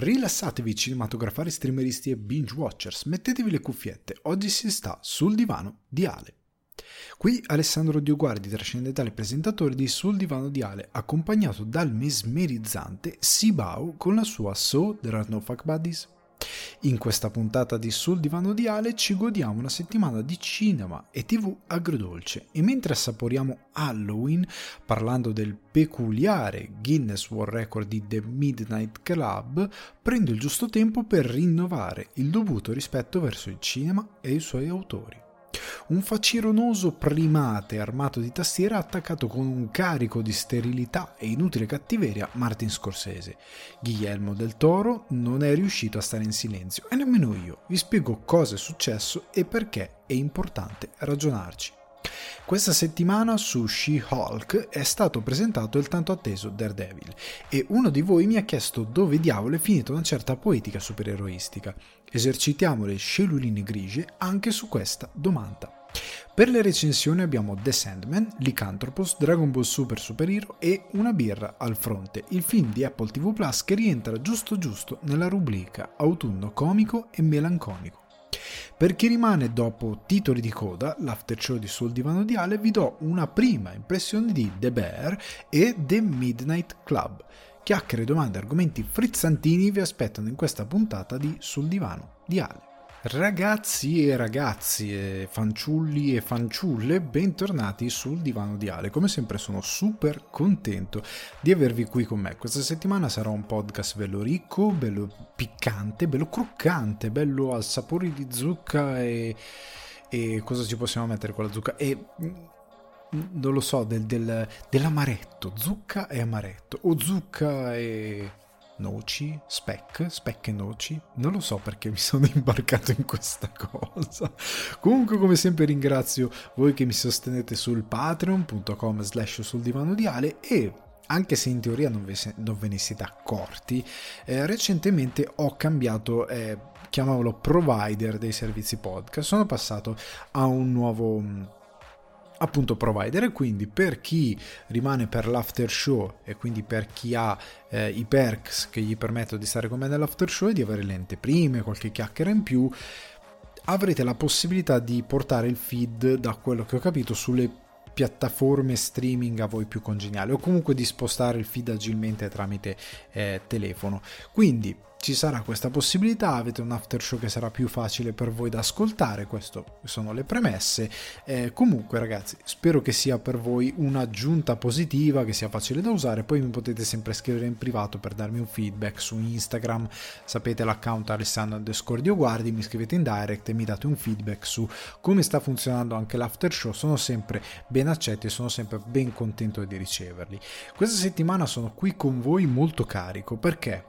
Rilassatevi cinematografari, streameristi e binge watchers, mettetevi le cuffiette, oggi si sta sul divano di Ale. Qui Alessandro Dioguardi, trascendentale presentatore di Sul divano di Ale, accompagnato dal mesmerizzante Sibau con la sua So There Are No Fuck Buddies. In questa puntata di Sul divano di Ale ci godiamo una settimana di cinema e tv agrodolce e mentre assaporiamo Halloween parlando del peculiare Guinness World Record di The Midnight Club, prendo il giusto tempo per rinnovare il dovuto rispetto verso il cinema e i suoi autori. Un facironoso primate armato di tastiera ha attaccato con un carico di sterilità e inutile cattiveria Martin Scorsese. Guillermo del Toro non è riuscito a stare in silenzio e nemmeno io. Vi spiego cosa è successo e perché è importante ragionarci. Questa settimana su She-Hulk è stato presentato il tanto atteso Daredevil e uno di voi mi ha chiesto dove diavolo è finita una certa poetica supereroistica. Esercitiamo le celluline grigie anche su questa domanda. Per le recensioni abbiamo The Sandman, Lycanthropos, Dragon Ball Super Super Hero e Una birra al fronte, il film di Apple TV Plus che rientra giusto giusto nella rubrica autunno comico e melanconico. Per chi rimane dopo titoli di coda, l'after show di Sul Divano di Ale, vi do una prima impressione di The Bear e The Midnight Club. Chiacchiere, domande, argomenti frizzantini vi aspettano in questa puntata di Sul Divano di Ale. Ragazzi e ragazzi, fanciulli e fanciulle, bentornati sul divano di Ale. Come sempre sono super contento di avervi qui con me. Questa settimana sarà un podcast bello ricco, bello piccante, bello croccante, bello al sapore di zucca e, e cosa ci possiamo mettere con la zucca? E non lo so, del, del, dell'amaretto, zucca e amaretto, o zucca e noci, speck, speck e noci. Non lo so perché mi sono imbarcato in questa cosa. Comunque, come sempre, ringrazio voi che mi sostenete sul patreon.com slash sul divano di Ale e anche se in teoria non ve, ne siete accorti, eh, recentemente ho cambiato, eh, chiamavolo provider dei servizi podcast, sono passato a un nuovo appunto provider. Quindi per chi rimane per l'after show e quindi per chi ha eh, i perks che gli permettono di stare con me nell'after show e di avere le anteprime, qualche chiacchiera in più avrete la possibilità di portare il feed da quello che ho capito sulle piattaforme streaming a voi più congeniali o comunque di spostare il feed agilmente tramite eh, telefono. Quindi ci sarà questa possibilità, avete un after show che sarà più facile per voi da ascoltare, queste sono le premesse. Eh, comunque ragazzi, spero che sia per voi un'aggiunta positiva, che sia facile da usare, poi mi potete sempre scrivere in privato per darmi un feedback su Instagram, sapete l'account Alessandro Descordio Guardi, mi scrivete in direct e mi date un feedback su come sta funzionando anche l'after show, sono sempre ben accetti e sono sempre ben contento di riceverli. Questa settimana sono qui con voi molto carico perché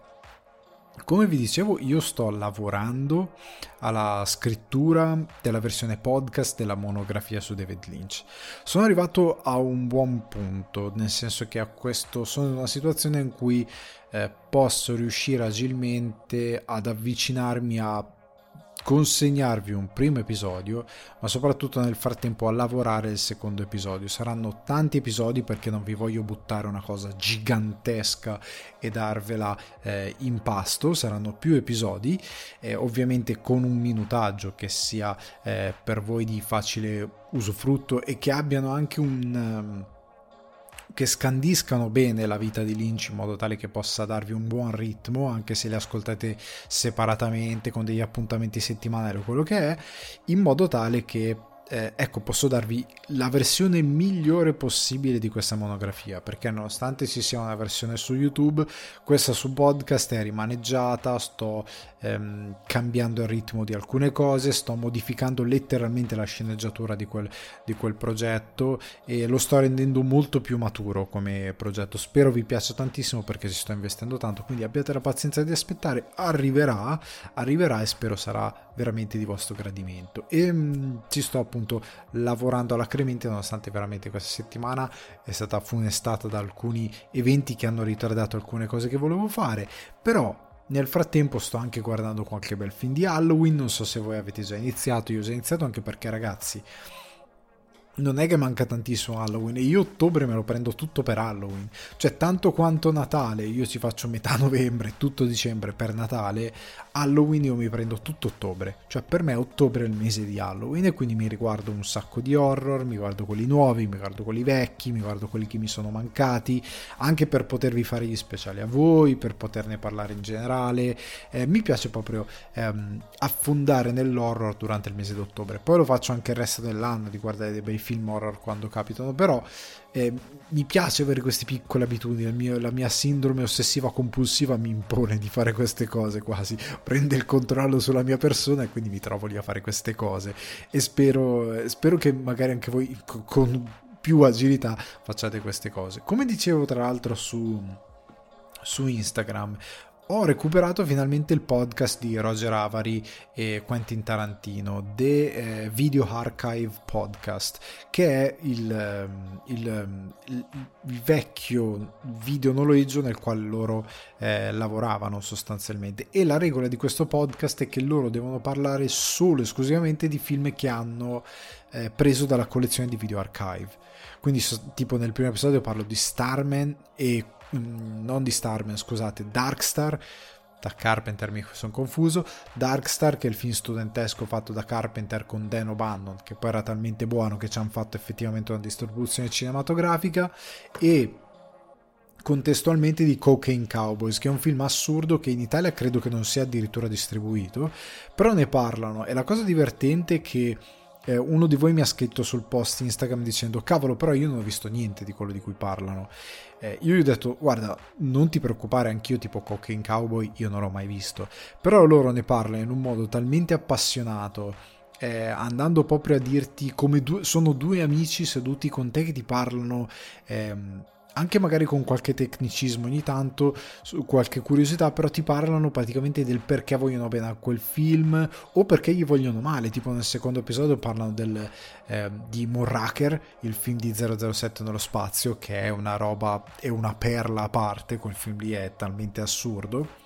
come vi dicevo, io sto lavorando alla scrittura della versione podcast della monografia su David Lynch. Sono arrivato a un buon punto, nel senso che a questo sono in una situazione in cui eh, posso riuscire agilmente ad avvicinarmi a consegnarvi un primo episodio, ma soprattutto nel frattempo a lavorare il secondo episodio. Saranno tanti episodi perché non vi voglio buttare una cosa gigantesca e darvela eh, in pasto, saranno più episodi, eh, ovviamente con un minutaggio che sia eh, per voi di facile usufrutto e che abbiano anche un... Um, che scandiscano bene la vita di Lynch in modo tale che possa darvi un buon ritmo, anche se le ascoltate separatamente con degli appuntamenti settimanali o quello che è, in modo tale che eh, ecco, posso darvi la versione migliore possibile di questa monografia, perché nonostante ci sia una versione su YouTube, questa su podcast è rimaneggiata, sto ehm, cambiando il ritmo di alcune cose, sto modificando letteralmente la sceneggiatura di quel, di quel progetto e lo sto rendendo molto più maturo come progetto. Spero vi piaccia tantissimo perché ci sto investendo tanto, quindi abbiate la pazienza di aspettare, arriverà, arriverà e spero sarà veramente di vostro gradimento. E mh, mm, ci sto appunto appunto lavorando alacremente nonostante veramente questa settimana è stata funestata da alcuni eventi che hanno ritardato alcune cose che volevo fare, però nel frattempo sto anche guardando qualche bel film di Halloween, non so se voi avete già iniziato, io ho già iniziato anche perché ragazzi non è che manca tantissimo Halloween e io ottobre me lo prendo tutto per Halloween. Cioè tanto quanto Natale io ci faccio metà novembre tutto dicembre per Natale Halloween io mi prendo tutto ottobre. Cioè per me ottobre è il mese di Halloween e quindi mi riguardo un sacco di horror mi guardo quelli nuovi mi guardo quelli vecchi mi guardo quelli che mi sono mancati anche per potervi fare gli speciali a voi per poterne parlare in generale. Eh, mi piace proprio ehm, affondare nell'horror durante il mese di ottobre poi lo faccio anche il resto dell'anno di guardare dei bei film film horror quando capitano, però eh, mi piace avere queste piccole abitudini, mio, la mia sindrome ossessiva compulsiva mi impone di fare queste cose quasi, prende il controllo sulla mia persona e quindi mi trovo lì a fare queste cose e spero, spero che magari anche voi con più agilità facciate queste cose. Come dicevo tra l'altro su, su Instagram, ho recuperato finalmente il podcast di Roger Avary e Quentin Tarantino, The eh, Video Archive Podcast, che è il, ehm, ehm, il, il vecchio videonoleggio nel quale loro eh, lavoravano sostanzialmente. E la regola di questo podcast è che loro devono parlare solo e esclusivamente di film che hanno eh, preso dalla collezione di Video Archive. Quindi, tipo nel primo episodio parlo di Starman e non di Starman, scusate, Darkstar, da Carpenter mi sono confuso, Darkstar che è il film studentesco fatto da Carpenter con Dan O'Bannon che poi era talmente buono che ci hanno fatto effettivamente una distribuzione cinematografica e contestualmente di Cocaine Cowboys che è un film assurdo che in Italia credo che non sia addirittura distribuito però ne parlano. E la cosa divertente è che eh, uno di voi mi ha scritto sul post Instagram dicendo cavolo però io non ho visto niente di quello di cui parlano. Eh, io gli ho detto guarda non ti preoccupare anch'io tipo Cocaine Cowboy io non l'ho mai visto. Però loro ne parlano in un modo talmente appassionato eh, andando proprio a dirti come due, sono due amici seduti con te che ti parlano ehm, anche magari con qualche tecnicismo ogni tanto, qualche curiosità, però ti parlano praticamente del perché vogliono bene a quel film o perché gli vogliono male, tipo nel secondo episodio parlano del, eh, di Moonraker, il film di 007 nello spazio, che è una roba, è una perla a parte, quel film lì è talmente assurdo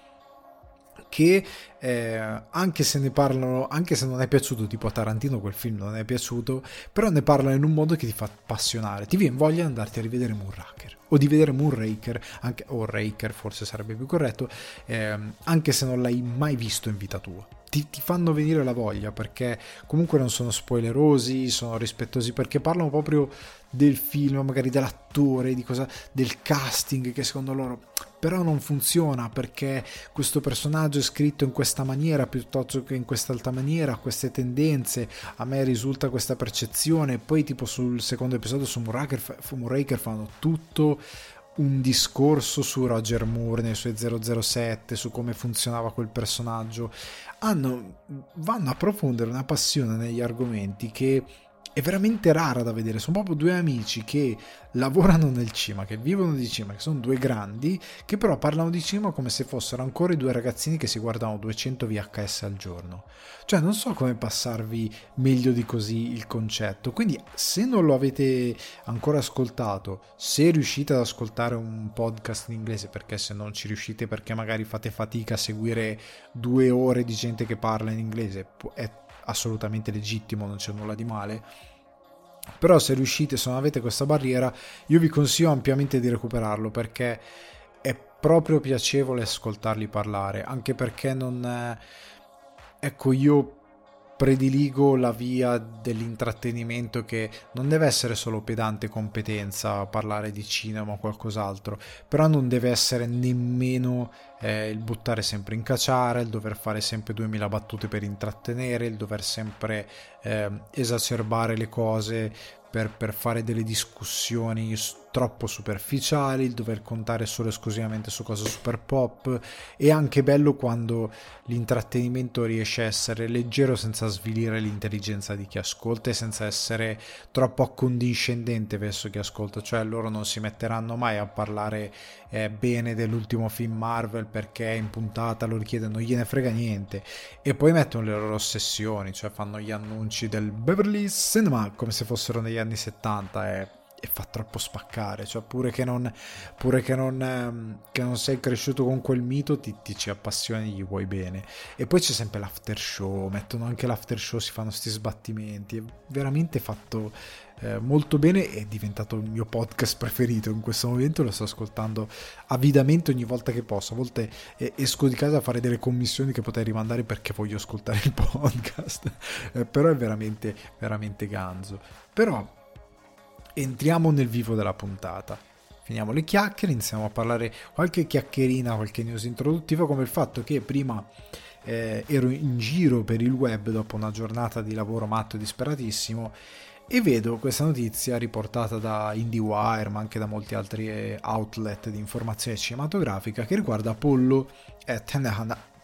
che eh, anche se ne parlano, anche se non è piaciuto, tipo a Tarantino quel film non è piaciuto, però ne parlano in un modo che ti fa appassionare, ti viene voglia di andarti a rivedere Moonraker o di vedere Moonraker, anche, o Raker forse sarebbe più corretto, eh, anche se non l'hai mai visto in vita tua. Ti, ti, fanno venire la voglia perché comunque non sono spoilerosi, sono rispettosi perché parlano proprio del film, magari dell'attore, cosa, del casting che secondo loro però non funziona perché questo personaggio è scritto in questa maniera piuttosto che in quest'altra maniera, queste tendenze, a me risulta questa percezione, poi tipo sul secondo episodio su Moonraker, fanno tutto un discorso su Roger Moore nei suoi 007, su come funzionava quel personaggio, hanno, vanno a approfondire una passione negli argomenti che è veramente rara da vedere. Sono proprio due amici che lavorano nel cinema, che vivono di cinema, che sono due grandi, che però parlano di cinema come se fossero ancora i due ragazzini che si guardano 200 VHS al giorno. Cioè, non so come passarvi meglio di così il concetto. Quindi, se non lo avete ancora ascoltato, se riuscite ad ascoltare un podcast in inglese, perché se non ci riuscite perché magari fate fatica a seguire due ore di gente che parla in inglese, è assolutamente legittimo, non c'è nulla di male. Però se riuscite, se non avete questa barriera, io vi consiglio ampiamente di recuperarlo perché è proprio piacevole ascoltarli parlare, anche perché non... Ecco, io prediligo la via dell'intrattenimento che non deve essere solo pedante competenza parlare di cinema o qualcos'altro, però non deve essere nemmeno eh, il buttare sempre in cacciare, il dover fare sempre 2000 battute per intrattenere, il dover sempre eh, esacerbare le cose per, per fare delle discussioni troppo superficiali, il dover contare solo e esclusivamente su cose super pop. È anche bello quando l'intrattenimento riesce a essere leggero senza svilire l'intelligenza di chi ascolta e senza essere troppo accondiscendente verso chi ascolta, cioè loro non si metteranno mai a parlare eh, bene dell'ultimo film Marvel perché è in puntata lo richiedono, non gliene frega niente. E poi mettono le loro ossessioni, cioè fanno gli annunci del Beverly Cinema come se fossero negli anni 70 e e fa troppo spaccare, cioè pure che non, pure che non, ehm, che non sei cresciuto con quel mito ti, ti ci appassioni, gli vuoi bene. E poi c'è sempre l'after show, mettono anche l'after show, si fanno questi sbattimenti, è veramente fatto eh, molto bene, è diventato il mio podcast preferito in questo momento, lo sto ascoltando avidamente ogni volta che posso, a volte eh, esco di casa a fare delle commissioni che potrei rimandare perché voglio ascoltare il podcast, eh, però è veramente, veramente ganzo. Però entriamo nel vivo della puntata. Finiamo le chiacchiere, iniziamo a parlare qualche chiacchierina, qualche news introduttiva, come il fatto che prima eh, ero in giro per il web dopo una giornata di lavoro matto e disperatissimo e vedo questa notizia riportata da IndieWire ma anche da molti altri eh, outlet di informazione cinematografica che riguarda Apollo eh,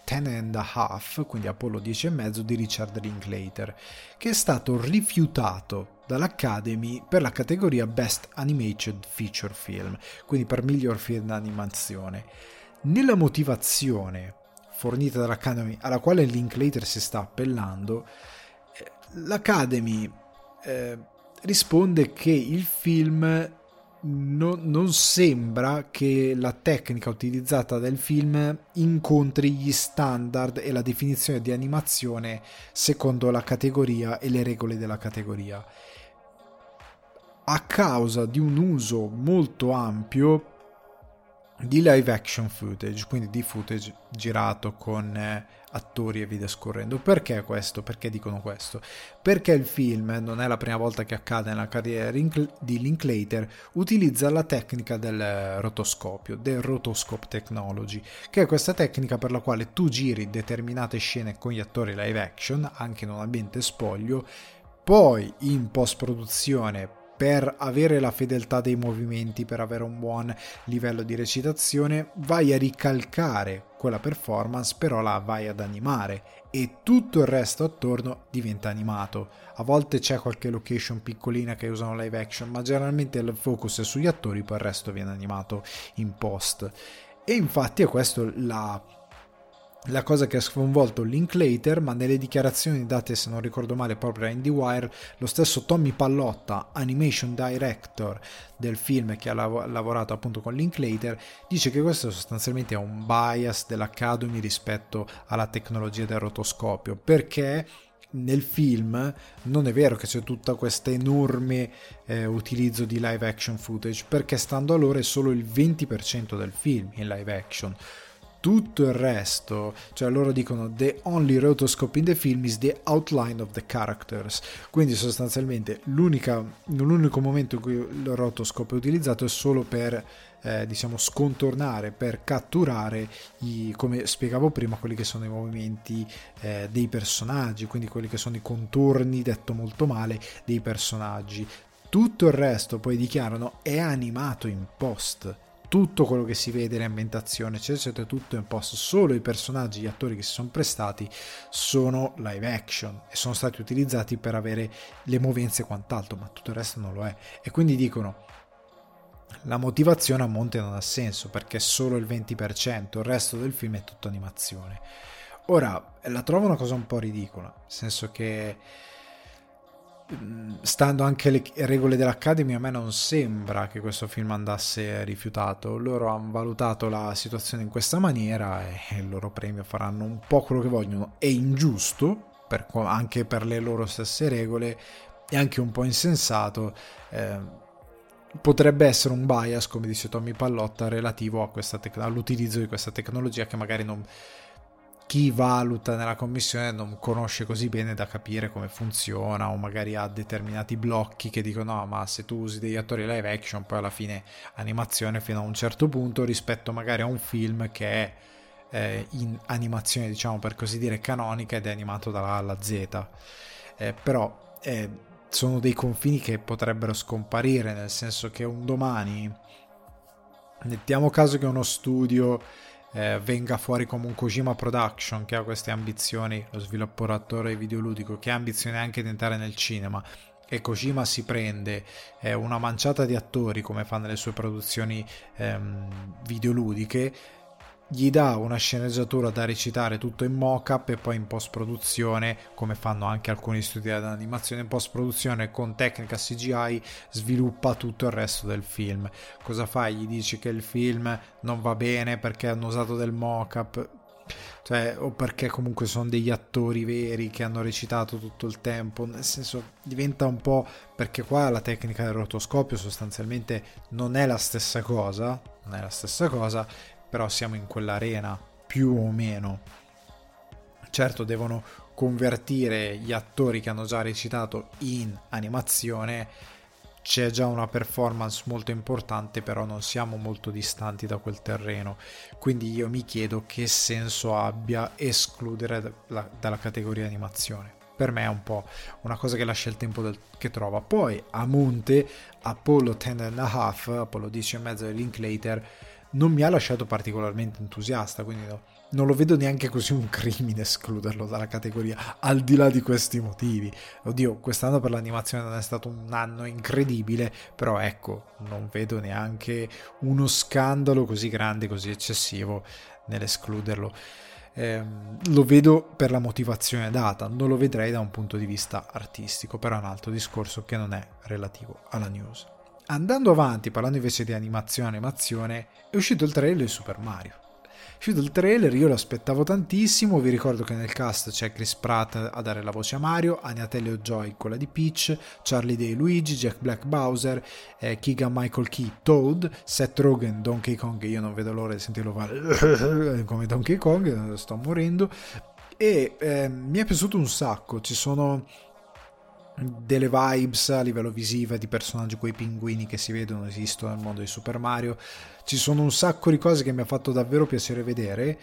Ten and a Half, quindi Apollo 10 e mezzo di Richard Linklater, che è stato rifiutato dall'Academy per la categoria Best Animated Feature Film, quindi per miglior film d'animazione. Nella motivazione fornita dall'Academy, alla quale Linklater si sta appellando, eh, l'Academy eh, risponde che il film non, non, sembra che la tecnica utilizzata dal film incontri gli standard e la definizione di animazione secondo la categoria e le regole della categoria. A causa di un uso molto ampio di live action footage, quindi di footage girato con eh, attori e video scorrendo. Perché questo? Perché dicono questo? Perché il film, non è la prima volta che accade nella carriera di Linklater, utilizza la tecnica del rotoscopio, del rotoscope technology, che è questa tecnica per la quale tu giri determinate scene con gli attori live action, anche in un ambiente spoglio, poi in post produzione per avere la fedeltà dei movimenti, per avere un buon livello di recitazione, vai a ricalcare quella performance, però la vai ad animare e tutto il resto attorno diventa animato. A volte c'è qualche location piccolina che usano live action, ma generalmente il focus è sugli attori, poi il resto viene animato in post. E infatti è questo la la cosa che ha sconvolto Linklater, ma nelle dichiarazioni date, se non ricordo male, proprio a IndieWire, lo stesso Tommy Pallotta, animation director del film che ha lav- lavorato appunto con Linklater, dice che questo sostanzialmente è un bias dell'Academy rispetto alla tecnologia del rotoscopio, perché nel film non è vero che c'è tutta questa enorme eh, utilizzo di live action footage, perché stando a loro è solo il 20% del film in live action tutto il resto, cioè loro dicono the only rotoscope in the film is the outline of the characters, quindi sostanzialmente l'unico momento in cui il rotoscope è utilizzato è solo per eh, diciamo scontornare, per catturare i, come spiegavo prima, quelli che sono i movimenti eh, dei personaggi, quindi quelli che sono i contorni, detto molto male, dei personaggi. Tutto il resto poi dichiarano è animato in post tutto quello che si vede, l'ambientazione, eccetera, eccetera, tutto è imposto. Solo i personaggi, gli attori che si sono prestati sono live action e sono stati utilizzati per avere le movenze e quant'altro, ma tutto il resto non lo è. E quindi dicono la motivazione a monte non ha senso perché è solo il 20%, il resto del film è tutto animazione. Ora, la trovo una cosa un po' ridicola, nel senso che stando anche le regole dell'Academy, a me non sembra che questo film andasse rifiutato. Loro hanno valutato la situazione in questa maniera e il loro premio faranno un po' quello che vogliono. È ingiusto, per, anche per le loro stesse regole, e anche un po' insensato. Eh, potrebbe essere un bias, come dice Tommy Pallotta, relativo tec- all'utilizzo di questa tecnologia che magari non chi valuta nella commissione non conosce così bene da capire come funziona o magari ha determinati blocchi che dicono no ma se tu usi degli attori live action poi alla fine animazione fino a un certo punto rispetto magari a un film che è eh, in animazione diciamo per così dire canonica ed è animato dalla A alla Z eh, però eh, sono dei confini che potrebbero scomparire nel senso che un domani mettiamo caso che uno studio eh, venga fuori come un Kojima Production che ha queste ambizioni, lo sviluppatore videoludico che ha ambizioni anche di entrare nel cinema. E Kojima si prende eh, una manciata di attori come fa nelle sue produzioni ehm, videoludiche gli dà una sceneggiatura da recitare tutto in mock-up e poi in post-produzione, come fanno anche alcuni studi d'animazione, in post-produzione con tecnica CGI sviluppa tutto il resto del film. Cosa fai? Gli dici che il film non va bene perché hanno usato del mock-up? Cioè, o perché comunque sono degli attori veri che hanno recitato tutto il tempo, nel senso diventa un po' perché qua la tecnica del rotoscopio sostanzialmente non è la stessa cosa, non è la stessa cosa, però siamo in quell'arena più o meno. Certo devono convertire gli attori che hanno già recitato in animazione, c'è già una performance molto importante, però non siamo molto distanti da quel terreno. Quindi io mi chiedo che senso abbia escludere la, dalla categoria animazione. Per me è un po' una cosa che lascia il tempo del, che trova. Poi a monte, Apollo 10 and a half, Apollo 10 e mezzo di Linklater, non mi ha lasciato particolarmente entusiasta, quindi no, non lo vedo neanche così un crimine escluderlo dalla categoria, al di là di questi motivi. Oddio, quest'anno per l'animazione non è stato un anno incredibile, però ecco, non vedo neanche uno scandalo così grande, così eccessivo nell'escluderlo. Eh, lo vedo per la motivazione data, non lo vedrei da un punto di vista artistico, però è un altro discorso che non è relativo alla news. Andando avanti, parlando invece di animazione animazione, è uscito il trailer di Super Mario. È uscito il trailer, io lo aspettavo tantissimo, vi ricordo che nel cast c'è Chris Pratt a dare la voce a Mario, Agnatello Joy quella di Peach, Charlie Day Luigi, Jack Black Bowser, eh, Keegan Michael Key Toad, Seth Rogen Donkey Kong, io non vedo l'ora di sentirlo fare come Donkey Kong, sto morendo, e eh, mi è piaciuto un sacco, ci sono delle vibes a livello visivo di personaggi quei pinguini che si vedono esistono nel mondo di Super Mario. Ci sono un sacco di cose che mi ha fatto davvero piacere vedere.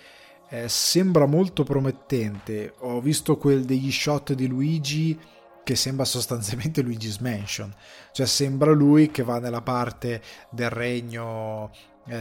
Eh, sembra molto promettente. Ho visto quel degli shot di Luigi che sembra sostanzialmente Luigi's Mansion. Cioè sembra lui che va nella parte del regno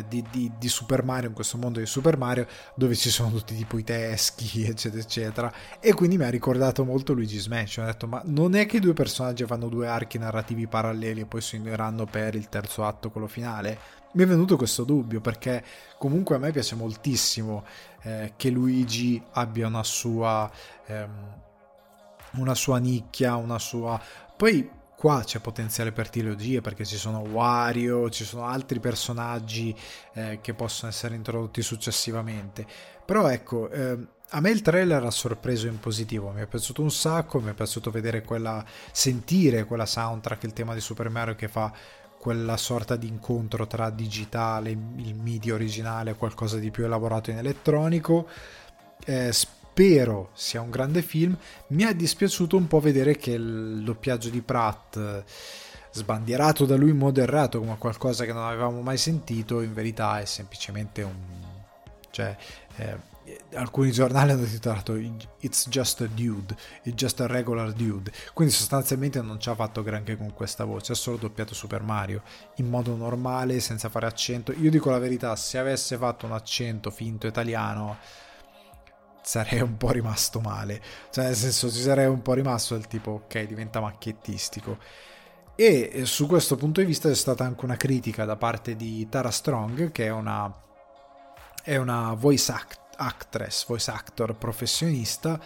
di, di, di, Super Mario, in questo mondo di Super Mario, dove ci sono tutti tipo i teschi, eccetera, eccetera. E quindi mi ha ricordato molto Luigi's Mansion. Ho detto, ma non è che i due personaggi fanno due archi narrativi paralleli e poi si uniranno per il terzo atto, quello finale? Mi è venuto questo dubbio perché comunque a me piace moltissimo eh, che Luigi abbia una sua, ehm, una sua nicchia, una sua... Poi qua c'è potenziale per trilogie perché ci sono Wario, ci sono altri personaggi eh, che possono essere introdotti successivamente. Però ecco, eh, a me il trailer ha sorpreso in positivo, mi è piaciuto un sacco, mi è piaciuto vedere quella, sentire quella soundtrack, il tema di Super Mario che fa quella sorta di incontro tra digitale, il MIDI originale qualcosa di più elaborato in elettronico. Eh, spero sia un grande film. Mi è dispiaciuto un po' vedere che il doppiaggio di Pratt, sbandierato da lui errato come qualcosa che non avevamo mai sentito, in verità è semplicemente un... cioè... Eh, alcuni giornali hanno titolato It's just a dude, it's just a regular dude. Quindi sostanzialmente non ci ha fatto granché con questa voce, ha solo doppiato Super Mario in modo normale, senza fare accento. Io dico la verità, se avesse fatto un accento finto italiano sarei un po' rimasto male. Cioè, nel senso, ci sarei un po' rimasto del tipo, ok, diventa macchiettistico. E eh, su questo punto di vista c'è stata anche una critica da parte di Tara Strong, che è una, è una voice act, actress, voice actor professionista,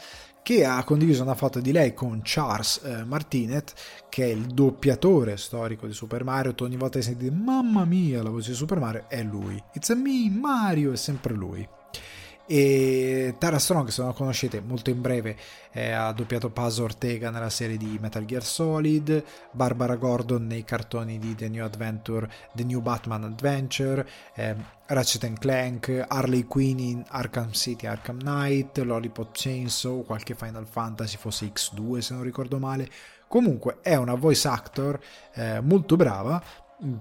che ha condiviso una foto di lei con Charles eh, Martinet, che è il doppiatore storico di Super Mario. Ogni volta che senti mamma mia la voce di Super Mario è lui. It's a me, Mario, è sempre lui. E Tara Strong, se non la conoscete, molto in breve eh, ha doppiato Paz Ortega nella serie di Metal Gear Solid, Barbara Gordon nei cartoni di The New Adventure, The New Batman Adventure, eh, Ratchet Clank, Harley Quinn in Arkham City, Arkham Knight, Lollipop Chainsaw, qualche Final Fantasy, fosse X2 se non ricordo male. Comunque è una voice actor eh, molto brava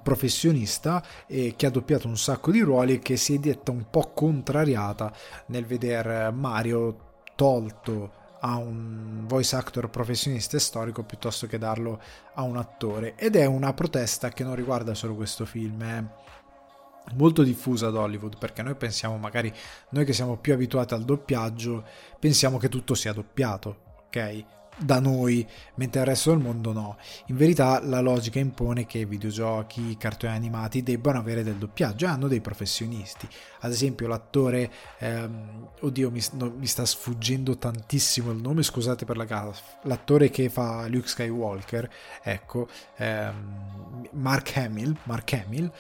professionista e che ha doppiato un sacco di ruoli e che si è detta un po' contrariata nel vedere Mario tolto a un voice actor professionista e storico piuttosto che darlo a un attore. Ed è una protesta che non riguarda solo questo film è molto diffusa ad Hollywood perché noi pensiamo magari noi che siamo più abituati al doppiaggio pensiamo che tutto sia doppiato ok da noi, mentre il resto del mondo no. In verità la logica impone che videogiochi, cartoni animati debbano avere del doppiaggio e hanno dei professionisti. Ad esempio l'attore, ehm, oddio mi, no, mi, sta sfuggendo tantissimo il nome, scusate per la gaffa, l'attore che fa Luke Skywalker, ecco, ehm, Mark Hamill, Mark Hamill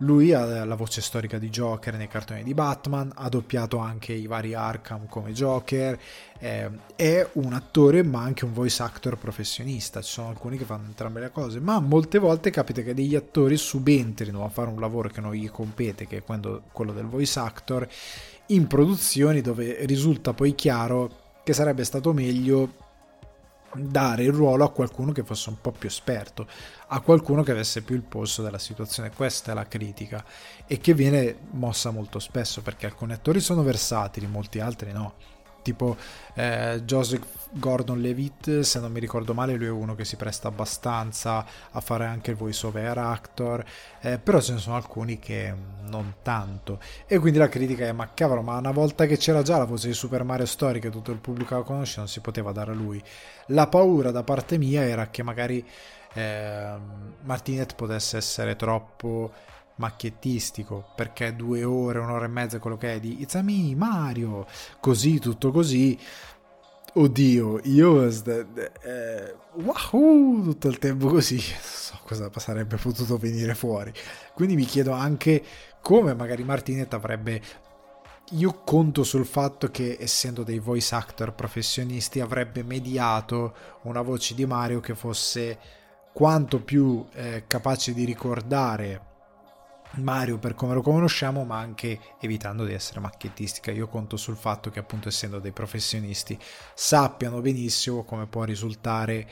lui ha la voce storica di Joker nei cartoni di Batman, ha doppiato anche i vari Arkham come Joker, eh, è un attore ma anche un voice actor professionista, ci sono alcuni che fanno entrambe le cose, ma molte volte capita che degli attori subentrino a fare un lavoro che non gli compete, che è quello del voice actor, in produzioni dove risulta poi chiaro che sarebbe stato meglio dare il ruolo a qualcuno che fosse un po' più esperto, a qualcuno che avesse più il polso della situazione. Questa è la critica e che viene mossa molto spesso perché alcuni attori sono versatili, molti altri no tipo eh, Joseph Gordon Levitt se non mi ricordo male lui è uno che si presta abbastanza a fare anche il voice over actor eh, però ce ne sono alcuni che non tanto. E quindi la critica è ma cavolo ma una volta che c'era già la voce di Super Mario Story che tutto il pubblico la conosce non si poteva dare a lui. La paura da parte mia era che magari eh, Martinet potesse essere troppo macchiettistico perché due ore, un'ora e mezza quello che è di It's a me, Mario, così, tutto così. Oddio, io eh, wahoo, tutto il tempo così, non so cosa sarebbe potuto venire fuori. Quindi mi chiedo anche come magari Martinet avrebbe io conto sul fatto che essendo dei voice actor professionisti avrebbe mediato una voce di Mario che fosse quanto più eh, capace di ricordare Mario per come lo conosciamo, ma anche evitando di essere macchiettistica. Io conto sul fatto che, appunto, essendo dei professionisti, sappiano benissimo come può risultare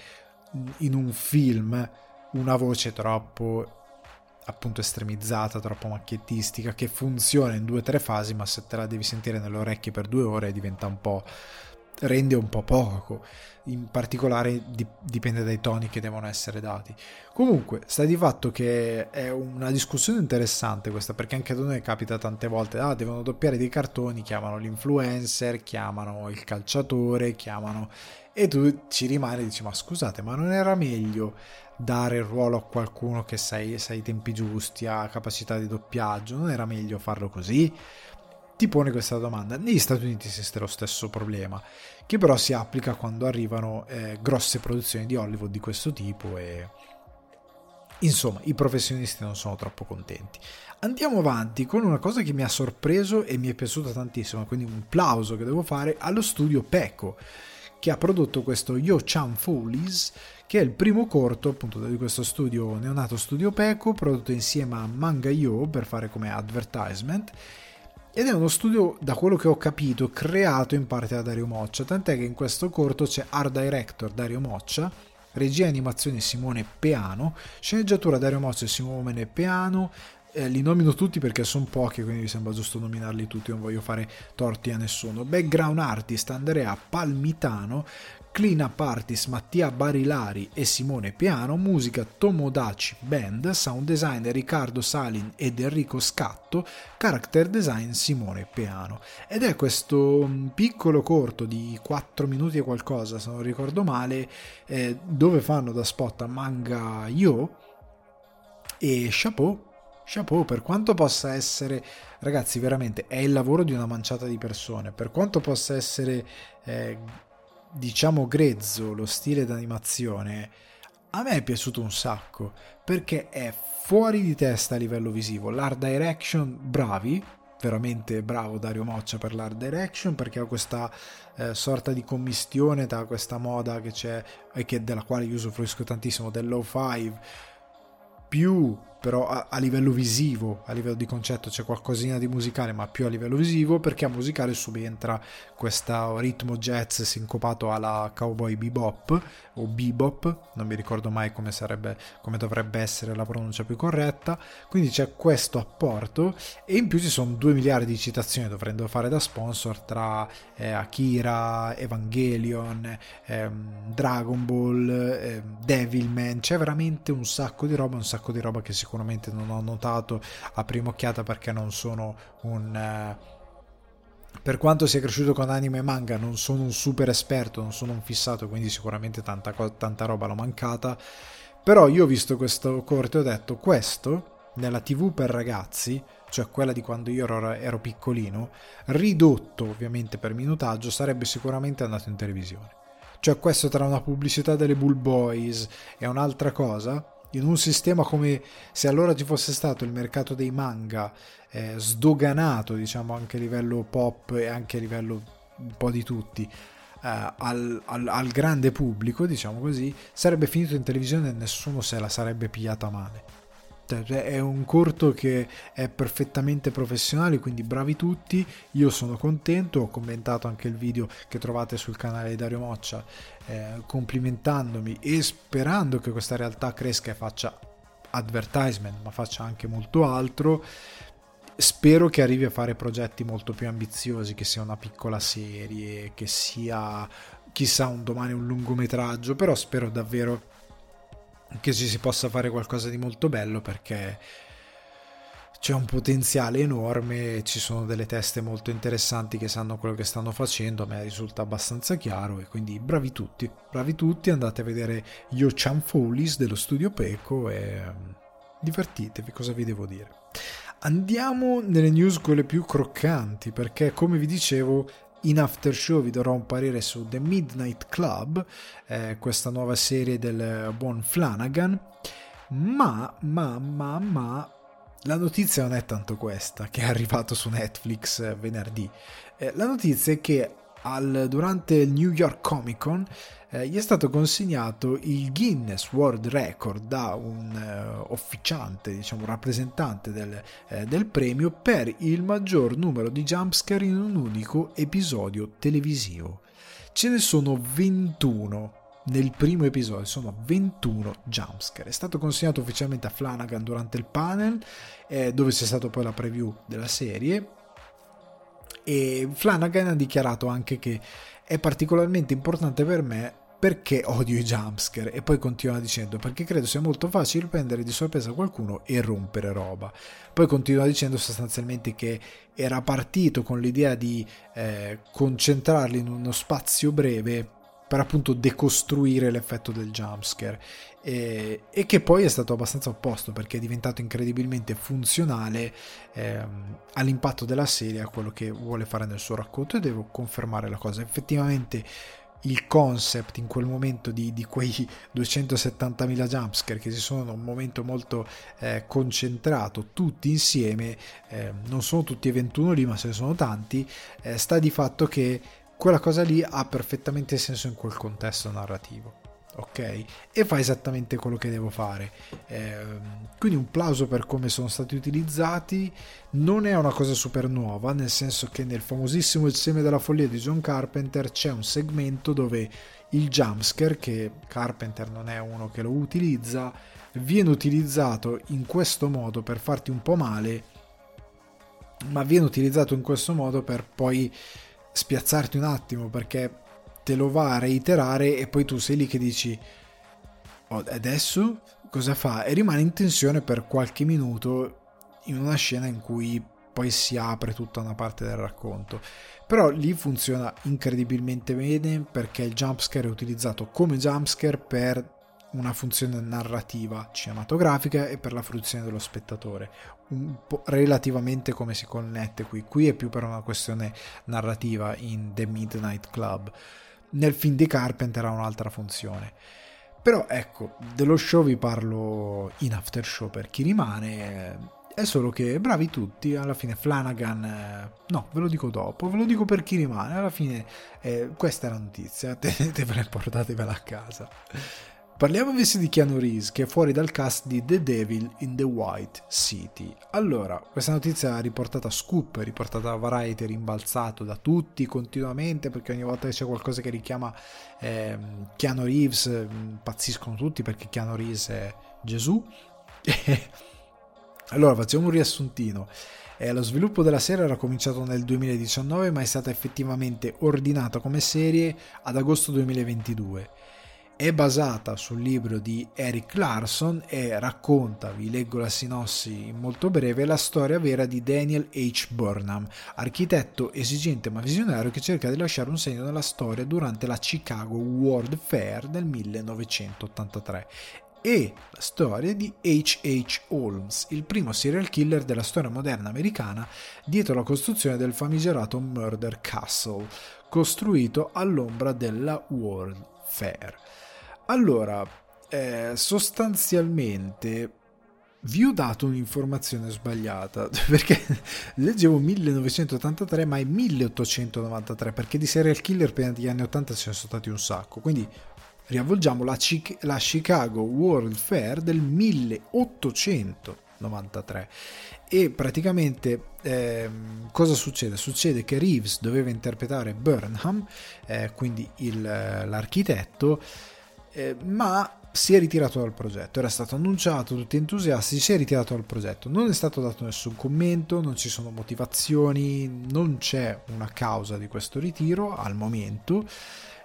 in un film una voce troppo appunto estremizzata, troppo macchiettistica, che funziona in due o tre fasi, ma se te la devi sentire nelle orecchie per due ore diventa un po' rende un po' poco, in particolare dipende dai toni che devono essere dati. Comunque, sta di fatto che è una discussione interessante questa, perché anche a noi capita tante volte, ah, devono doppiare dei cartoni, chiamano l'influencer, chiamano il calciatore, chiamano... E tu ci rimani e dici, ma scusate, ma non era meglio dare il ruolo a qualcuno che sai i tempi giusti, ha capacità di doppiaggio, non era meglio farlo così? Ti pone questa domanda. Negli Stati Uniti esiste lo stesso problema, che però si applica quando arrivano eh, grosse produzioni di Hollywood di questo tipo e insomma i professionisti non sono troppo contenti. Andiamo avanti con una cosa che mi ha sorpreso e mi è piaciuta tantissimo, quindi un plauso che devo fare allo studio Peco che ha prodotto questo Yo Chan Follies che è il primo corto appunto di questo studio neonato studio Peco prodotto insieme a Manga Yo per fare come advertisement ed è uno studio, da quello che ho capito, creato in parte da Dario Moccia, tant'è che in questo corto c'è art director Dario Moccia, regia e animazione Simone Peano, sceneggiatura Dario Moccia e Simone Peano, eh, li nomino tutti perché sono pochi, quindi mi sembra giusto nominarli tutti, non voglio fare torti a nessuno. Background artist Andrea Palmitano, Clean Up Artist Mattia Barilari e Simone Piano, musica Tomodachi Band, sound designer Riccardo Salin ed Enrico Scatto, character design Simone Piano. Ed è questo mm, piccolo corto di 4 minuti e qualcosa, se non ricordo male, eh, dove fanno da spot a manga Yo e chapeau chapeau per quanto possa essere ragazzi veramente è il lavoro di una manciata di persone per quanto possa essere eh, diciamo grezzo lo stile d'animazione, a me è piaciuto un sacco perché è fuori di testa a livello visivo. L'art direction, bravi, veramente bravo Dario Moccia per l'art direction perché ha questa eh, sorta di commistione tra questa moda che c'è e che, della quale io usufruisco tantissimo del low five più però a, a, livello visivo, a livello di concetto c'è qualcosina di musicale, ma più a livello visivo, perché a musicale subentra questo ritmo jazz sincopato alla cowboy bebop o bebop, non mi ricordo mai come, sarebbe, come dovrebbe essere la pronuncia più corretta, quindi c'è questo apporto e in più ci sono due miliardi di citazioni dovrendo fare da sponsor tra eh, Akira, Evangelion, eh, Dragon Ball, eh, Devilman, c'è veramente un sacco di roba, un sacco di roba che si sicuramente non ho notato a prima occhiata perché non sono un uh, per quanto sia cresciuto con anime e manga, non sono un super esperto, non sono un fissato, quindi sicuramente tanta, tanta roba l'ho mancata. Però io ho visto questo corto e ho detto, questo nella TV per ragazzi, cioè quella di quando io ero, ero piccolino, ridotto ovviamente per minutaggio, sarebbe sicuramente andato in televisione. Cioè questo tra una pubblicità delle Bull Boys e un'altra cosa, in un sistema come se allora ci fosse stato il mercato dei manga eh, sdoganato, diciamo anche a livello pop e anche a livello un po' di tutti, eh, al, al, al, grande pubblico, diciamo così, sarebbe finito in televisione e nessuno se la sarebbe pigliata male. Cioè, cioè, è un corto che è perfettamente professionale, quindi bravi tutti. Io sono contento. Ho commentato anche il video che trovate sul canale di Dario Moccia, eh, complimentandomi e sperando che questa realtà cresca e faccia advertisement, ma faccia anche molto altro. Spero che arrivi a fare progetti molto più ambiziosi, che sia una piccola serie, che sia chissà un domani un lungometraggio, però spero davvero che ci si possa fare qualcosa di molto bello perché c'è un potenziale enorme, ci sono delle teste molto interessanti che sanno quello che stanno facendo, a me risulta abbastanza chiaro e quindi bravi tutti, bravi tutti, andate a vedere Yo Chan Folies dello studio Peco e mm, divertitevi, cosa vi devo dire. Andiamo nelle news quelle più croccanti perché come vi dicevo in after show vi darò un parere su The Midnight Club, eh, questa nuova serie del buon Flanagan, ma, ma, ma, ma, la notizia non è tanto questa che è arrivato su Netflix eh, venerdì. Eh, la notizia è che al, durante il New York Comic Con eh, gli è stato consegnato il Guinness World Record da un uh, officiante, diciamo rappresentante del, eh, del, premio per il maggior numero di jumpscare in un unico episodio televisivo. Ce ne sono 21 nel primo episodio, sono 21 jumpscare. È stato consegnato ufficialmente a Flanagan durante il panel, eh, dove c'è stata poi la preview della serie. E Flanagan ha dichiarato anche che è particolarmente importante per me perché odio i jumpscare e poi continua dicendo perché credo sia molto facile prendere di sorpresa qualcuno e rompere roba. Poi continua dicendo sostanzialmente che era partito con l'idea di eh, concentrarli in uno spazio breve per appunto decostruire l'effetto del jumpscare. E, e che poi è stato abbastanza opposto perché è diventato incredibilmente funzionale ehm, all'impatto della serie a quello che vuole fare nel suo racconto. E devo confermare la cosa effettivamente il concept in quel momento di, di quei 270.000 jumpscare che si sono un momento molto eh, concentrato tutti insieme eh, non sono tutti e 21 lì ma se ne sono tanti eh, sta di fatto che quella cosa lì ha perfettamente senso in quel contesto narrativo ok? E fa esattamente quello che devo fare. Eh, quindi un plauso per come sono stati utilizzati. Non è una cosa super nuova, nel senso che nel famosissimo Il seme della follia di John Carpenter c'è un segmento dove il jumpscare, che Carpenter non è uno che lo utilizza, viene utilizzato in questo modo per farti un po' male, ma viene utilizzato in questo modo per poi spiazzarti un attimo perché te lo va a reiterare e poi tu sei lì che dici oh, adesso cosa fa? E rimane in tensione per qualche minuto in una scena in cui poi si apre tutta una parte del racconto. Però lì funziona incredibilmente bene perché il jumpscare è utilizzato come jumpscare per una funzione narrativa cinematografica e per la fruizione dello spettatore. Relativamente come si connette qui. Qui è più per una questione narrativa in The Midnight Club nel film di Carpenter ha un'altra funzione. Però ecco, dello show vi parlo in after show per chi rimane. È solo che bravi tutti, alla fine Flanagan, eh, no, ve lo dico dopo, ve lo dico per chi rimane, alla fine eh, questa è la notizia, tenetevela e portatevela a casa. Parliamo invece di Keanu Reeves che è fuori dal cast di The Devil in the White City. Allora, questa notizia è riportata a Scoop, riportata a Variety, rimbalzato da tutti continuamente perché ogni volta che c'è qualcosa che richiama eh, Keanu Reeves impazziscono tutti perché Keanu Reeves è Gesù. allora, facciamo un riassuntino. Eh, lo sviluppo della serie era cominciato nel 2019 ma è stata effettivamente ordinata come serie ad agosto 2022 è basata sul libro di Eric Larson e racconta, vi leggo la sinossi molto breve, la storia vera di Daniel H. Burnham, architetto esigente ma visionario che cerca di lasciare un segno nella storia durante la Chicago World Fair del 1983 e la storia di H.H. Holmes, il primo serial killer della storia moderna americana dietro la costruzione del famigerato Murder Castle, costruito all'ombra della World Fair. Allora, eh, sostanzialmente vi ho dato un'informazione sbagliata perché leggevo 1983 ma è 1893 perché di serial killer prima degli anni 80 ce ne sono stati un sacco quindi riavvolgiamo la, Chi- la Chicago World Fair del 1893 e praticamente eh, cosa succede? Succede che Reeves doveva interpretare Burnham, eh, quindi il, l'architetto, eh, ma si è ritirato dal progetto, era stato annunciato, tutti entusiasti, si è ritirato dal progetto, non è stato dato nessun commento, non ci sono motivazioni, non c'è una causa di questo ritiro al momento.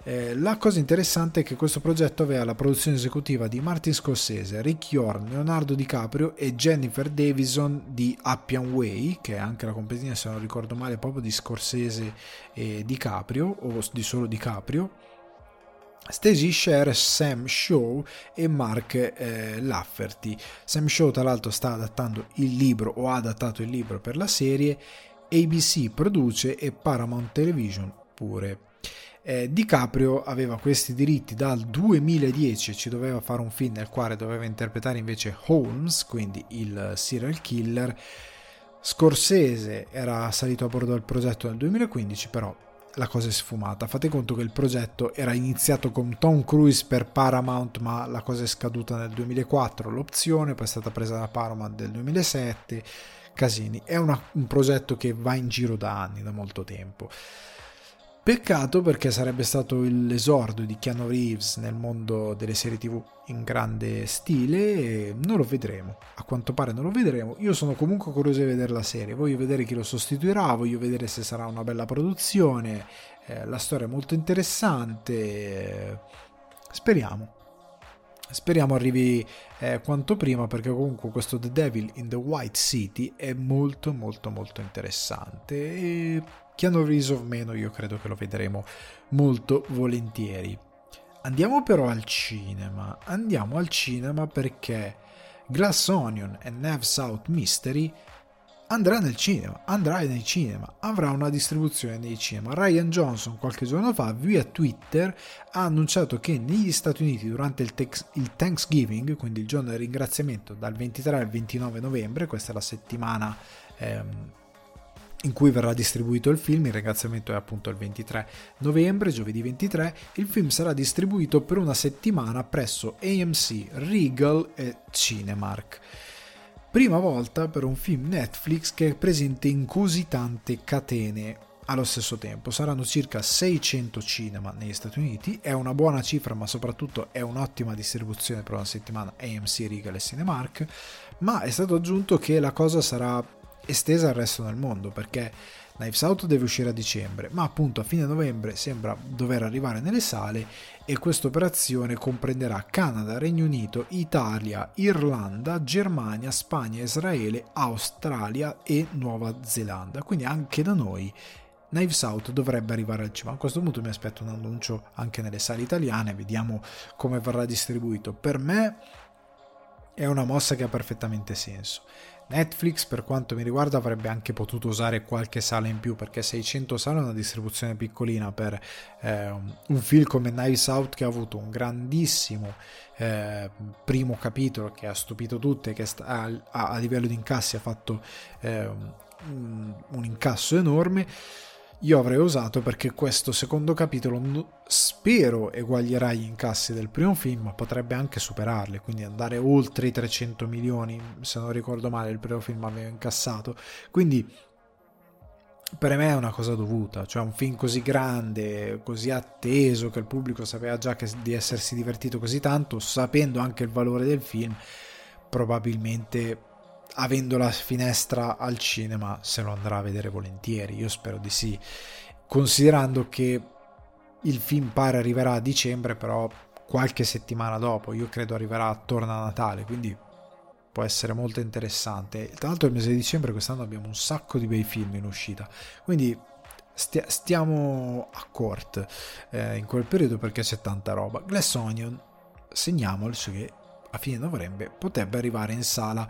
Eh, la cosa interessante è che questo progetto aveva la produzione esecutiva di Martin Scorsese, Rick Yorn, Leonardo DiCaprio e Jennifer Davison di Appian Way, che è anche la compagnia, se non ricordo male, proprio di Scorsese e DiCaprio, o di solo DiCaprio Stacey Share, Sam Shaw e Mark eh, Lafferty. Sam Shaw tra l'altro sta adattando il libro o ha adattato il libro per la serie, ABC produce e Paramount Television pure. Eh, DiCaprio aveva questi diritti dal 2010 e ci doveva fare un film nel quale doveva interpretare invece Holmes, quindi il serial killer. Scorsese era salito a bordo del progetto nel 2015, però la cosa è sfumata. Fate conto che il progetto era iniziato con Tom Cruise per Paramount, ma la cosa è scaduta nel 2004, l'opzione, poi è stata presa da Paramount nel 2007. Casini, è una, un progetto che va in giro da anni, da molto tempo. Peccato perché sarebbe stato l'esordio di Keanu Reeves nel mondo delle serie tv in grande stile e non lo vedremo. A quanto pare non lo vedremo. Io sono comunque curioso di vedere la serie, voglio vedere chi lo sostituirà, voglio vedere se sarà una bella produzione. Eh, la storia è molto interessante. Speriamo. Speriamo arrivi eh, quanto prima perché comunque questo The Devil in the White City è molto molto molto interessante e Keanu Reeves o meno io credo che lo vedremo molto volentieri. Andiamo però al cinema, andiamo al cinema perché Glass Onion e Neves Out Mystery andrà nel cinema, andrà nei cinema, avrà una distribuzione nei cinema. Ryan Johnson qualche giorno fa via Twitter ha annunciato che negli Stati Uniti durante il, tex- il Thanksgiving, quindi il giorno del ringraziamento dal 23 al 29 novembre, questa è la settimana ehm, in cui verrà distribuito il film, il ringraziamento è appunto il 23 novembre, giovedì 23, il film sarà distribuito per una settimana presso AMC, Regal e Cinemark. Prima volta per un film Netflix che è presente in così tante catene allo stesso tempo. Saranno circa 600 cinema negli Stati Uniti, è una buona cifra ma soprattutto è un'ottima distribuzione per una settimana. AMC, Regal e Cinemark, ma è stato aggiunto che la cosa sarà estesa al resto del mondo perché Knives Out deve uscire a dicembre, ma appunto a fine novembre sembra dover arrivare nelle sale e questa operazione comprenderà Canada, Regno Unito, Italia, Irlanda, Germania, Spagna, Israele, Australia e Nuova Zelanda. Quindi anche da noi Knives Out dovrebbe arrivare al cinema. A questo punto mi aspetto un annuncio anche nelle sale italiane, vediamo come verrà distribuito. Per me è una mossa che ha perfettamente senso. Netflix, per quanto mi riguarda, avrebbe anche potuto usare qualche sala in più perché 600 sale è una distribuzione piccolina per eh, un film come Knives Out che ha avuto un grandissimo eh, primo capitolo che ha stupito tutte, che sta, a, a, livello di incassi ha fatto eh, un, un incasso enorme io avrei usato perché questo secondo capitolo spero eguaglierà gli incassi del primo film, ma potrebbe anche superarli, quindi andare oltre i 300 milioni, se non ricordo male il primo film aveva incassato. Quindi per me è una cosa dovuta, cioè un film così grande, così atteso, che il pubblico sapeva già di essersi divertito così tanto, sapendo anche il valore del film, probabilmente avendo la finestra al cinema se lo andrà a vedere volentieri, io spero di sì, considerando che il film pare arriverà a dicembre, però qualche settimana dopo, io credo arriverà attorno a Natale, quindi può essere molto interessante. Tra l'altro il mese di dicembre quest'anno abbiamo un sacco di bei film in uscita, quindi stia- stiamo a court eh, in quel periodo perché c'è tanta roba. Glass Onion, segniamoci che a fine novembre potrebbe arrivare in sala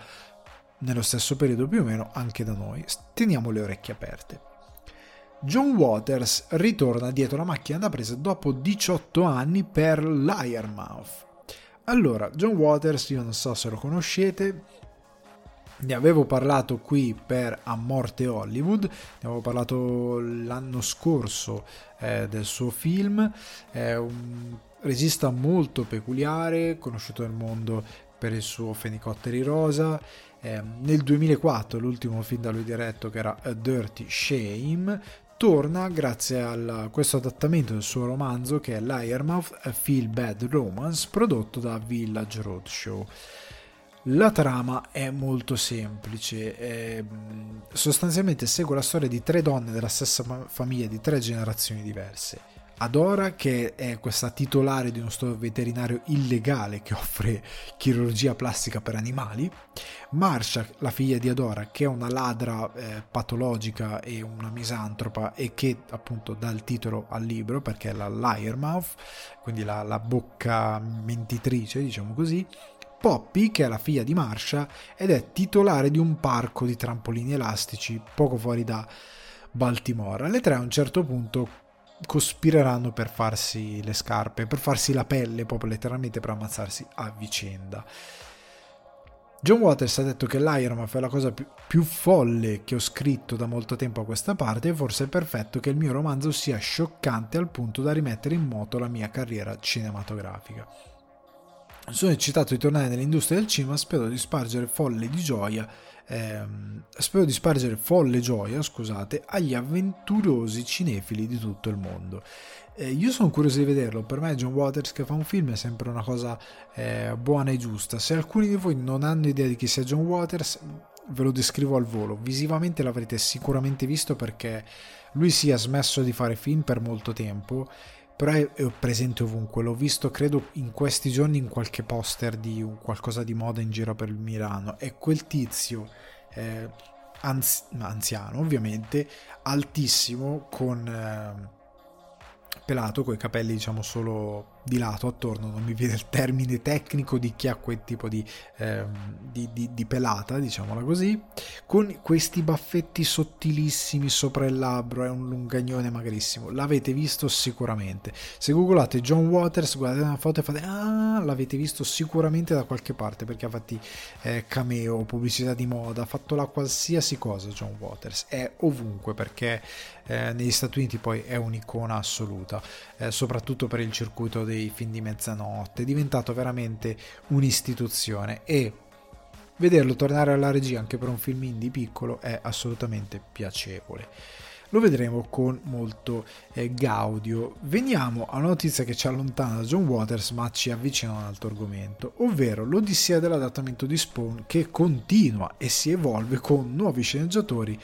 nello stesso periodo più o meno anche da noi. Teniamo le orecchie aperte. John Waters ritorna dietro la macchina da presa dopo 18 anni per Liarmouth. Allora, John Waters, io non so se lo conoscete, ne avevo parlato qui per A Morte Hollywood, ne avevo parlato l'anno scorso eh, del suo film, è un regista molto peculiare, conosciuto nel mondo per il suo Fenicotteri Rosa, eh, nel 2004 l'ultimo film da lui diretto che era A Dirty Shame torna grazie a questo adattamento del suo romanzo che è Liarmouth A Feel Bad Romance prodotto da Village Roadshow. La trama è molto semplice, è, sostanzialmente segue la storia di tre donne della stessa famiglia di tre generazioni diverse Adora, che è questa titolare di uno store veterinario illegale che offre chirurgia plastica per animali, Marsha, la figlia di Adora, che è una ladra eh, patologica e una misantropa e che appunto dà il titolo al libro perché è la liar mouth, quindi la, la bocca mentitrice, diciamo così, Poppy, che è la figlia di Marsha ed è titolare di un parco di trampolini elastici poco fuori da Baltimora. Le tre a un certo punto cospireranno per farsi le scarpe, per farsi la pelle, proprio letteralmente per ammazzarsi a vicenda. John Waters ha detto che l'Ironman è la cosa più, più, folle che ho scritto da molto tempo a questa parte e forse è perfetto che il mio romanzo sia scioccante al punto da rimettere in moto la mia carriera cinematografica. Sono eccitato di tornare nell'industria del cinema, spero di spargere folle di gioia ehm, spero di spargere folle gioia, scusate, agli avventurosi cinefili di tutto il mondo. Eh, io sono curioso di vederlo, per me John Waters che fa un film è sempre una cosa eh, buona e giusta. Se alcuni di voi non hanno idea di chi sia John Waters, ve lo descrivo al volo. Visivamente l'avrete sicuramente visto perché lui si è smesso di fare film per molto tempo però è, presente ovunque. L'ho visto, credo, in questi giorni in qualche poster di qualcosa di moda in giro per il Milano. È quel tizio eh, anzi, anziano, ovviamente, altissimo, con eh, pelato, con i capelli, diciamo, solo di lato attorno, non mi viene il termine tecnico di chi ha quel tipo di, ehm, di, di, di, pelata, diciamola così, con questi baffetti sottilissimi sopra il labbro, è un lungagnone magrissimo, l'avete visto sicuramente. Se googolate John Waters, guardate una foto e fate, ah, l'avete visto sicuramente da qualche parte, perché ha fatto eh, cameo, pubblicità di moda, ha fatto la qualsiasi cosa John Waters, è ovunque, perché eh, negli Stati Uniti poi è un'icona assoluta, eh, soprattutto per il circuito dei film di mezzanotte, è diventato veramente un'istituzione e vederlo tornare alla regia anche per un film indie piccolo è assolutamente piacevole. Lo vedremo con molto eh, gaudio. Veniamo a una notizia che ci allontana da John Waters ma ci avvicina a un altro argomento, ovvero l'odissea dell'adattamento di Spawn che continua e si evolve con nuovi sceneggiatori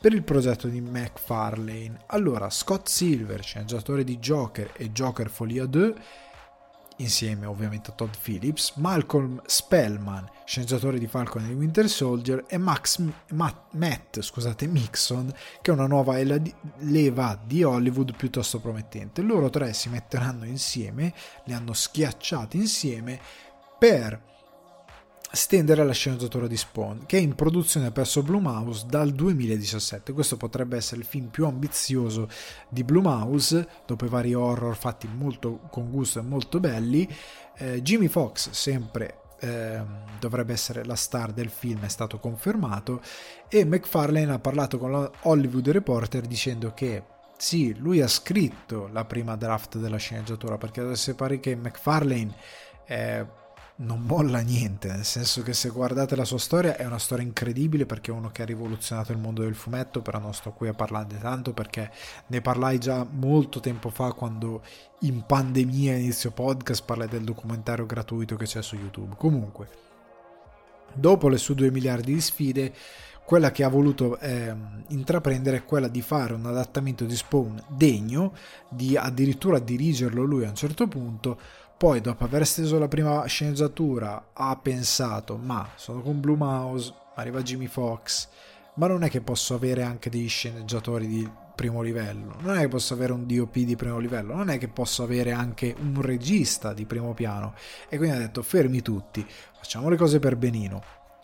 per il progetto di McFarlane. Allora, Scott Silver, sceneggiatore di Joker e Joker Folia 2, insieme ovviamente a Todd Phillips, Malcolm Spellman, sceneggiatore di Falcon e Winter Soldier, e Max, Matt, Matt scusate, Mixon, che è una nuova leva di Hollywood piuttosto promettente. Loro tre si metteranno insieme, li hanno schiacciati insieme per stendere la sceneggiatura di Spawn, che è in produzione presso Blumhouse dal 2017. Questo potrebbe essere il film più ambizioso di Blumhouse, dopo i vari horror fatti molto con gusto e molto belli. Eh, Jimmy Fox, sempre eh, dovrebbe essere la star del film, è stato confermato, e McFarlane ha parlato con la Hollywood Reporter dicendo che sì, lui ha scritto la prima draft della sceneggiatura, perché adesso pare che McFarlane... Eh, non molla niente, nel senso che se guardate la sua storia è una storia incredibile perché è uno che ha rivoluzionato il mondo del fumetto, però non sto qui a parlarne tanto perché ne parlai già molto tempo fa quando in pandemia inizio podcast parlai del documentario gratuito che c'è su YouTube. Comunque, dopo le sue 2 miliardi di sfide, quella che ha voluto eh, intraprendere è quella di fare un adattamento di Spawn degno, di addirittura dirigerlo lui a un certo punto, poi dopo aver steso la prima sceneggiatura ha pensato ma sono con Blue Mouse, arriva Jimmy Fox, ma non è che posso avere anche degli sceneggiatori di primo livello, non è che posso avere un DOP di primo livello, non è che posso avere anche un regista di primo piano. E quindi ha detto fermi tutti, facciamo le cose per benino,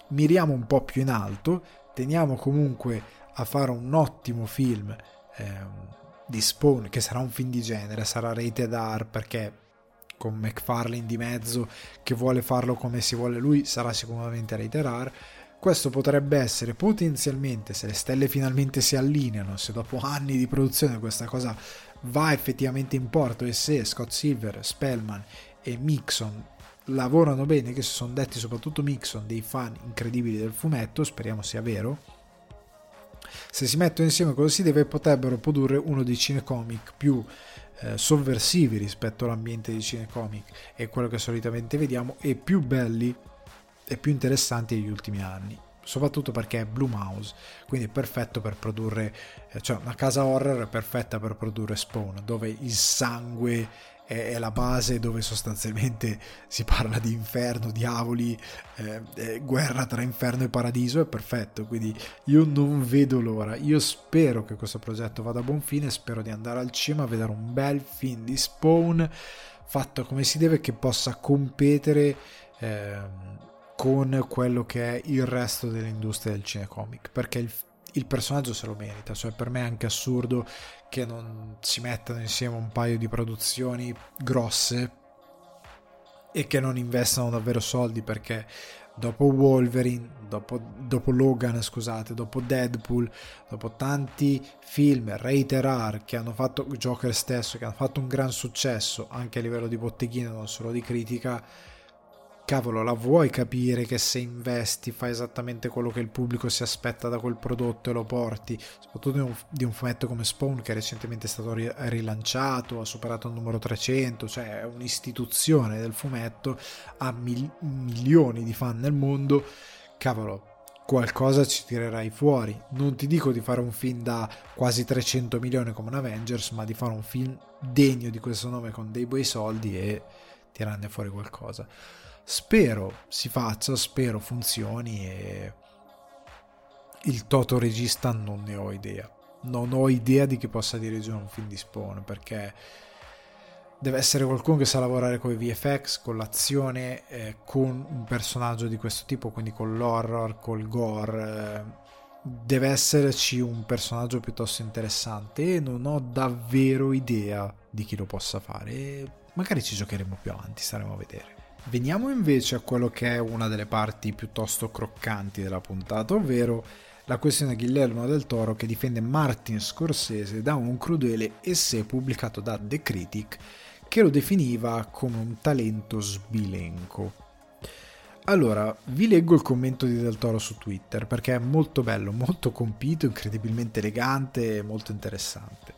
miriamo un po' più in alto, teniamo comunque a fare un ottimo film ehm, di Spawn, che sarà un film di genere, sarà rated R perché con McFarlane di mezzo che vuole farlo come si vuole lui, sarà sicuramente rated R questo potrebbe essere potenzialmente, se le stelle finalmente si allineano, se dopo anni di produzione questa cosa va effettivamente in porto e se Scott Silver, Spellman e Mixon lavorano bene, che si sono detti soprattutto Mixon dei fan incredibili del fumetto, speriamo sia vero. Se si mettono insieme cosa si deve, potrebbero produrre uno dei cinecomic più eh, sovversivi rispetto all'ambiente di cinecomic e quello che solitamente vediamo e più belli e più interessanti degli ultimi anni soprattutto perché è Blue Mouse, quindi è perfetto per produrre, eh, cioè una casa horror è perfetta per produrre Spawn, dove il sangue è, la base, dove sostanzialmente si parla di inferno, diavoli, eh, eh, guerra tra inferno e paradiso, è perfetto, quindi io non vedo l'ora, io spero che questo progetto vada a buon fine, spero di andare al cinema a vedere un bel film di Spawn fatto come si deve, che possa competere... Eh, con quello che è il resto dell'industria del cinecomic perché il, il personaggio se lo merita. Cioè per me è anche assurdo che non si mettano insieme un paio di produzioni grosse e che non investano davvero soldi perché dopo Wolverine, dopo, dopo, Logan, scusate, dopo Deadpool, dopo tanti film rated R che hanno fatto Joker stesso, che hanno fatto un gran successo anche a livello di botteghino, non solo di critica, cavolo, la vuoi capire che se investi fai esattamente quello che il pubblico si aspetta da quel prodotto e lo porti, soprattutto di un, di un fumetto come Spawn che recentemente è stato rilanciato, ha superato il numero 300, cioè è un'istituzione del fumetto, ha mil- milioni di fan nel mondo, cavolo, qualcosa ci tirerai fuori. Non ti dico di fare un film da quasi 300 milioni come un Avengers, ma di fare un film degno di questo nome con dei buoni soldi e tirarne fuori qualcosa. Spero si faccia, spero funzioni e il Toto regista non ne ho idea. Non ho idea di chi possa dirigere un film di Spawn perché deve essere qualcuno che sa lavorare con i VFX, con l'azione, eh, con un personaggio di questo tipo, quindi con l'horror, col gore. Eh, deve esserci un personaggio piuttosto interessante e non ho davvero idea di chi lo possa fare. Magari ci giocheremo più avanti, staremo a vedere. Veniamo invece a quello che è una delle parti piuttosto croccanti della puntata, ovvero la questione Guillermo del Toro che difende Martin Scorsese da un crudele essere pubblicato da The Critic che lo definiva come un talento sbilenco. Allora, vi leggo il commento di Del Toro su Twitter perché è molto bello, molto compito, incredibilmente elegante e molto interessante.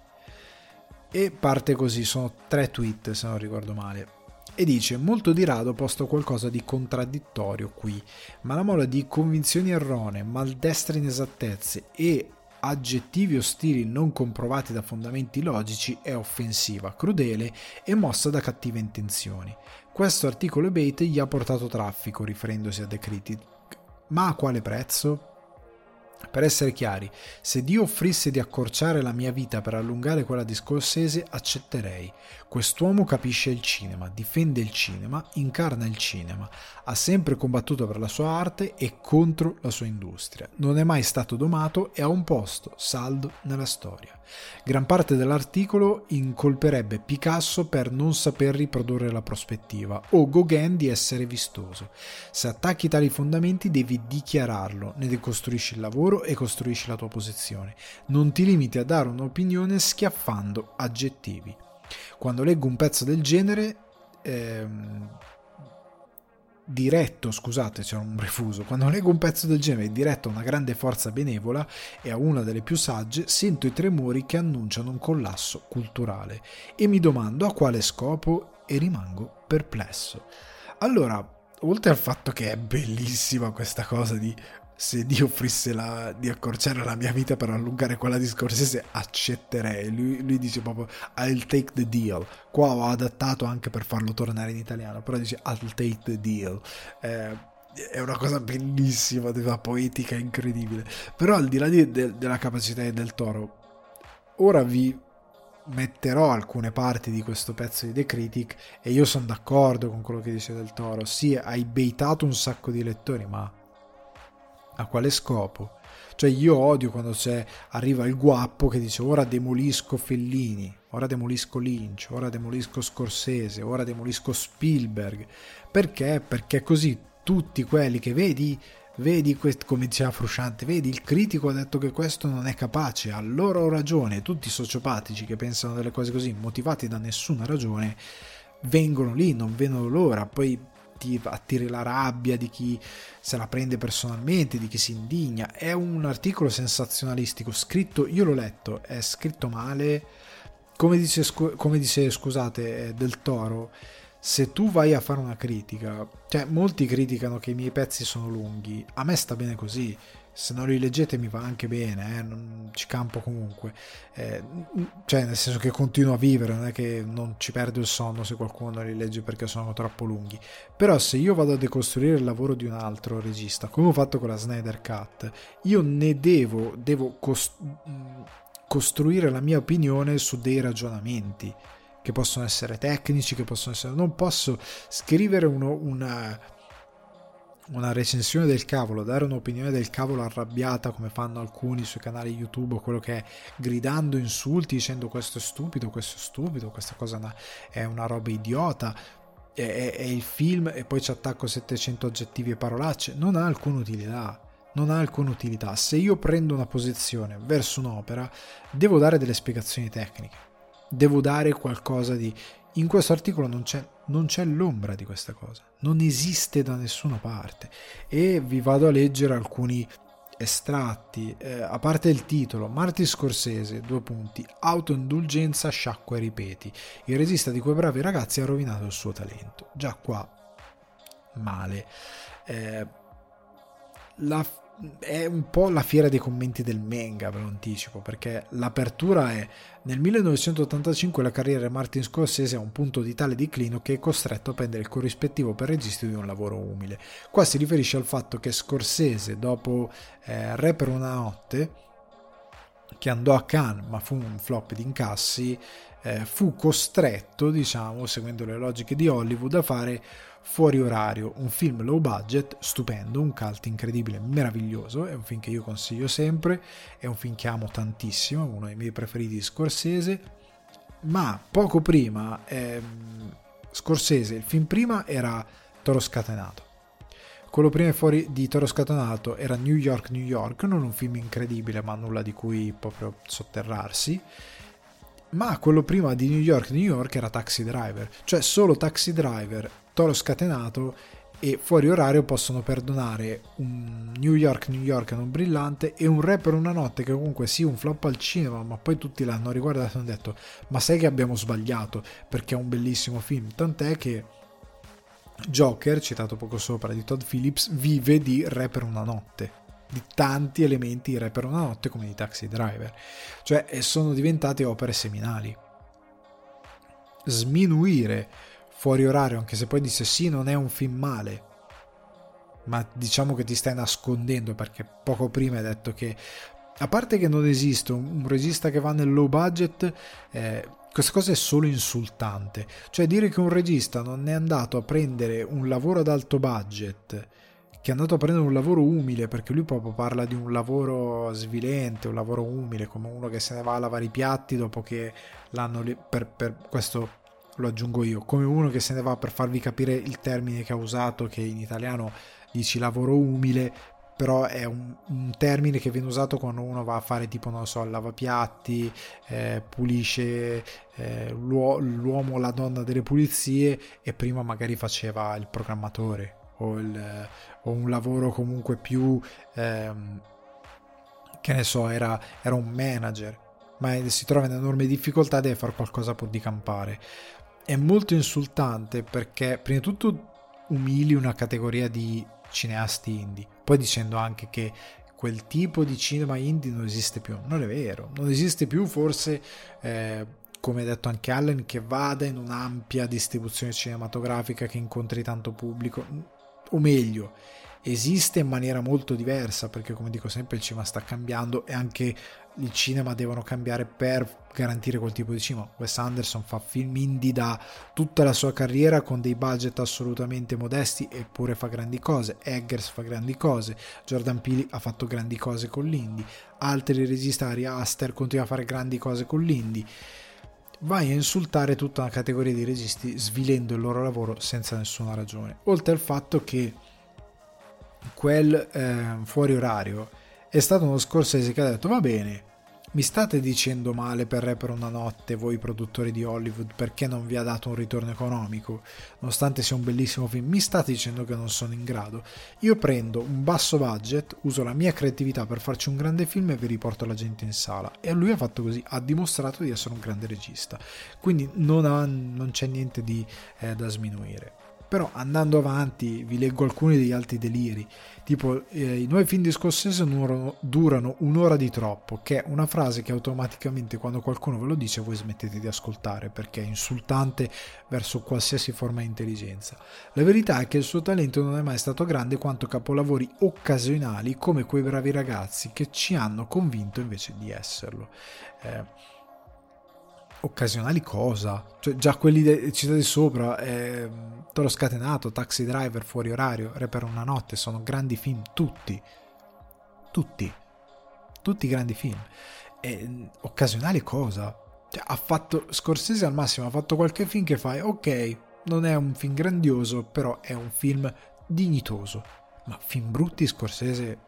E parte così, sono tre tweet se non ricordo male e dice molto di rado posto qualcosa di contraddittorio qui, ma la mole di convinzioni erronee, maldestre inesattezze e aggettivi ostili non comprovati da fondamenti logici è offensiva, crudele e mossa da cattive intenzioni. Questo articolo bait gli ha portato traffico, riferendosi a The Critic. Ma a quale prezzo? Per essere chiari, se Dio offrisse di accorciare la mia vita per allungare quella di Scorsese, accetterei. Quest'uomo capisce il cinema, difende il cinema, incarna il cinema, ha sempre combattuto per la sua arte e contro la sua industria. Non è mai stato domato e ha un posto saldo nella storia. Gran parte dell'articolo incolperebbe Picasso per non saper riprodurre la prospettiva o Gauguin di essere vistoso. Se attacchi tali fondamenti devi dichiararlo, ne decostruisci il lavoro e costruisci la tua posizione. Non ti limiti a dare un'opinione schiaffando aggettivi. Quando leggo un pezzo del genere, ehm, diretto, scusate, c'è un refuso, quando leggo un pezzo del genere diretto a una grande forza benevola e a una delle più sagge, sento i tremori che annunciano un collasso culturale e mi domando a quale scopo e rimango perplesso. Allora, oltre al fatto che è bellissima questa cosa di se Dio offrisse la, di accorciare la mia vita per allungare quella di Scorsese, accetterei. Lui, lui, dice proprio I'll take the deal. Qua ho adattato anche per farlo tornare in italiano, però dice I'll take the deal. Eh, è una cosa bellissima, una poetica incredibile. Però al di là di, de, della capacità del toro, ora vi metterò alcune parti di questo pezzo di The Critic e io sono d'accordo con quello che dice del toro. Sì, hai baitato un sacco di lettori, ma a quale scopo? Cioè io odio quando c'è, arriva il guappo che dice ora demolisco Fellini, ora demolisco Lynch, ora demolisco Scorsese, ora demolisco Spielberg. Perché? Perché così tutti quelli che vedi, vedi come diceva Frusciante, vedi il critico ha detto che questo non è capace, a loro ragione, tutti i sociopatici che pensano delle cose così, motivati da nessuna ragione, vengono lì, non vedono l'ora, poi ti attiri la rabbia di chi se la prende personalmente, di chi si indigna. È un articolo sensazionalistico, scritto, io l'ho letto, è scritto male. Come dice, come dice scusate, Del Toro, se tu vai a fare una critica, cioè molti criticano che i miei pezzi sono lunghi, a me sta bene così se non li leggete mi va anche bene, eh? non ci campo comunque, eh, cioè nel senso che continuo a vivere, non è che non ci perdo il sonno se qualcuno li legge perché sono troppo lunghi, però se io vado a decostruire il lavoro di un altro regista, come ho fatto con la Snyder Cut, io ne devo, devo cost- costruire la mia opinione su dei ragionamenti che possono essere tecnici, che possono essere... non posso scrivere uno, una una recensione del cavolo, dare un'opinione del cavolo arrabbiata come fanno alcuni sui canali YouTube quello che è, gridando insulti dicendo questo è stupido, questo è stupido, questa cosa è una roba idiota, è, è il film e poi ci attacco 700 aggettivi e parolacce, non ha alcuna utilità. Non ha alcuna utilità. Se io prendo una posizione verso un'opera, devo dare delle spiegazioni tecniche, devo dare qualcosa di in questo articolo non c'è, non c'è l'ombra di questa cosa, non esiste da nessuna parte. E vi vado a leggere alcuni estratti, eh, a parte il titolo, Martin Scorsese, due punti, autoindulgenza, sciacqua e ripeti, il regista di quei bravi ragazzi ha rovinato il suo talento, già qua male. Eh, la è un po' la fiera dei commenti del manga, ve lo anticipo, perché l'apertura è nel 1985 la carriera di Martin Scorsese è a un punto di tale declino che è costretto a prendere il corrispettivo per registro di un lavoro umile. Qua si riferisce al fatto che Scorsese, dopo eh, Re per una notte, che andò a Cannes ma fu un flop di incassi, eh, fu costretto, diciamo, seguendo le logiche di Hollywood, a fare Fuori orario, un film low budget, stupendo, un cult incredibile, meraviglioso, è un film che io consiglio sempre, è un film che amo tantissimo, uno dei miei preferiti di Scorsese, ma poco prima, ehm, Scorsese, il film prima era Toro Scatenato, quello prima fuori di Toro Scatenato era New York, New York, non un film incredibile ma nulla di cui proprio sotterrarsi, ma quello prima di New York, New York era Taxi Driver, cioè solo Taxi Driver Toro Scatenato e fuori orario possono perdonare un New York New York non brillante e un Re per una notte che comunque sì un flop al cinema ma poi tutti l'hanno riguardato e hanno detto ma sai che abbiamo sbagliato? Perché è un bellissimo film. Tant'è che Joker citato poco sopra di Todd Phillips vive di Re per una notte di tanti elementi di Re per una notte come di Taxi Driver. Cioè sono diventate opere seminali. Sminuire fuori orario, anche se poi disse sì, non è un film male, ma diciamo che ti stai nascondendo perché poco prima hai detto che a parte che non esiste un, regista che va nel low budget, eh, questa cosa è solo insultante. Cioè dire che un regista non è andato a prendere un lavoro ad alto budget, che è andato a prendere un lavoro umile, perché lui proprio parla di un lavoro svilente, un lavoro umile, come uno che se ne va a lavare i piatti dopo che l'hanno per, per questo lo aggiungo io, come uno che se ne va per farvi capire il termine che ha usato, che in italiano dici lavoro umile, però è un, un, termine che viene usato quando uno va a fare tipo, non so, lavapiatti, eh, pulisce eh, l'uomo o la donna delle pulizie e prima magari faceva il programmatore o, il, o un lavoro comunque più, ehm, che ne so, era, era un manager ma si trova in enorme difficoltà deve fare qualcosa pur di campare è molto insultante perché prima di tutto umili una categoria di cineasti indie. poi dicendo anche che quel tipo di cinema indie non esiste più. Non è vero, non esiste più forse, eh, come ha detto anche Allen, che vada in un'ampia distribuzione cinematografica che incontri tanto pubblico, o meglio, esiste in maniera molto diversa perché come dico sempre il cinema sta cambiando e anche il cinema devono cambiare per garantire quel tipo di cinema. Wes Anderson fa film indie da tutta la sua carriera con dei budget assolutamente modesti eppure fa grandi cose. Eggers fa grandi cose, Jordan Peele ha fatto grandi cose con l'indie, altri registi, Ari Aster continua a fare grandi cose con l'indie. Vai a insultare tutta una categoria di registi svilendo il loro lavoro senza nessuna ragione. Oltre al fatto che quel eh, fuori orario è stato uno Scorsese che ha detto va bene mi state dicendo male per Re per una notte voi produttori di Hollywood perché non vi ha dato un ritorno economico? Nonostante sia un bellissimo film mi state dicendo che non sono in grado. Io prendo un basso budget uso la mia creatività per farci un grande film e vi riporto la gente in sala. E lui ha fatto così ha dimostrato di essere un grande regista. Quindi non, ha, non c'è niente di, eh, da sminuire però andando avanti vi leggo alcuni degli altri deliri, tipo eh, i nuovi film di Scorsese durano, un'ora di troppo, che è una frase che automaticamente quando qualcuno ve lo dice voi smettete di ascoltare perché è insultante verso qualsiasi forma di intelligenza. La verità è che il suo talento non è mai stato grande quanto capolavori occasionali come quei bravi ragazzi che ci hanno convinto invece di esserlo. Eh, occasionali cosa? Cioè, già quelli de- citati sopra, eh, Toro Scatenato, Taxi Driver, Fuori Orario, Re per una notte, sono grandi film, tutti. Tutti. Tutti grandi film. E, occasionali cosa? Cioè, ha fatto, Scorsese al massimo ha fatto qualche film che fai, ok, non è un film grandioso, però è un film dignitoso. Ma film brutti Scorsese,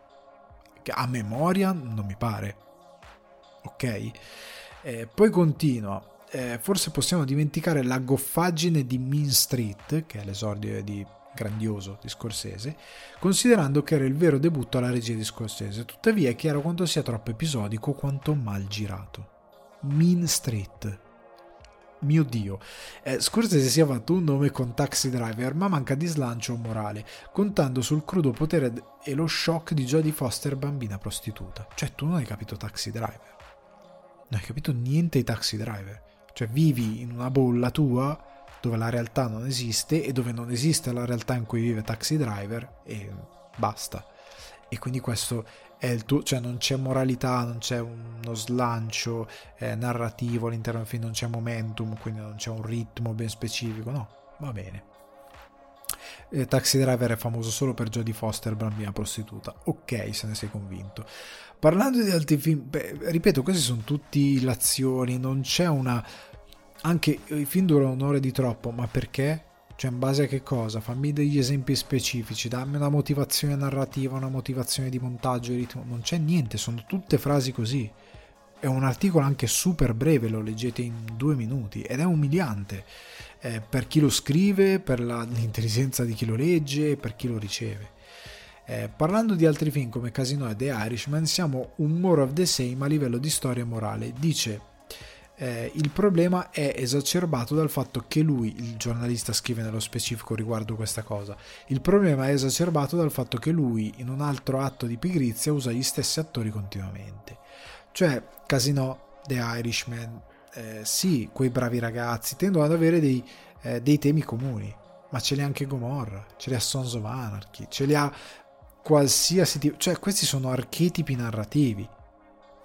a memoria, non mi pare. Ok? Eh, poi continua. Eh, forse possiamo dimenticare la goffaggine di Mean Street, che è l'esordio di grandioso di Scorsese, considerando che era il vero debutto alla regia di Scorsese. Tuttavia è chiaro quanto sia troppo episodico quanto mal girato. Mean Street. Mio Dio, eh, Scorsese si è fatto un nome con Taxi Driver, ma manca di slancio morale, contando sul crudo potere e lo shock di Jodie Foster bambina prostituta. Cioè, tu non hai capito Taxi Driver non hai capito niente di taxi driver. Cioè vivi in una bolla tua dove la realtà non esiste e dove non esiste la realtà in cui vive taxi driver e basta. E quindi questo è il tuo, cioè non c'è moralità, non c'è uno slancio eh, narrativo all'interno del film, non c'è momentum, quindi non c'è un ritmo ben specifico, no, va bene. Eh, Taxi Driver è famoso solo per Jodie Foster, bambina prostituta. Ok, se ne sei convinto. Parlando di altri film, beh, ripeto, queste sono tutte l'azioni, non c'è una... Anche i film durano un'ora di troppo, ma perché? Cioè, in base a che cosa? Fammi degli esempi specifici, dammi una motivazione narrativa, una motivazione di montaggio, ritmo. Non c'è niente, sono tutte frasi così. È un articolo anche super breve, lo leggete in due minuti ed è umiliante eh, per chi lo scrive, per la, l'intelligenza di chi lo legge, per chi lo riceve. Eh, parlando di altri film come Casino e The Irishman, siamo un more of the same a livello di storia morale. Dice eh, il problema è esacerbato dal fatto che lui, il giornalista scrive nello specifico riguardo questa cosa, il problema è esacerbato dal fatto che lui in un altro atto di pigrizia usa gli stessi attori continuamente. Cioè, Casino, The Irishman, eh, sì, quei bravi ragazzi tendono ad avere dei, eh, dei temi comuni, ma ce li ha anche Gomorra, ce li ha Sons of Anarchy, ce li ha qualsiasi tipo, cioè questi sono archetipi narrativi.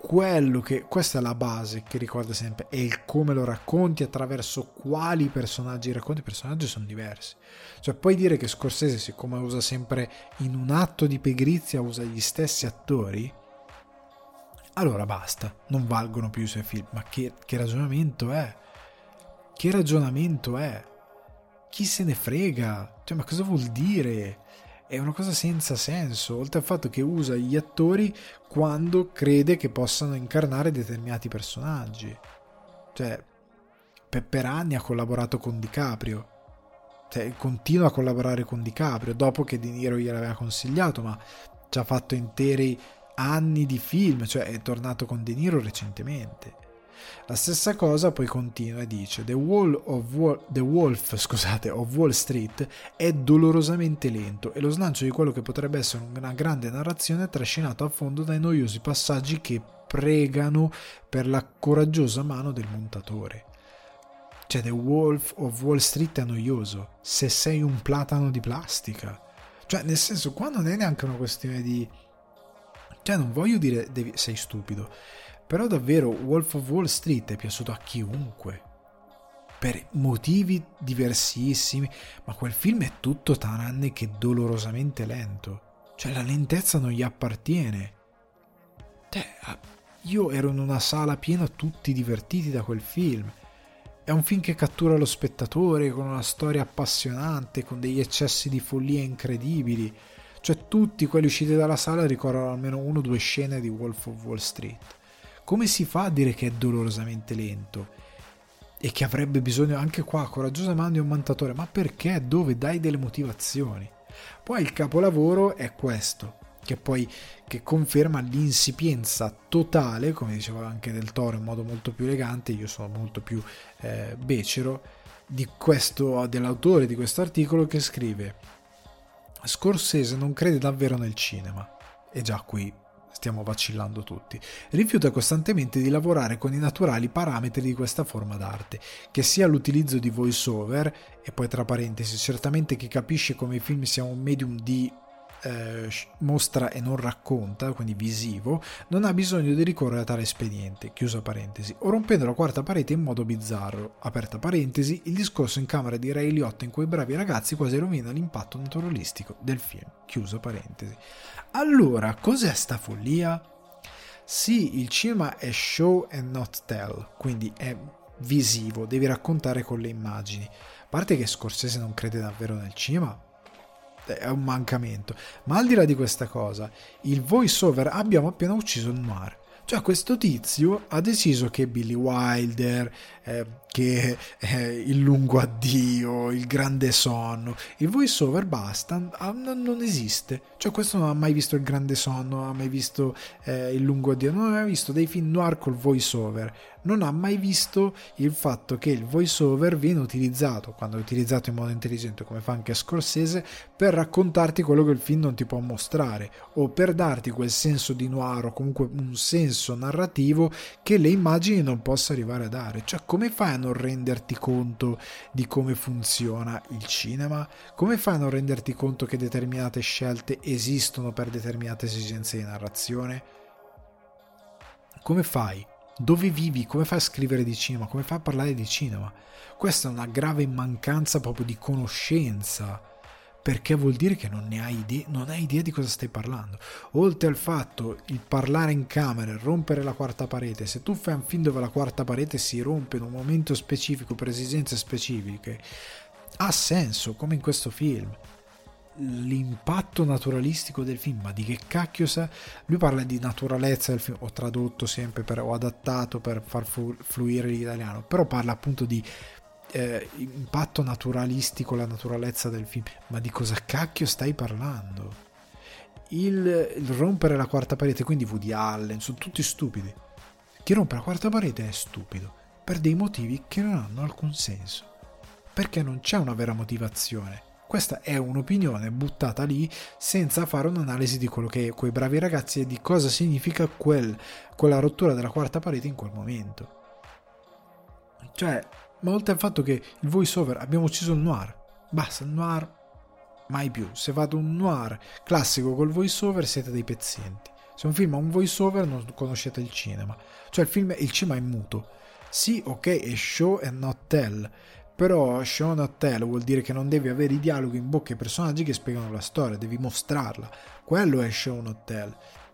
Quello che, questa è la base che ricorda sempre, è il come lo racconti, attraverso quali personaggi racconti, i personaggi sono diversi. Cioè puoi dire che Scorsese, siccome usa sempre in un atto di pigrizia, usa gli stessi attori, allora basta, non valgono più i suoi film. Ma che, che ragionamento è? Che ragionamento è? Chi se ne frega? Cioè, ma cosa vuol dire? È una cosa senza senso, oltre al fatto che usa gli attori quando crede che possano incarnare determinati personaggi. Cioè, per, anni ha collaborato con DiCaprio, cioè, continua a collaborare con DiCaprio, dopo che Di Niro gliel'aveva consigliato, ma ci ha fatto interi anni di film, cioè è tornato con De Niro recentemente. La stessa cosa poi continua e dice The, Wall of Wall, The Wolf scusate, of Wall Street è dolorosamente lento e lo slancio di quello che potrebbe essere una grande narrazione è trascinato a fondo dai noiosi passaggi che pregano per la coraggiosa mano del montatore. Cioè The Wolf of Wall Street è noioso se sei un platano di plastica. Cioè nel senso qua non è neanche una questione di... Cioè non voglio dire devi... sei stupido però davvero Wolf of Wall Street è piaciuto a chiunque. Per motivi diversissimi, ma quel film è tutto tranne che dolorosamente lento. Cioè la lentezza non gli appartiene. Cioè, io ero in una sala piena tutti divertiti da quel film. È un film che cattura lo spettatore con una storia appassionante, con degli eccessi di follia incredibili. Cioè tutti quelli usciti dalla sala ricordano almeno uno o due scene di Wolf of Wall Street. Come si fa a dire che è dolorosamente lento? E che avrebbe bisogno anche qua, coraggiosa mano un montatore? Ma perché? Dove? Dai delle motivazioni. Poi il capolavoro è questo, che poi che conferma l'insipienza totale, come diceva anche Del Toro in modo molto più elegante, io sono molto più eh, becero, di questo, dell'autore di questo articolo che scrive Scorsese non crede davvero nel cinema. E già qui stiamo vacillando tutti, rifiuta costantemente di lavorare con i naturali parametri di questa forma d'arte, che sia l'utilizzo di voice-over, e poi tra parentesi, certamente chi capisce come i film siano un medium di eh, mostra e non racconta, quindi visivo, non ha bisogno di ricorrere a tale espediente, chiusa parentesi, o rompendo la quarta parete in modo bizzarro, aperta parentesi, il discorso in camera di Ray Liotta in cui i bravi ragazzi quasi rovina l'impatto naturalistico del film, chiusa parentesi. Allora, cos'è sta follia? Sì, il cinema è show and not tell, quindi è visivo, devi raccontare con le immagini. A parte che Scorsese non crede davvero nel cinema, è un mancamento. Ma al di là di questa cosa, il voice over abbiamo appena ucciso il noir. Cioè questo tizio ha deciso che Billy Wilder, eh, che eh, il lungo addio, il grande sonno, il voice over basta, ah, non, non, esiste. Cioè questo non ha mai visto il grande sonno, non ha mai visto eh, il lungo addio, non ha mai visto dei film noir col voice over non ha mai visto il fatto che il voice over viene utilizzato, quando è utilizzato in modo intelligente come fa anche Scorsese, per raccontarti quello che il film non ti può mostrare o per darti quel senso di noir o comunque un senso narrativo che le immagini non possono arrivare a dare. Cioè come fai a non renderti conto di come funziona il cinema? Come fai a non renderti conto che determinate scelte esistono per determinate esigenze di narrazione? Come fai? Dove vivi? Come fai a scrivere di cinema? Come fai a parlare di cinema? Questa è una grave mancanza proprio di conoscenza, perché vuol dire che non ne hai idea, non hai idea di cosa stai parlando. Oltre al fatto il parlare in camera, rompere la quarta parete, se tu fai un film dove la quarta parete si rompe in un momento specifico per esigenze specifiche, ha senso, come in questo film l'impatto naturalistico del film, ma di che cacchio sa? Lui parla di naturalezza del film, ho tradotto sempre, per, ho adattato per far fluire l'italiano, però parla appunto di eh, impatto naturalistico, la naturalezza del film, ma di cosa cacchio stai parlando? Il, il rompere la quarta parete, quindi Woody Allen, sono tutti stupidi. Chi rompe la quarta parete è stupido, per dei motivi che non hanno alcun senso, perché non c'è una vera motivazione questa è un'opinione buttata lì senza fare un'analisi di quello che quei bravi ragazzi e di cosa significa quel, quella rottura della quarta parete in quel momento. Cioè, ma oltre al fatto che il voice over abbiamo ucciso il noir, basta, il noir mai più. Se fate un noir classico col voice over siete dei pezzenti. Se un film ha un voice over non conoscete il cinema. Cioè il film, il cinema è muto. Sì, ok, è show and not tell però Sean Hotel vuol dire che non devi avere i dialoghi in bocca ai personaggi che spiegano la storia, devi mostrarla. Quello è Sean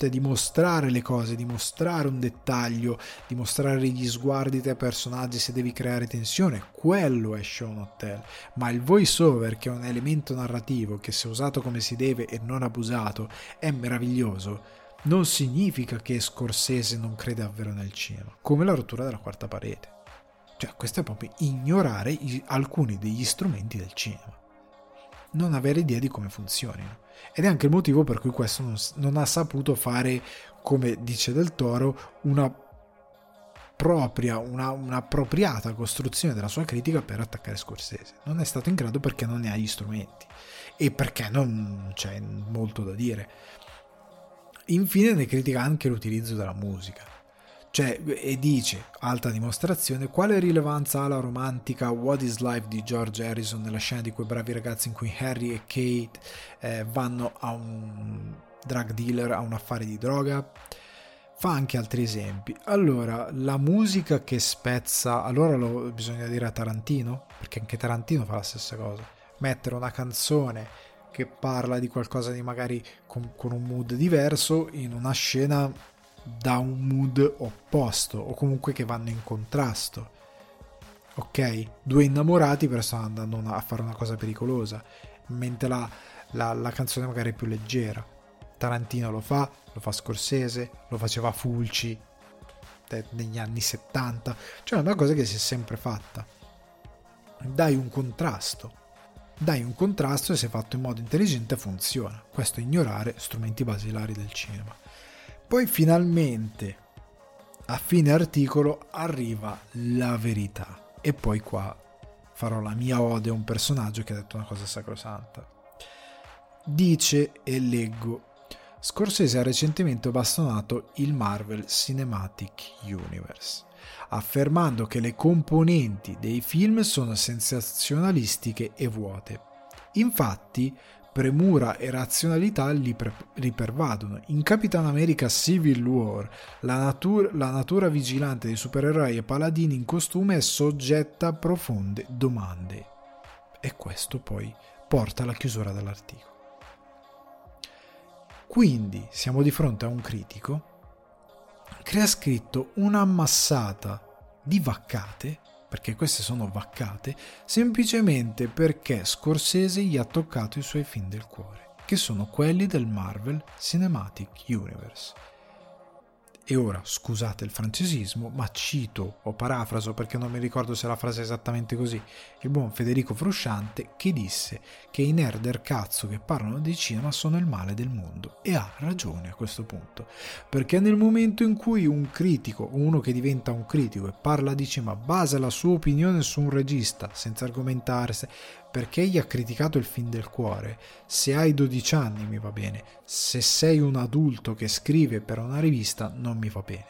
Hotel. Cioè dimostrare le cose, dimostrare un dettaglio, dimostrare gli sguardi dei personaggi se devi creare tensione. Quello è Sean Hotel. Ma il voice over, che è un elemento narrativo che se usato come si deve e non abusato è meraviglioso, non significa che Scorsese non crede davvero nel cinema, come la rottura della quarta parete. Cioè, questo è proprio ignorare alcuni degli strumenti del cinema. Non avere idea di come funzionino. Ed è anche il motivo per cui questo non, non ha saputo fare, come dice Del Toro, una propria, una, un'appropriata costruzione della sua critica per attaccare Scorsese. Non è stato in grado perché non ne ha gli strumenti e perché non c'è molto da dire. Infine ne critica anche l'utilizzo della musica. Cioè, e dice, alta dimostrazione, quale rilevanza ha la romantica What is Life di George Harrison nella scena di quei bravi ragazzi in cui Harry e Kate eh, vanno a un drug dealer, a un affare di droga? Fa anche altri esempi. Allora, la musica che spezza, allora lo, bisogna dire a Tarantino, perché anche Tarantino fa la stessa cosa. Mettere una canzone che parla di qualcosa di magari con, con un mood diverso in una scena da un mood opposto o comunque che vanno in contrasto. Ok? Due innamorati però stanno andando a fare una cosa pericolosa, mentre la, la, la canzone magari è più leggera. Tarantino lo fa, lo fa Scorsese, lo faceva Fulci negli anni 70, cioè è una cosa che si è sempre fatta. Dai un contrasto, dai un contrasto e se fatto in modo intelligente funziona. Questo è ignorare strumenti basilari del cinema. Poi finalmente a fine articolo arriva la verità e poi qua farò la mia ode a un personaggio che ha detto una cosa sacrosanta. Dice e leggo Scorsese ha recentemente bastonato il Marvel Cinematic Universe, affermando che le componenti dei film sono sensazionalistiche e vuote. Infatti, premura e razionalità li, pre- li pervadono. In Capitan America Civil War, la, natura, la natura vigilante dei supereroi e paladini in costume è soggetta a profonde domande. E questo poi porta alla chiusura dell'articolo. Quindi siamo di fronte a un critico che ha scritto un'ammassata di vaccate perché queste sono vaccate, semplicemente perché Scorsese gli ha toccato i suoi film del cuore, che sono quelli del Marvel Cinematic Universe. E ora, scusate il francesismo, ma cito o parafraso perché non mi ricordo se la frase è esattamente così, il buon Federico Frusciante che disse che i nerder cazzo che parlano di cinema sono il male del mondo. E ha ragione a questo punto, perché nel momento in cui un critico, uno che diventa un critico e parla di cinema, basa la sua opinione su un regista senza argomentare, perché gli ha criticato il film del cuore. Se hai 12 anni mi va bene, se sei un adulto che scrive per una rivista non mi va bene.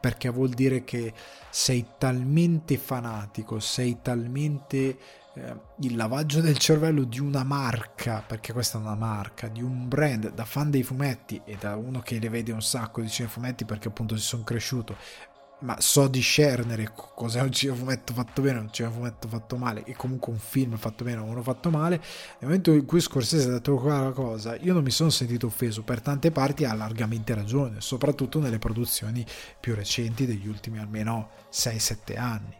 Perché vuol dire che sei talmente fanatico, sei talmente eh, il lavaggio del cervello di una marca, perché questa è una marca, di un brand, da fan dei fumetti e da uno che le vede un sacco di fumetti perché appunto si sono cresciuto ma so discernere cos'è un cinefumetto fatto bene, un cinefumetto fatto male e comunque un film fatto bene o uno fatto male. Nel momento in cui Scorsese ha detto quella cosa, io non mi sono sentito offeso, per tante parti ha largamente ragione, soprattutto nelle produzioni più recenti degli ultimi almeno 6-7 anni.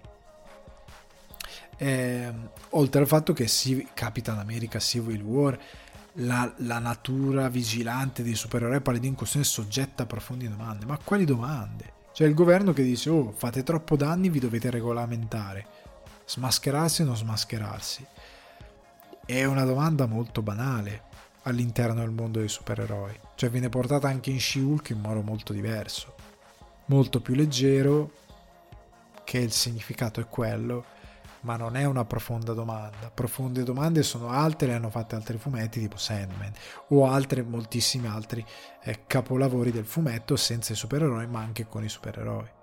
Eh, oltre al fatto che Capitan America Civil War la, la, natura vigilante dei supereroi paladini in questione soggetta a profonde domande. Ma quali domande? C'è il governo che dice, oh, fate troppo danni, vi dovete regolamentare. Smascherarsi o non smascherarsi? È una domanda molto banale all'interno del mondo dei supereroi. Cioè viene portata anche in She-Hulk in modo molto diverso. Molto più leggero, che il significato è quello, ma non è una profonda domanda. Profonde domande sono altre, le hanno fatte altri fumetti tipo Sandman o altre, moltissimi altri eh, capolavori del fumetto senza i supereroi ma anche con i supereroi.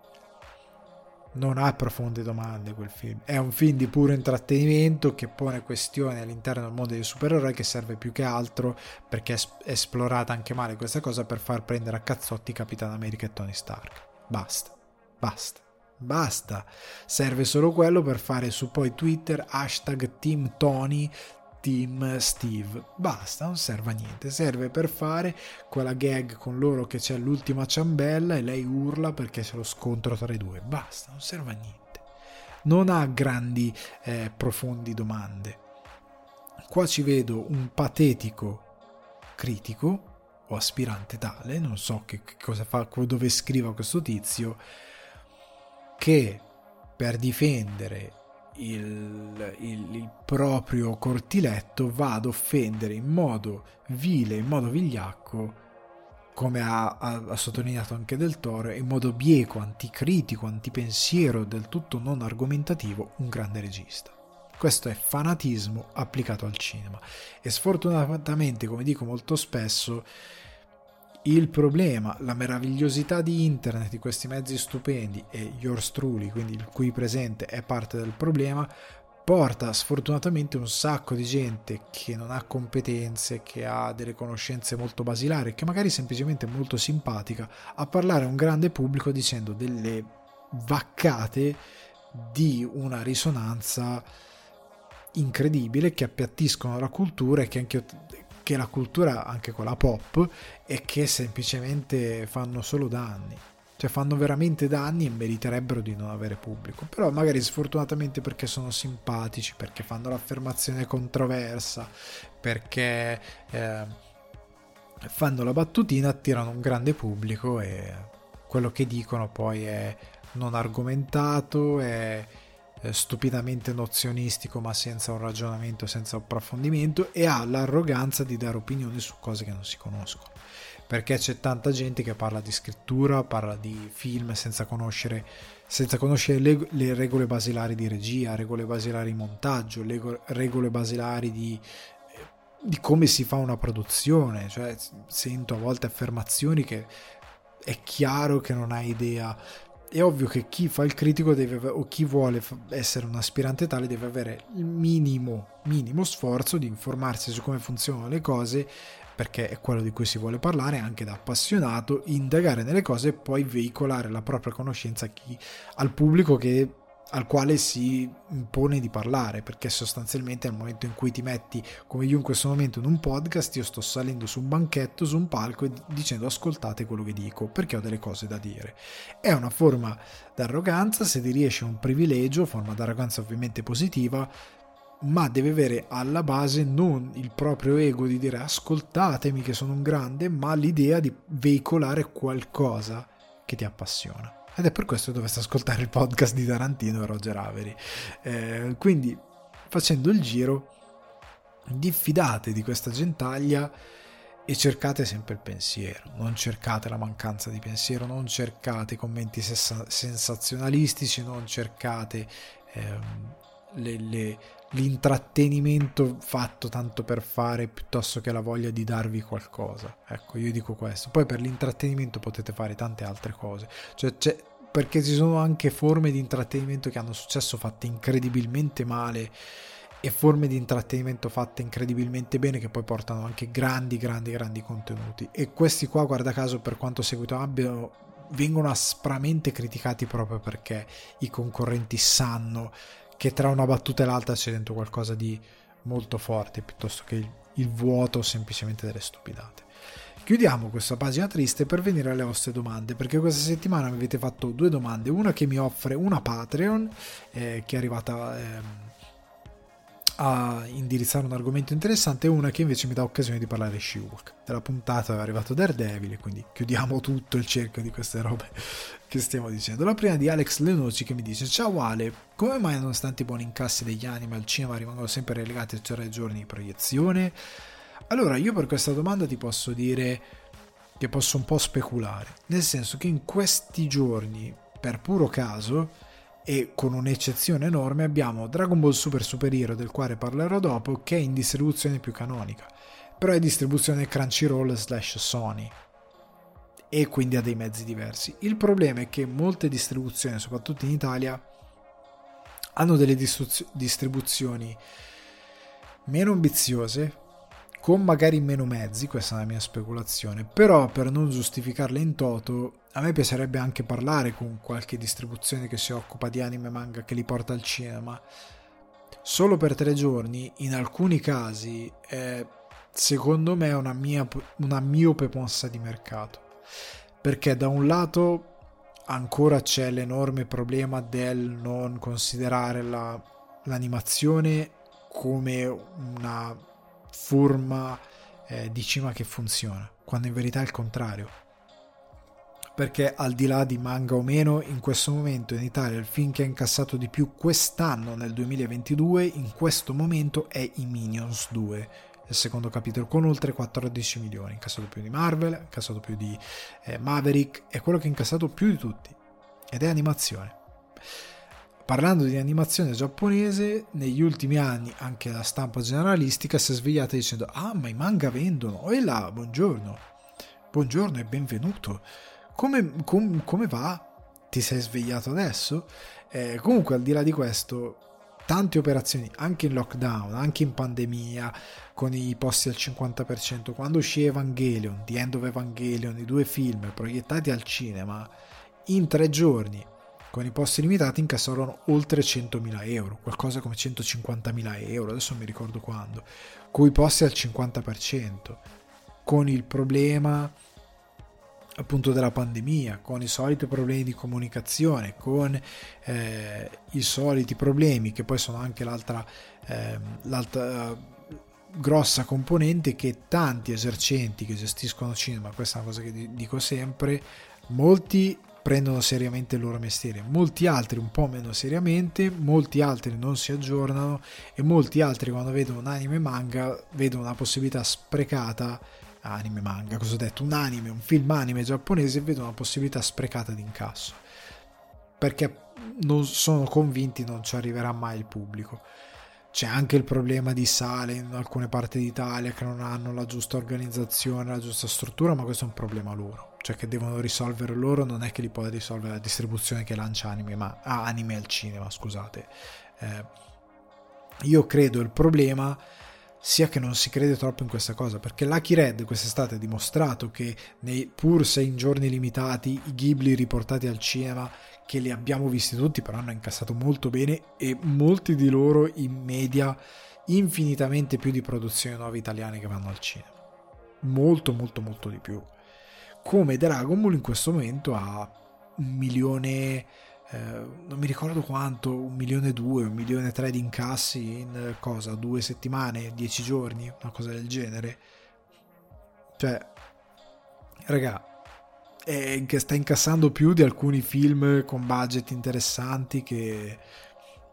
Non ha profonde domande quel film, è un film di puro intrattenimento che pone questioni all'interno del mondo dei supereroi che serve più che altro perché è esplorata anche male questa cosa per far prendere a cazzotti Capitan America e Tony Stark. Basta, basta. Basta, serve solo quello per fare su poi Twitter hashtag Team Tony, Team Steve. Basta, non serve a niente, serve per fare quella gag con loro che c'è l'ultima ciambella e lei urla perché c'è lo scontro tra i due. Basta, non serve a niente. Non ha grandi, eh, profondi domande. Qua ci vedo un patetico critico o aspirante tale, non so che, che cosa fa, dove scriva questo tizio che per difendere il, il, il, proprio cortiletto va ad offendere in modo vile, in modo vigliacco come ha, ha, ha, sottolineato anche Del Toro, in modo bieco, anticritico, antipensiero, del tutto non argomentativo, un grande regista. Questo è fanatismo applicato al cinema e sfortunatamente, come dico molto spesso, il problema, la meravigliosità di internet, di questi mezzi stupendi e yours truly, quindi il cui presente è parte del problema, porta sfortunatamente un sacco di gente che non ha competenze, che ha delle conoscenze molto basilari, che magari semplicemente è molto simpatica, a parlare a un grande pubblico dicendo delle vaccate di una risonanza incredibile che appiattiscono la cultura e che anche che la cultura anche quella pop e che semplicemente fanno solo danni. Cioè fanno veramente danni e meriterebbero di non avere pubblico. Però magari sfortunatamente perché sono simpatici perché fanno l'affermazione controversa perché eh, fanno la battutina attirano un grande pubblico e quello che dicono poi è non argomentato è stupidamente nozionistico ma senza un ragionamento senza approfondimento e ha l'arroganza di dare opinioni su cose che non si conoscono perché c'è tanta gente che parla di scrittura, parla di film senza conoscere, senza conoscere le, le, regole basilari di regia, regole basilari di montaggio, le, regole basilari di, di, come si fa una produzione. Cioè, sento a volte affermazioni che è chiaro che non hai idea. È ovvio che chi fa il critico deve, o chi vuole essere un aspirante tale deve avere il minimo, minimo sforzo di informarsi su come funzionano le cose perché è quello di cui si vuole parlare anche da appassionato, indagare nelle cose e poi veicolare la propria conoscenza chi, al pubblico che, al quale si impone di parlare, perché sostanzialmente nel momento in cui ti metti, come io in questo momento in un podcast, io sto salendo su un banchetto, su un palco e dicendo ascoltate quello che dico, perché ho delle cose da dire. È una forma d'arroganza, se ti riesce un privilegio, forma d'arroganza ovviamente positiva, ma deve avere alla base non il proprio ego di dire ascoltatemi che sono un grande, ma l'idea di veicolare qualcosa che ti appassiona. Ed è per questo che dovreste ascoltare il podcast di Tarantino e Roger Avery. Eh, quindi, facendo il giro, diffidate di questa gentaglia e cercate sempre il pensiero, non cercate la mancanza di pensiero, non cercate commenti sensazionalistici, non cercate ehm, le, le, l'intrattenimento fatto tanto per fare piuttosto che la voglia di darvi qualcosa. Ecco, io dico questo. Poi per l'intrattenimento potete fare tante altre cose. Cioè, perché ci sono anche forme di intrattenimento che hanno successo fatte incredibilmente male e forme di intrattenimento fatte incredibilmente bene che poi portano anche grandi, grandi, grandi contenuti. E questi qua, guarda caso, per quanto seguito abbiano vengono aspramente criticati proprio perché i concorrenti sanno che tra una battuta e l'altra c'è dentro qualcosa di molto forte piuttosto che il, il vuoto o semplicemente delle stupidate. Chiudiamo questa pagina triste per venire alle vostre domande, perché questa settimana mi avete fatto due domande, una che mi offre una Patreon, eh, che è arrivata... Eh, a indirizzare un argomento interessante e una che invece mi dà occasione di parlare di She-Hulk. Della puntata è arrivato Daredevil quindi chiudiamo tutto il cerchio di queste robe che stiamo dicendo. La prima di Alex Lenoci che mi dice Ciao Ale, come mai nonostante i buoni incassi degli anime al cinema rimangono sempre relegati a tre giorni di proiezione? Allora io per questa domanda ti posso dire che posso un po' speculare, nel senso che in questi giorni, per puro caso, e con un'eccezione enorme abbiamo Dragon Ball Super Super Hero del quale parlerò dopo che è in distribuzione più canonica. Però è distribuzione Crunchyroll slash Sony. E quindi ha dei mezzi diversi. Il problema è che molte distribuzioni soprattutto in Italia hanno delle distribuzioni meno ambiziose con magari meno mezzi, questa è la mia speculazione, però per non giustificarle in toto, a me piacerebbe anche parlare con qualche distribuzione che si occupa di anime e manga che li porta al cinema. Solo per tre giorni, in alcuni casi, è secondo me una, mia, una miope mossa di mercato. Perché da un lato ancora c'è l'enorme problema del non considerare la, l'animazione come una forma eh, di cima che funziona, quando in verità è il contrario. Perché al di là di manga o meno, in questo momento in Italia il film che ha incassato di più quest'anno, nel 2022, in questo momento è i Minions 2, il secondo capitolo con oltre 14 milioni, incassato più di Marvel, incassato più di eh, Maverick, è quello che ha incassato più di tutti ed è animazione. Parlando di animazione giapponese, negli ultimi anni anche la stampa generalistica si è svegliata dicendo ah ma i manga vendono, e là, buongiorno, buongiorno e benvenuto, come, com, come va? Ti sei svegliato adesso? Eh, comunque al di là di questo tante operazioni anche in lockdown, anche in pandemia, con i posti al 50%. Quando uscì Evangelion, The End of Evangelion, i due film proiettati al cinema, in tre giorni, con i posti limitati, incassarono oltre 100.000 euro, qualcosa come 150.000 euro, adesso non mi ricordo quando, con i posti al 50%, con il problema appunto della pandemia, con i soliti problemi di comunicazione, con eh, i soliti problemi che poi sono anche l'altra, eh, l'altra grossa componente che tanti esercenti che gestiscono cinema, questa è una cosa che dico sempre, molti prendono seriamente il loro mestiere, molti altri un po' meno seriamente, molti altri non si aggiornano e molti altri quando vedono un anime manga vedono una possibilità sprecata anime manga, cosa ho detto? Un anime, un film anime giapponese vedo una possibilità sprecata di incasso. Perché non sono convinti non ci arriverà mai il pubblico. C'è anche il problema di sale in alcune parti d'Italia che non hanno la giusta organizzazione, la giusta struttura, ma questo è un problema loro. Cioè che devono risolvere loro, non è che li può risolvere la distribuzione che lancia anime, ma ah, anime al cinema, scusate. Eh, io credo il problema sia che non si crede troppo in questa cosa, perché Lucky Red quest'estate ha dimostrato che nei pur sei giorni limitati i Ghibli riportati al cinema, che li abbiamo visti tutti, però hanno incassato molto bene e molti di loro in media infinitamente più di produzioni nuove italiane che vanno al cinema. Molto molto molto di più. Come Dragon Ball in questo momento ha un milione eh, non mi ricordo quanto, un milione e due, un milione e tre di incassi in eh, cosa, due settimane, dieci giorni, una cosa del genere. Cioè, raga, è, sta incassando più di alcuni film con budget interessanti che,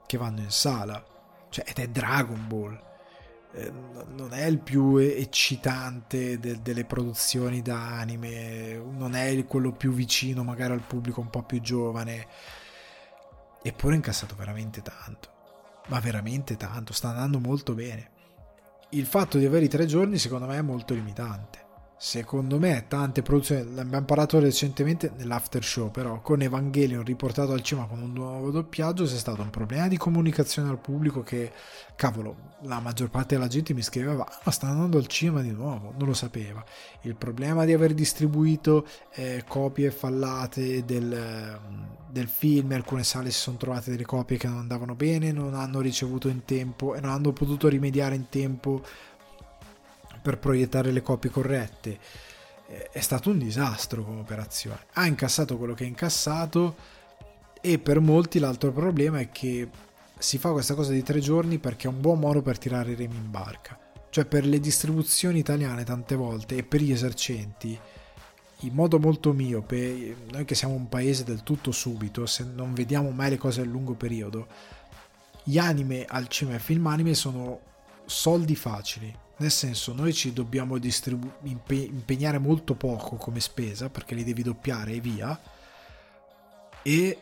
che vanno in sala. Cioè, ed è Dragon Ball. Eh, non è il più eccitante de, delle produzioni da anime, non è quello più vicino magari al pubblico un po' più giovane Eppure ha incassato veramente tanto. Ma veramente tanto, sta andando molto bene. Il fatto di avere i tre giorni secondo me è molto limitante secondo me tante produzioni l'abbiamo parlato recentemente nell'after show però con Evangelion riportato al cinema con un nuovo doppiaggio c'è stato un problema di comunicazione al pubblico che cavolo la maggior parte della gente mi scriveva ah, ma sta andando al cinema di nuovo non lo sapeva. Il problema di aver distribuito eh, copie fallate del, del film alcune sale si sono trovate delle copie che non andavano bene non hanno ricevuto in tempo e non hanno potuto rimediare in tempo per proiettare le copie corrette. È stato un disastro come operazione. Ha incassato quello che ha incassato e per molti l'altro problema è che si fa questa cosa di tre giorni perché è un buon modo per tirare i remi in barca. Cioè per le distribuzioni italiane tante volte e per gli esercenti, in modo molto miope, noi che siamo un paese del tutto subito, se non vediamo mai le cose a lungo periodo, gli anime al cinema e film anime sono soldi facili nel senso noi ci dobbiamo distribu- impe- impegnare molto poco come spesa perché li devi doppiare e via e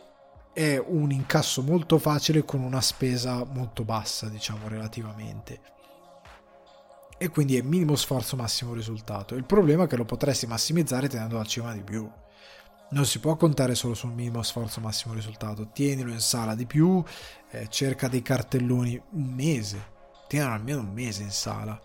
è un incasso molto facile con una spesa molto bassa diciamo relativamente. E quindi è minimo sforzo massimo risultato. Il problema è che lo potresti massimizzare tenendo al cinema di più. Non si può contare solo sul minimo sforzo massimo risultato. Tienilo in sala di più eh, cerca dei cartelloni un mese. Tienilo almeno un mese in sala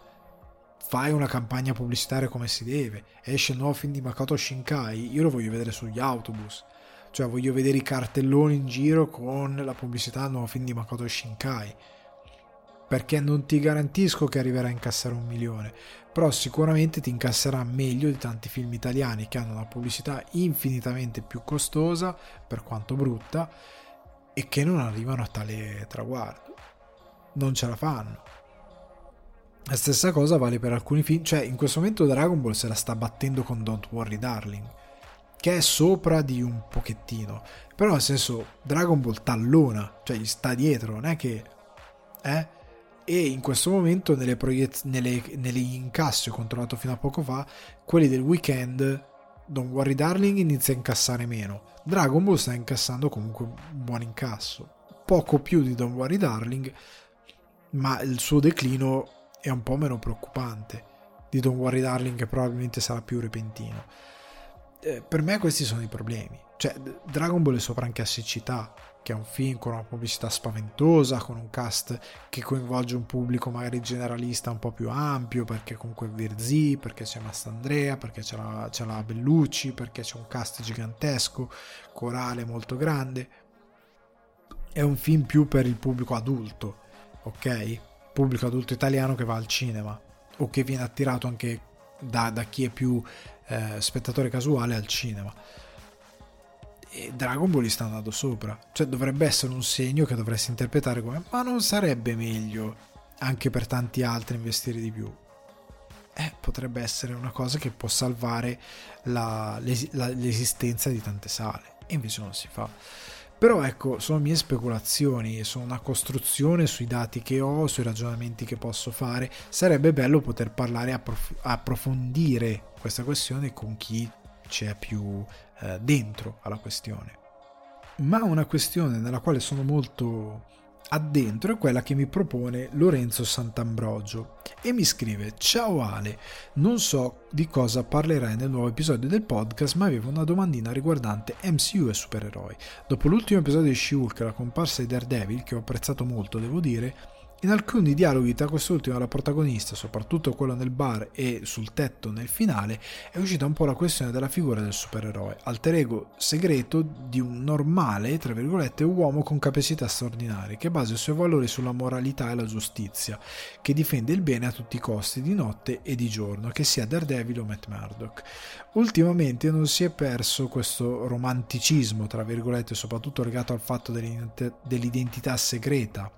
fai una campagna pubblicitaria come si deve, esce il nuovo film di Makoto Shinkai, io lo voglio vedere sugli autobus, cioè voglio vedere i cartelloni in giro con la pubblicità del nuovo film di Makoto Shinkai, perché non ti garantisco che arriverà a incassare un milione, però sicuramente ti incasserà meglio di tanti film italiani che hanno una pubblicità infinitamente più costosa, per quanto brutta, e che non arrivano a tale traguardo. Non ce la fanno. La stessa cosa vale per alcuni film, cioè in questo momento Dragon Ball se la sta battendo con Don't Worry Darling, che è sopra di un pochettino, però nel senso Dragon Ball tallona, cioè gli sta dietro, non è che... Eh? e in questo momento nelle, proiez- nelle, negli incassi ho controllato fino a poco fa quelli del weekend Don't Worry Darling inizia a incassare meno. Dragon Ball sta incassando comunque un buon incasso. Poco più di Don't Worry Darling ma il suo declino è un po' meno preoccupante di Don't Worry Darling che probabilmente sarà più repentino eh, per me questi sono i problemi cioè Dragon Ball è sopra anche a siccità che è un film con una pubblicità spaventosa, con un cast che coinvolge un pubblico magari generalista un po' più ampio, perché comunque è Virzì, perché c'è Mastandrea, perché c'è la, c'è la Bellucci, perché c'è un cast gigantesco, corale molto grande. È un film più per il pubblico adulto, ok? Pubblico adulto italiano che va al cinema o che viene attirato anche da, da chi è più eh, spettatore casuale al cinema e Dragon Ball gli sta andando sopra. Cioè dovrebbe essere un segno che dovresti interpretare come ma non sarebbe meglio anche per tanti altri investire di più? Eh, potrebbe essere una cosa che può salvare la, la, l'esistenza di tante sale e invece non si fa. Però ecco, sono mie speculazioni, sono una costruzione sui dati che ho, sui ragionamenti che posso fare. Sarebbe bello poter parlare approf- approfondire questa questione con chi c'è più eh, dentro alla questione. Ma una questione nella quale sono molto addentro è quella che mi propone Lorenzo Sant'Ambrogio e mi scrive Ciao Ale, non so di cosa parlerai nel nuovo episodio del podcast ma avevo una domandina riguardante MCU e supereroi. Dopo l'ultimo episodio di She-Hulk la comparsa di Daredevil che ho apprezzato molto devo dire, in alcuni dialoghi tra quest'ultimo e la protagonista, soprattutto quello nel bar e sul tetto nel finale, è uscita un po' la questione della figura del supereroe, alter ego segreto di un normale, tra virgolette, uomo con capacità straordinarie, che basa i suoi valori sulla moralità e la giustizia, che difende il bene a tutti i costi, di notte e di giorno, che sia Daredevil o Matt Murdock. Ultimamente non si è perso questo romanticismo, tra virgolette, soprattutto legato al fatto dell'identità segreta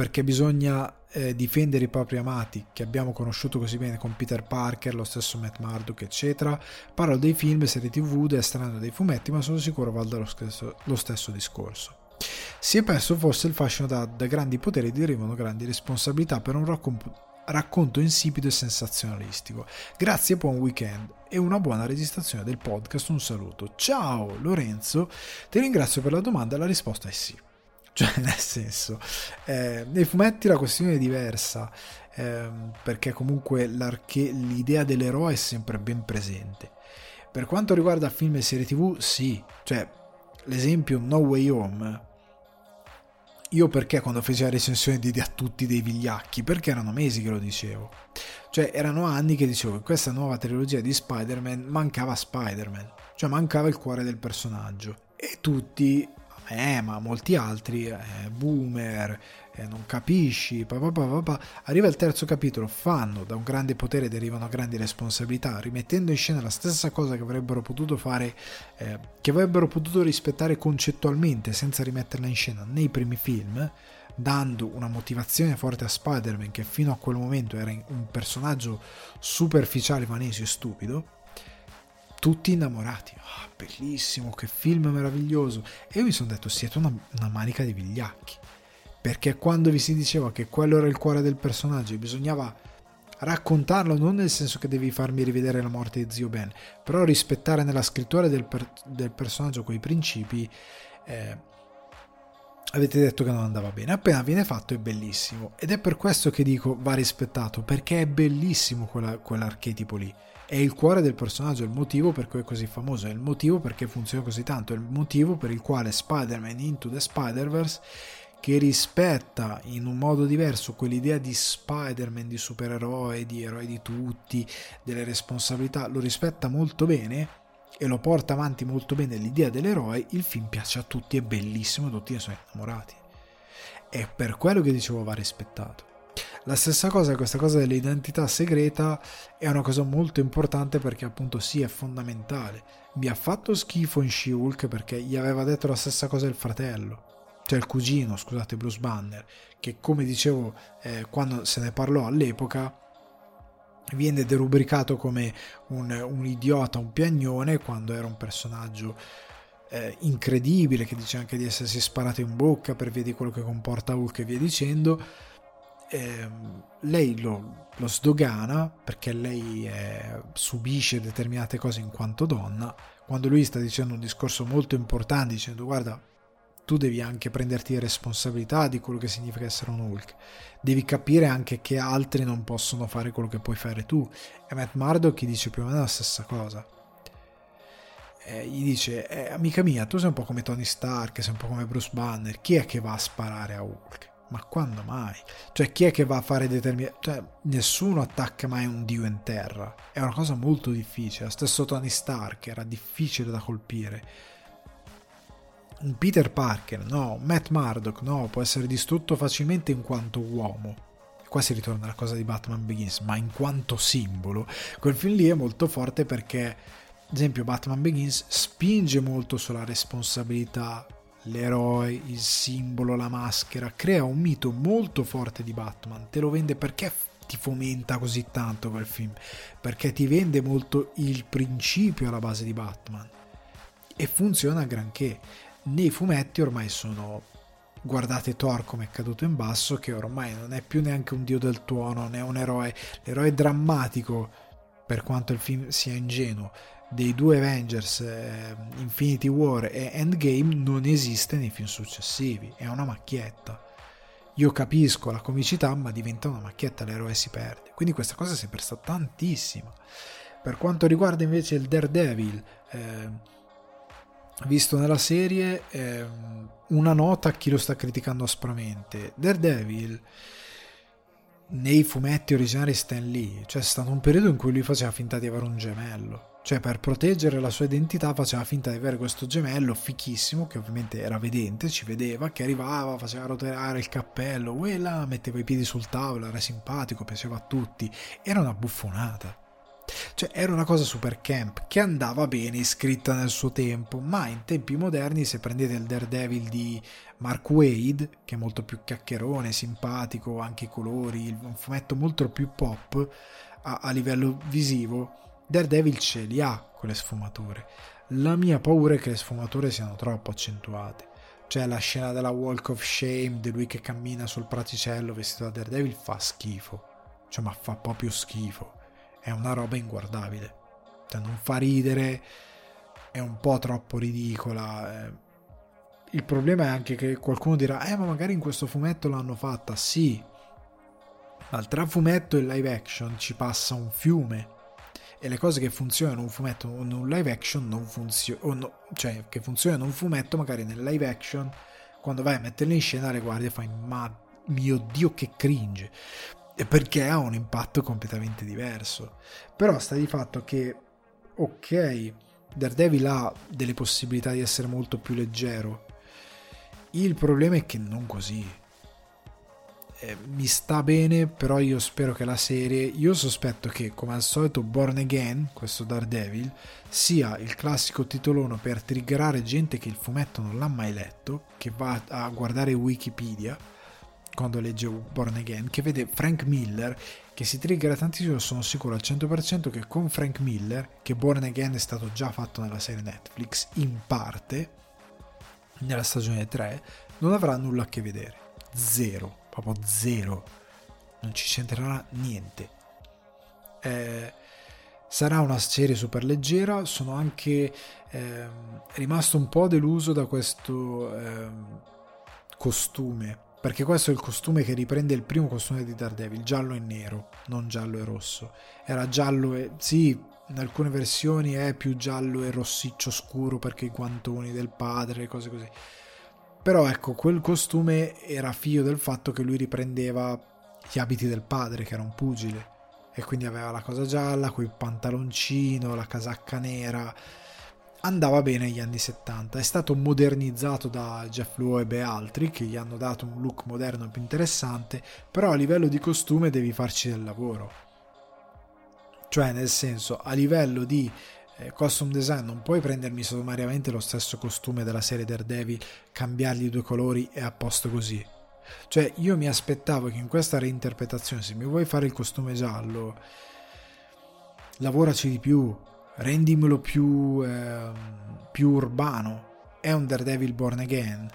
perché bisogna eh, difendere i propri amati che abbiamo conosciuto così bene con Peter Parker, lo stesso Matt Murdock, eccetera. Parlo dei film, serie tv, estraneo dei fumetti, ma sono sicuro valda lo stesso, lo stesso discorso. Si è perso forse il fascino da, da grandi poteri derivano grandi responsabilità per un racconto racconto insipido e sensazionalistico. Grazie buon weekend e una buona registrazione del podcast. Un saluto. Ciao Lorenzo, ti ringrazio per la domanda la risposta è sì. Cioè, nel senso, eh, nei fumetti la questione è diversa, eh, perché comunque l'idea dell'eroe è sempre ben presente. Per quanto riguarda film e serie tv, sì, cioè, l'esempio No Way Home, io perché quando feci la recensione diedi a tutti dei vigliacchi? Perché erano mesi che lo dicevo. Cioè, erano anni che dicevo che questa nuova trilogia di Spider-Man mancava Spider-Man, cioè mancava il cuore del personaggio. E tutti eh, ma molti altri, eh, boomer, eh, non capisci, papà, papà, arriva il terzo capitolo, fanno, da un grande potere derivano grandi responsabilità, rimettendo in scena la stessa cosa che avrebbero potuto fare, eh, che avrebbero potuto rispettare concettualmente senza rimetterla in scena nei primi film, dando una motivazione forte a Spider-Man che fino a quel momento era un personaggio superficiale, vanesio e stupido, tutti innamorati. Oh, bellissimo, che film meraviglioso. E io mi sono detto, siete una, una, manica di vigliacchi. Perché quando vi si diceva che quello era il cuore del personaggio bisognava raccontarlo, non nel senso che devi farmi rivedere la morte di zio Ben, però rispettare nella scrittura del, per, del personaggio quei principi, eh, avete detto che non andava bene. Appena viene fatto è bellissimo. Ed è per questo che dico va rispettato, perché è bellissimo quella, quell'archetipo lì è il cuore del personaggio, è il motivo per cui è così famoso, è il motivo perché funziona così tanto, è il motivo per il quale Spider-Man Into the Spider-Verse che rispetta in un modo diverso quell'idea di Spider-Man, di supereroe, di eroi di tutti, delle responsabilità, lo rispetta molto bene e lo porta avanti molto bene l'idea dell'eroe, il film piace a tutti, è bellissimo, tutti ne sono innamorati. È per quello che dicevo va rispettato. La stessa cosa, questa cosa dell'identità segreta è una cosa molto importante perché appunto sì, è fondamentale. Mi ha fatto schifo in She-Hulk perché gli aveva detto la stessa cosa il fratello, cioè il cugino, scusate, Bruce Banner, che come dicevo eh, quando se ne parlò all'epoca viene derubricato come un, un idiota, un piagnone, quando era un personaggio eh, incredibile che dice anche di essersi sparato in bocca per via di quello che comporta Hulk e via dicendo eh, lei lo, lo, sdogana perché lei è, subisce determinate cose in quanto donna. Quando lui sta dicendo un discorso molto importante dicendo guarda tu devi anche prenderti responsabilità di quello che significa essere un Hulk. Devi capire anche che altri non possono fare quello che puoi fare tu. E Matt Murdock dice più o meno la stessa cosa. Eh, gli dice eh, amica mia tu sei un po' come Tony Stark sei un po' come Bruce Banner. Chi è che va a sparare a Hulk ma quando mai? Cioè, chi è che va a fare determinati... Cioè, nessuno attacca mai un dio in terra. È una cosa molto difficile. Lo stesso Tony Stark era difficile da colpire. Un Peter Parker, no. Matt Murdock, no. Può essere distrutto facilmente in quanto uomo. Qua si ritorna alla cosa di Batman Begins, ma in quanto simbolo. Quel film lì è molto forte perché ad esempio Batman Begins spinge molto sulla responsabilità, l'eroe, il simbolo, la maschera, crea un mito molto forte di Batman, te lo vende perché ti fomenta così tanto quel film, perché ti vende molto il principio alla base di Batman. E funziona granché. Nei fumetti ormai sono guardate Thor come è caduto in basso che ormai non è più neanche un dio del tuono, è un eroe, l'eroe drammatico per quanto il film sia ingenuo dei due Avengers eh, Infinity War e Endgame non esiste nei film successivi, è una macchietta. Io capisco la comicità, ma diventa una macchietta, l'eroe si perde. Quindi questa cosa si è persa tantissimo. Per quanto riguarda invece il Daredevil, eh, visto nella serie, eh, una nota a chi lo sta criticando aspramente. Daredevil nei fumetti originari Stan Lee, cioè è stato un periodo in cui lui faceva finta di avere un gemello cioè, per proteggere la sua identità, faceva finta di avere questo gemello fichissimo, che ovviamente era vedente, ci vedeva, che arrivava, faceva rotolare il cappello, quella metteva i piedi sul tavolo, era simpatico, piaceva a tutti. Era una buffonata. Cioè, era una cosa super camp che andava bene, scritta nel suo tempo, ma in tempi moderni, se prendete il Daredevil di Mark Wade, che è molto più chiacchierone, simpatico, anche i colori, un fumetto molto più pop a, a livello visivo Daredevil ce li ha quelle sfumature. La mia paura è che le sfumature siano troppo accentuate. Cioè la scena della Walk of Shame di lui che cammina sul praticello vestito da Daredevil fa schifo. Cioè ma fa proprio schifo. È una roba inguardabile. Cioè non fa ridere, è un po' troppo ridicola. Eh. Il problema è anche che qualcuno dirà, eh ma magari in questo fumetto l'hanno fatta. Sì, ma tra fumetto e live action ci passa un fiume e le cose che funzionano in un fumetto o in un live action non funzionano, no, cioè che funzionano in un fumetto magari nel live action quando vai a metterle in scena le guardi e fai ma mio dio che cringe! Perché ha un impatto completamente diverso. Però sta di fatto che ok Daredevil ha delle possibilità di essere molto più leggero. Il problema è che non così eh, mi sta bene, però io spero che la serie, io sospetto che come al solito Born Again, questo Daredevil, sia il classico titolone per triggerare gente che il fumetto non l'ha mai letto, che va a guardare Wikipedia quando legge Born Again, che vede Frank Miller, che si triggera tantissimo, sono sicuro al 100% che con Frank Miller, che Born Again è stato già fatto nella serie Netflix, in parte, nella stagione 3, non avrà nulla a che vedere. Zero proprio zero, non ci c'entrerà niente. Eh, sarà una serie super leggera, sono anche eh, rimasto un po' deluso da questo eh, costume, perché questo è il costume che riprende il primo costume di Daredevil, giallo e nero, non giallo e rosso. Era giallo e... sì, in alcune versioni è più giallo e rossiccio scuro perché i guantoni del padre, cose così però ecco, quel costume era figlio del fatto che lui riprendeva gli abiti del padre, che era un pugile, e quindi aveva la cosa gialla, quel pantaloncino, la casacca nera. Andava bene negli anni 70, è stato modernizzato da Jeff Loeb e altri che gli hanno dato un look moderno più interessante, però a livello di costume devi farci del lavoro. Cioè, nel senso, a livello di eh, costume design non puoi prendermi sommariamente lo stesso costume della serie Daredevil, cambiargli due colori e a posto così. Cioè, io mi aspettavo che in questa reinterpretazione, se mi vuoi fare il costume giallo, lavoraci di più, rendimelo più, eh, più urbano, è un Daredevil born again.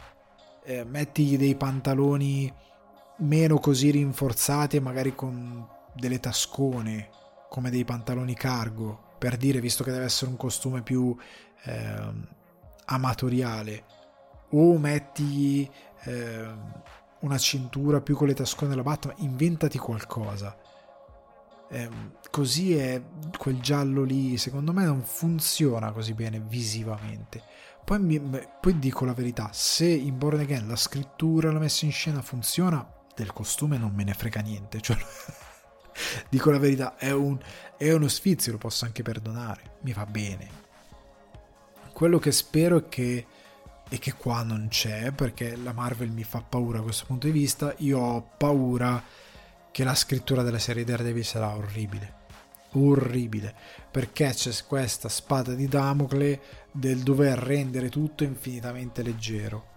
Eh, mettigli dei pantaloni meno così rinforzati e magari con delle tascone come dei pantaloni cargo per dire visto che deve essere un costume più eh, amatoriale. O metti eh, una cintura più con le tascone della Batman inventati qualcosa. Eh, così è quel giallo lì secondo me non funziona così bene visivamente. Poi, mi, poi dico la verità se in Born Again la scrittura la messa in scena funziona del costume non me ne frega niente cioè dico la verità è, un, è uno sfizio lo posso anche perdonare mi va bene quello che spero è che e che qua non c'è perché la Marvel mi fa paura da questo punto di vista io ho paura che la scrittura della serie Daredevil sarà orribile. Orribile, perché c'è questa spada di Damocle del dover rendere tutto infinitamente leggero.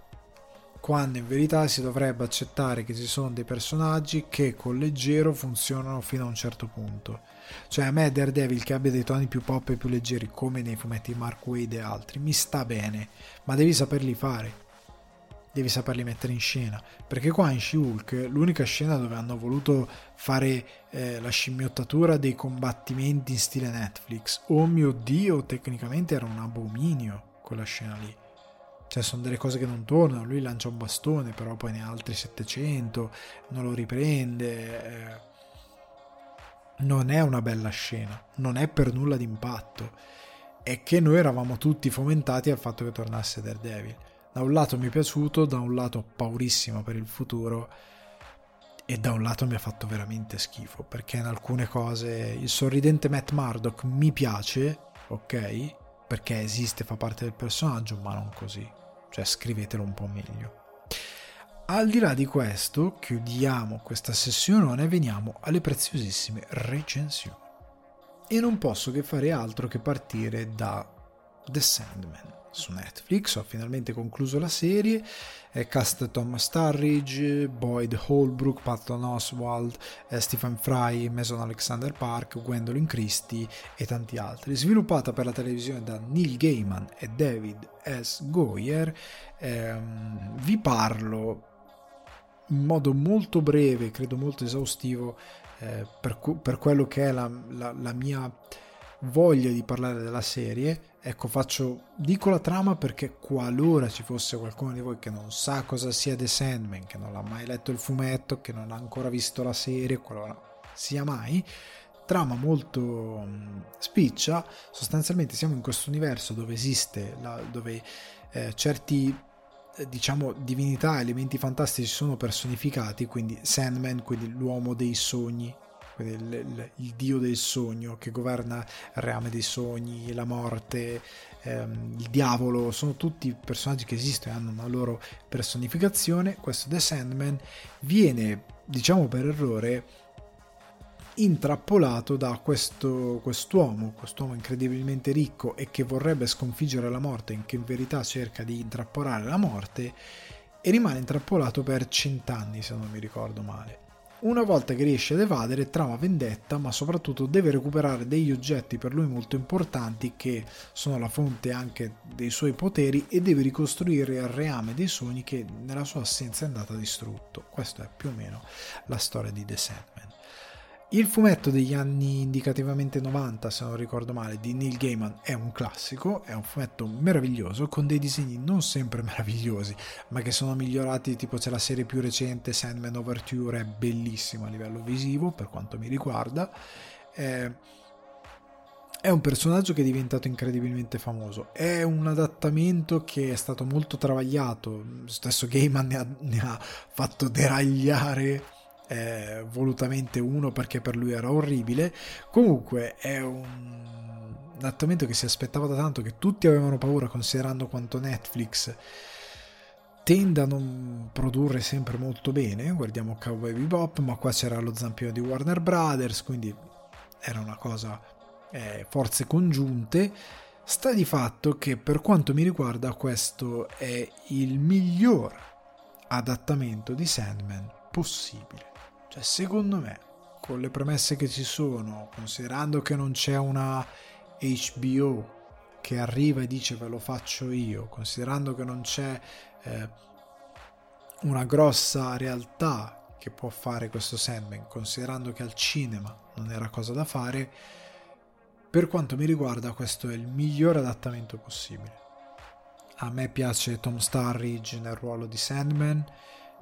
Quando in verità si dovrebbe accettare che ci sono dei personaggi che con leggero funzionano fino a un certo punto. Cioè a me Daredevil che abbia dei toni più pop e più leggeri come nei fumetti di Mark Wade e altri mi sta bene, ma devi saperli fare devi saperli mettere in scena. Perché qua in She-Hulk l'unica scena dove hanno voluto fare eh, la scimmiottatura dei combattimenti in stile Netflix, oh mio dio, tecnicamente era un abominio quella scena lì. Cioè sono delle cose che non tornano, lui lancia un bastone, però poi ne ha altri 700, non lo riprende. Eh. Non è una bella scena, non è per nulla d'impatto. È che noi eravamo tutti fomentati al fatto che tornasse Daredevil da un lato mi è piaciuto, da un lato ho paurissima per il futuro e da un lato mi ha fatto veramente schifo perché in alcune cose il sorridente Matt Murdock mi piace, ok? Perché esiste, fa parte del personaggio, ma non così. Cioè scrivetelo un po' meglio. Al di là di questo, chiudiamo questa sessione e veniamo alle preziosissime recensioni. E non posso che fare altro che partire da The Sandman su Netflix, ho finalmente concluso la serie, è cast Thomas Starridge, Boyd Holbrook, Patton Oswald, eh, Stephen Fry, Mason Alexander Park, Gwendolyn Christie e tanti altri. Sviluppata per la televisione da Neil Gaiman e David S. Goyer, ehm, vi parlo in modo molto breve, credo molto esaustivo, eh, per, per, quello che è la, la, la mia voglia di parlare della serie. Ecco, faccio, dico la trama perché qualora ci fosse qualcuno di voi che non sa cosa sia The Sandman, che non ha mai letto il fumetto, che non ha ancora visto la serie, qualora sia mai, trama molto um, spiccia, sostanzialmente siamo in questo universo dove esiste, la, dove eh, certi eh, diciamo divinità, elementi fantastici sono personificati, quindi Sandman, quindi l'uomo dei sogni, il, il, il, dio del sogno che governa il reame dei sogni, la morte, ehm, il diavolo, sono tutti personaggi che esistono e hanno una loro personificazione. Questo The Sandman viene, diciamo per errore, intrappolato da questo quest'uomo, quest'uomo incredibilmente ricco e che vorrebbe sconfiggere la morte, in che in verità cerca di intrappolare la morte e rimane intrappolato per cent'anni se non mi ricordo male. Una volta che riesce ad evadere, trama vendetta, ma soprattutto deve recuperare degli oggetti per lui molto importanti che sono la fonte anche dei suoi poteri e deve ricostruire il reame dei sogni che nella sua assenza è andato distrutto. Questa è più o meno la storia di The Sandman. Il fumetto degli anni indicativamente 90, se non ricordo male, di Neil Gaiman è un classico, è un fumetto meraviglioso con dei disegni non sempre meravigliosi, ma che sono migliorati, tipo c'è la serie più recente Sandman Overture, è bellissima a livello visivo per quanto mi riguarda. Eh, è un personaggio che è diventato incredibilmente famoso. È un adattamento che è stato molto travagliato. Stesso Gaiman ne ha, ne ha fatto deragliare eh, volutamente uno perché per lui era orribile. Comunque è un adattamento che si aspettava da tanto, che tutti avevano paura considerando quanto Netflix tende a non produrre sempre molto bene. Guardiamo Cowboy Bebop, ma qua c'era lo zampino di Warner Brothers, quindi era una cosa eh, forze congiunte. Sta di fatto che per quanto mi riguarda questo è il miglior adattamento di Sandman possibile. Cioè, secondo me, con le premesse che ci sono, considerando che non c'è una HBO che arriva e dice ve lo faccio io, considerando che non c'è eh, una grossa realtà che può fare questo Sandman, considerando che al cinema non era cosa da fare, per quanto mi riguarda questo è il miglior adattamento possibile. A me piace Tom Starridge nel ruolo di Sandman,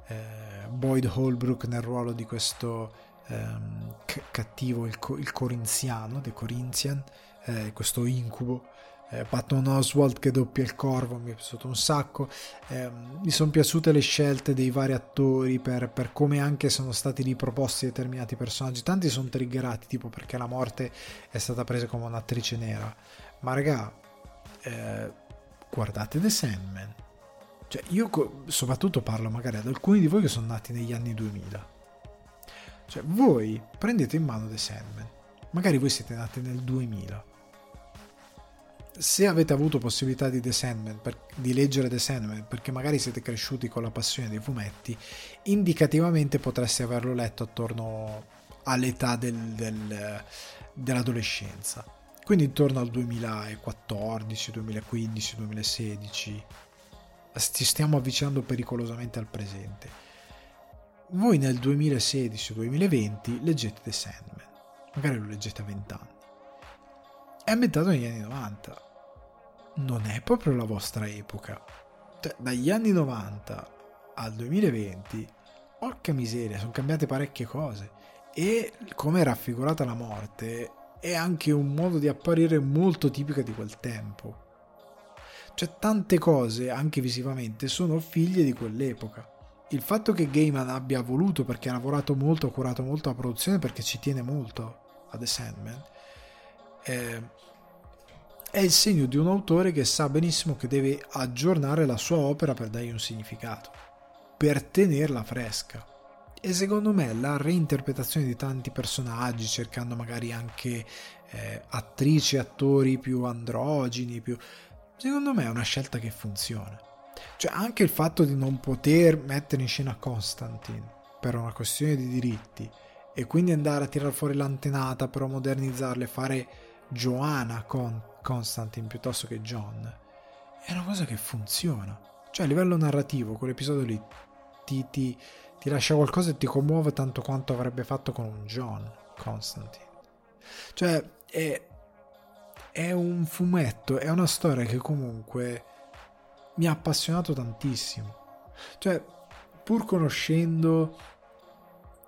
eh, Boyd Holbrook nel ruolo di questo ehm, c- cattivo, il, co- il, corinziano, The Corinthian, eh, questo incubo. Eh, Patton Oswald che doppia il corvo mi è piaciuto un sacco. Eh, mi sono piaciute le scelte dei vari attori per, per, come anche sono stati riproposti determinati personaggi. Tanti sono triggerati tipo perché la morte è stata presa come un'attrice nera. Ma raga eh, guardate The Sandman cioè io soprattutto parlo magari ad alcuni di voi che sono nati negli anni 2000 cioè, voi prendete in mano The Sandman. Magari voi siete nati nel 2000. Se avete avuto possibilità di, Sandman, per, di leggere The Sandman perché magari siete cresciuti con la passione dei fumetti, indicativamente potreste averlo letto attorno all'età del, del, dell'adolescenza. Quindi intorno al 2014, 2015, 2016. Ci stiamo avvicinando pericolosamente al presente voi nel 2016-2020 leggete The Sandman, magari lo leggete a 20 anni. È ambientato negli anni 90. Non è proprio la vostra epoca. Cioè, dagli anni 90 al 2020, porca miseria, sono cambiate parecchie cose. E come è raffigurata la morte è anche un modo di apparire molto tipico di quel tempo. Cioè, tante cose, anche visivamente, sono figlie di quell'epoca il fatto che Gaiman abbia voluto, perché ha lavorato molto, ha curato molto la produzione, perché ci tiene molto a The Sandman, è, è il segno di un autore che sa benissimo che deve aggiornare la sua opera per dargli un significato, per tenerla fresca. E secondo me la reinterpretazione di tanti personaggi, cercando magari anche eh, attrici attori più androgini, più... secondo me è una scelta che funziona. Cioè anche il fatto di non poter mettere in scena Constantine per una questione di diritti e quindi andare a tirare fuori l'antenata per modernizzarle e fare Joanna con Constantine piuttosto che John è una cosa che funziona. Cioè a livello narrativo quell'episodio lì ti, ti, ti lascia qualcosa e ti commuove tanto quanto avrebbe fatto con un John Constantine. Cioè è, è un fumetto, è una storia che comunque mi ha appassionato tantissimo. Cioè, pur conoscendo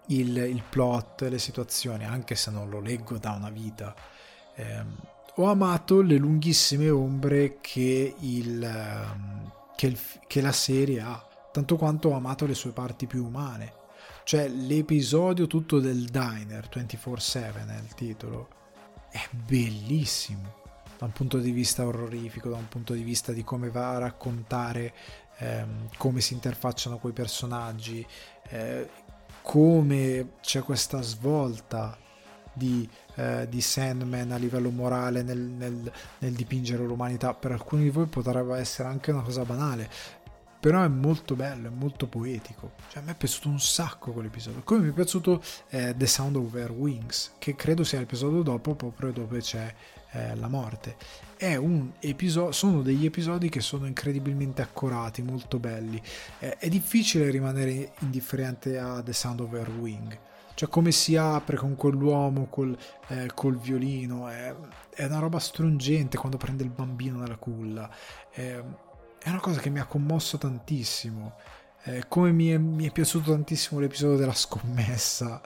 il, il plot, le situazioni, anche se non lo leggo da una vita, ehm, ho amato le lunghissime ombre che, il, ehm, che, il, che la serie ha, tanto quanto ho amato le sue parti più umane. Cioè, l'episodio tutto del diner 24-7 è il titolo. È bellissimo da un punto di vista orrorifico, da un punto di vista di come va a raccontare ehm, come si interfacciano quei personaggi, eh, come c'è questa svolta di, eh, di, Sandman a livello morale nel, nel, nel, dipingere l'umanità. Per alcuni di voi potrebbe essere anche una cosa banale, però è molto bello, è molto poetico. Cioè, a me è piaciuto un sacco quell'episodio. Come mi è piaciuto eh, The Sound of Her Wings, che credo sia l'episodio dopo, proprio dove c'è eh, la morte. È un episodio, sono degli episodi che sono incredibilmente accurati, molto belli. Eh, è difficile rimanere indifferente a The Sound of Her Wing. Cioè come si apre con quell'uomo col, eh, col violino, è, è, una roba struggente quando prende il bambino nella culla. È, una cosa che mi ha commosso tantissimo. Come mi è, mi è, piaciuto tantissimo l'episodio della scommessa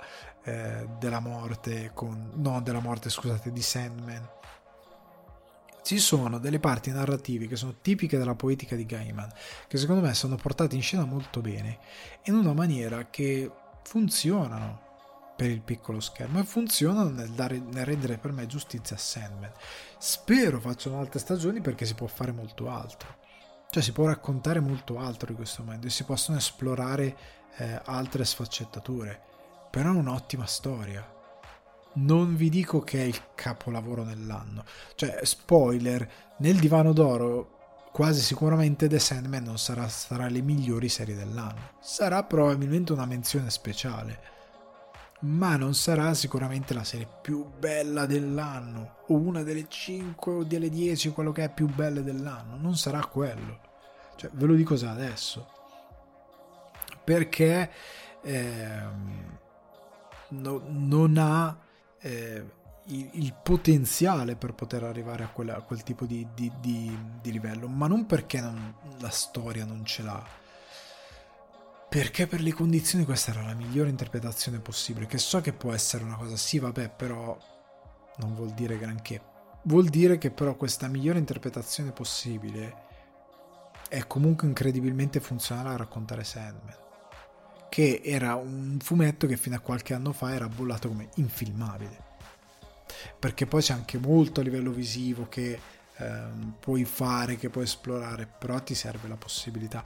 eh, della morte con no della morte scusate di Sandman ci sono delle parti narrative che sono tipiche della poetica di Gaiman, che secondo me sono portate in scena molto bene, in una maniera che funzionano per il piccolo schermo e funzionano nel, dare, nel rendere per me giustizia a Sandman. Spero facciano altre stagioni perché si può fare molto altro. Cioè si può raccontare molto altro in questo momento e si possono esplorare eh, altre sfaccettature. Però è un'ottima storia non vi dico che è il capolavoro dell'anno. Cioè, spoiler, nel divano d'oro quasi sicuramente The Sandman non sarà tra le migliori serie dell'anno. Sarà probabilmente una menzione speciale. ma non sarà sicuramente la serie più bella dell'anno o una delle 5 o delle 10 quello che è più belle dell'anno non sarà quello cioè ve lo dico già adesso perché eh, no, non ha eh, il, il, potenziale per poter arrivare a, quella, a quel tipo di, di, di, di, livello ma non perché non, la storia non ce l'ha perché per le condizioni questa era la migliore interpretazione possibile, che so che può essere una cosa, sì vabbè, però non vuol dire granché. Vuol dire che però questa migliore interpretazione possibile è comunque incredibilmente funzionale a raccontare Sandman, che era un fumetto che fino a qualche anno fa era bollato come infilmabile. Perché poi c'è anche molto a livello visivo che ehm, puoi fare, che puoi esplorare, però ti serve la possibilità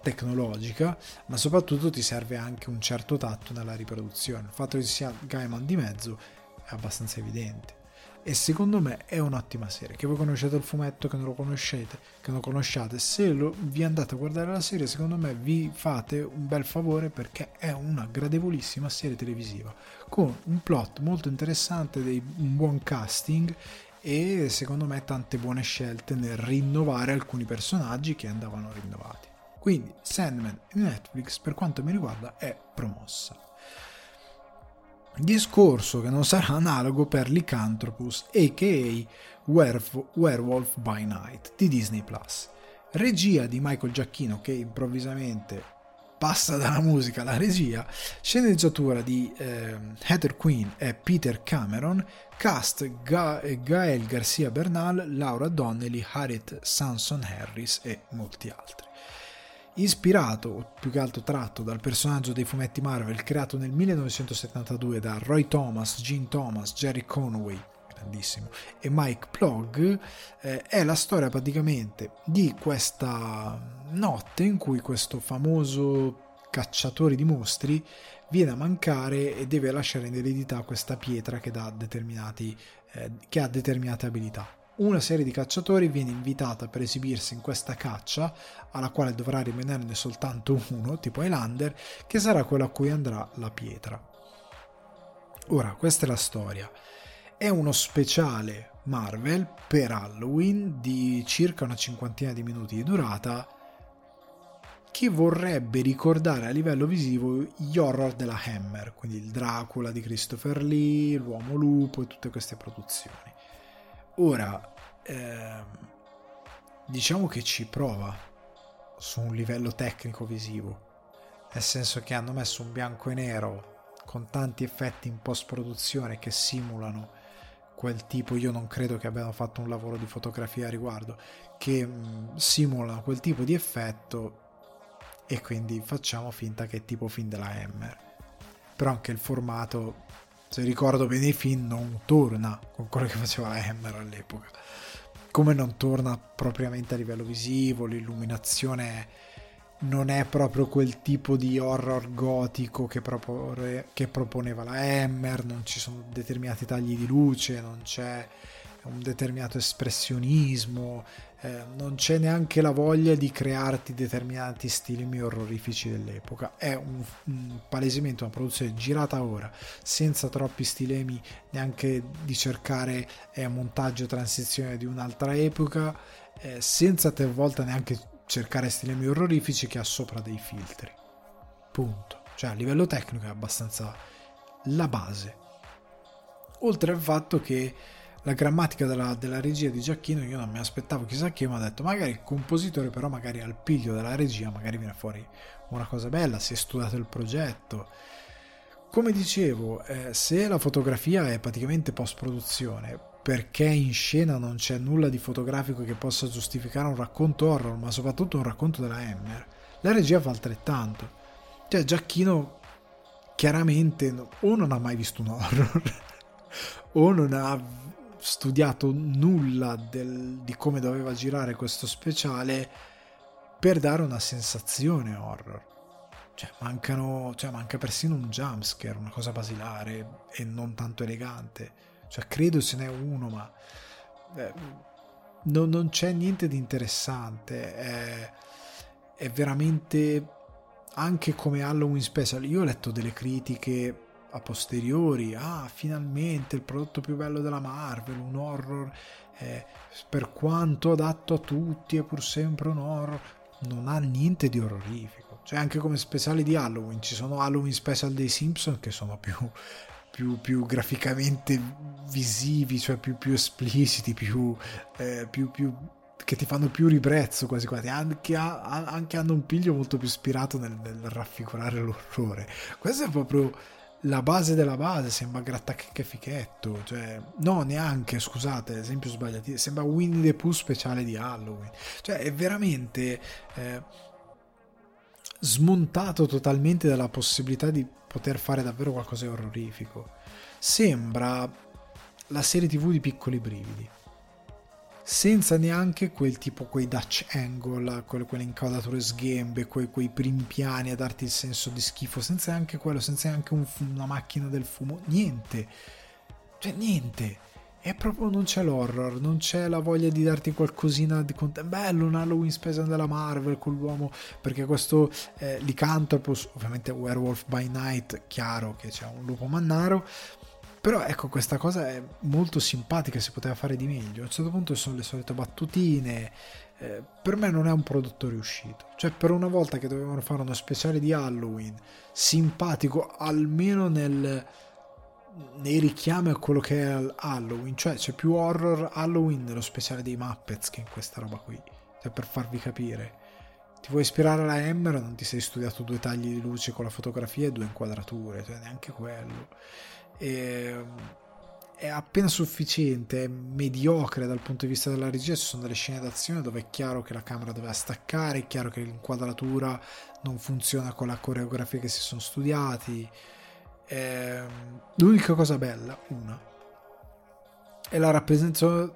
tecnologica, ma soprattutto ti serve anche un certo tatto nella riproduzione. Il fatto che ci sia Gaiman di mezzo è abbastanza evidente. E secondo me è un'ottima serie. Che voi conoscete il fumetto, che non lo conoscete, che non conosciate, se lo, vi andate a guardare la serie, secondo me vi fate un bel favore perché è una gradevolissima serie televisiva con un plot molto interessante, dei, un buon casting e secondo me tante buone scelte nel rinnovare alcuni personaggi che andavano rinnovati. Quindi Sandman di Netflix per quanto mi riguarda è promossa. Discorso che non sarà analogo per Lycanthropus a.k.a. Werewolf by Night di Disney Plus. Regia di Michael Giacchino che improvvisamente passa dalla musica alla regia, sceneggiatura di eh, Heather Quinn e Peter Cameron, cast Ga- Gael Garcia Bernal, Laura Donnelly, Harriet Sanson Harris e molti altri ispirato o più che altro tratto dal personaggio dei fumetti Marvel creato nel 1972 da Roy Thomas, Gene Thomas, Jerry Conway grandissimo e Mike Plog eh, è la storia praticamente di questa notte in cui questo famoso cacciatore di mostri viene a mancare e deve lasciare in eredità questa pietra che, eh, che ha determinate abilità una serie di cacciatori viene invitata per esibirsi in questa caccia, alla quale dovrà rimanerne soltanto uno, tipo Highlander, che sarà quello a cui andrà la pietra. Ora, questa è la storia. È uno speciale Marvel per Halloween di circa una cinquantina di minuti di durata che vorrebbe ricordare a livello visivo gli horror della Hammer, quindi il Dracula di Christopher Lee, l'Uomo Lupo e tutte queste produzioni. Ora, ehm, diciamo che ci prova su un livello tecnico visivo, nel senso che hanno messo un bianco e nero con tanti effetti in post produzione che simulano quel tipo, io non credo che abbiano fatto un lavoro di fotografia a riguardo, che mh, simulano quel tipo di effetto e quindi facciamo finta che è tipo film della Hammer. Però anche il formato se ricordo bene i film, non torna con quello che faceva la Hammer all'epoca. Come non torna propriamente a livello visivo, l'illuminazione non è proprio quel tipo di horror gotico che, propone, che proponeva la Hammer, non ci sono determinati tagli di luce, non c'è un determinato espressionismo, eh, non c'è neanche la voglia di crearti determinati stili orrorifici dell'epoca. È un, un, palesemente una produzione girata ora, senza troppi stilemi, neanche di cercare eh, montaggio transizione di un'altra epoca, eh, senza talvolta neanche cercare stilemi orrorifici che ha sopra dei filtri. Punto. Cioè a livello tecnico è abbastanza la base. Oltre al fatto che la grammatica della, della, regia di Giacchino io non mi aspettavo chissà che ma ho detto magari il compositore però magari al piglio della regia magari viene fuori una cosa bella si è studiato il progetto. Come dicevo eh, se la fotografia è praticamente post produzione perché in scena non c'è nulla di fotografico che possa giustificare un racconto horror ma soprattutto un racconto della Hammer la regia fa altrettanto. Cioè Giacchino chiaramente o non ha mai visto un horror o non ha studiato nulla del, di come doveva girare questo speciale per dare una sensazione horror. Cioè, mancano, cioè, manca persino un jumpscare, una cosa basilare e non tanto elegante. Cioè, credo se n'è uno, ma eh, non, non, c'è niente di interessante. È, è veramente anche come Halloween Special. Io ho letto delle critiche a posteriori, ah, finalmente il prodotto più bello della Marvel, un horror eh, per quanto adatto a tutti è pur sempre un horror, non ha niente di orrorifico. Cioè anche come speciali di Halloween, ci sono Halloween special dei Simpson che sono più, più, più graficamente visivi, cioè più, più espliciti, più, eh, più, più che ti fanno più ribrezzo quasi quasi, anche, anche hanno un piglio molto più ispirato nel, nel raffigurare l'orrore. Questo è proprio la base della base, sembra grattacche fichetto, cioè, no, neanche, scusate, esempio sbagliato, sembra Winnie the Pooh speciale di Halloween, cioè è veramente eh, smontato totalmente dalla possibilità di poter fare davvero qualcosa di orrorifico. Sembra la serie tv di piccoli brividi senza neanche quel tipo, quei Dutch angle, quelle, quelle inquadrature sghembe, quei, quei, primi piani a darti il senso di schifo, senza neanche quello, senza neanche un, una macchina del fumo, niente, cioè niente. E proprio non c'è l'horror, non c'è la voglia di darti qualcosina di contenuto. Bello un Halloween special della Marvel con l'uomo, perché questo eh, Lycanthropus, ovviamente Werewolf by Night, chiaro che c'è un lupo mannaro, però ecco, questa cosa è molto simpatica, si poteva fare di meglio. A un certo punto sono le solite battutine. Eh, per me non è un prodotto riuscito. Cioè, per una volta che dovevano fare uno speciale di Halloween, simpatico almeno nel, nei richiami a quello che è Halloween. Cioè, c'è più horror Halloween nello speciale dei Muppets che in questa roba qui. Cioè, per farvi capire. Ti vuoi ispirare alla Hammer? Non ti sei studiato due tagli di luce con la fotografia e due inquadrature. Cioè, neanche quello è, è appena sufficiente, è mediocre dal punto di vista della regia, ci sono delle scene d'azione dove è chiaro che la camera deve staccare, è chiaro che l'inquadratura non funziona con la coreografia che si sono studiati. È, l'unica cosa bella, una, è la rappresentazione,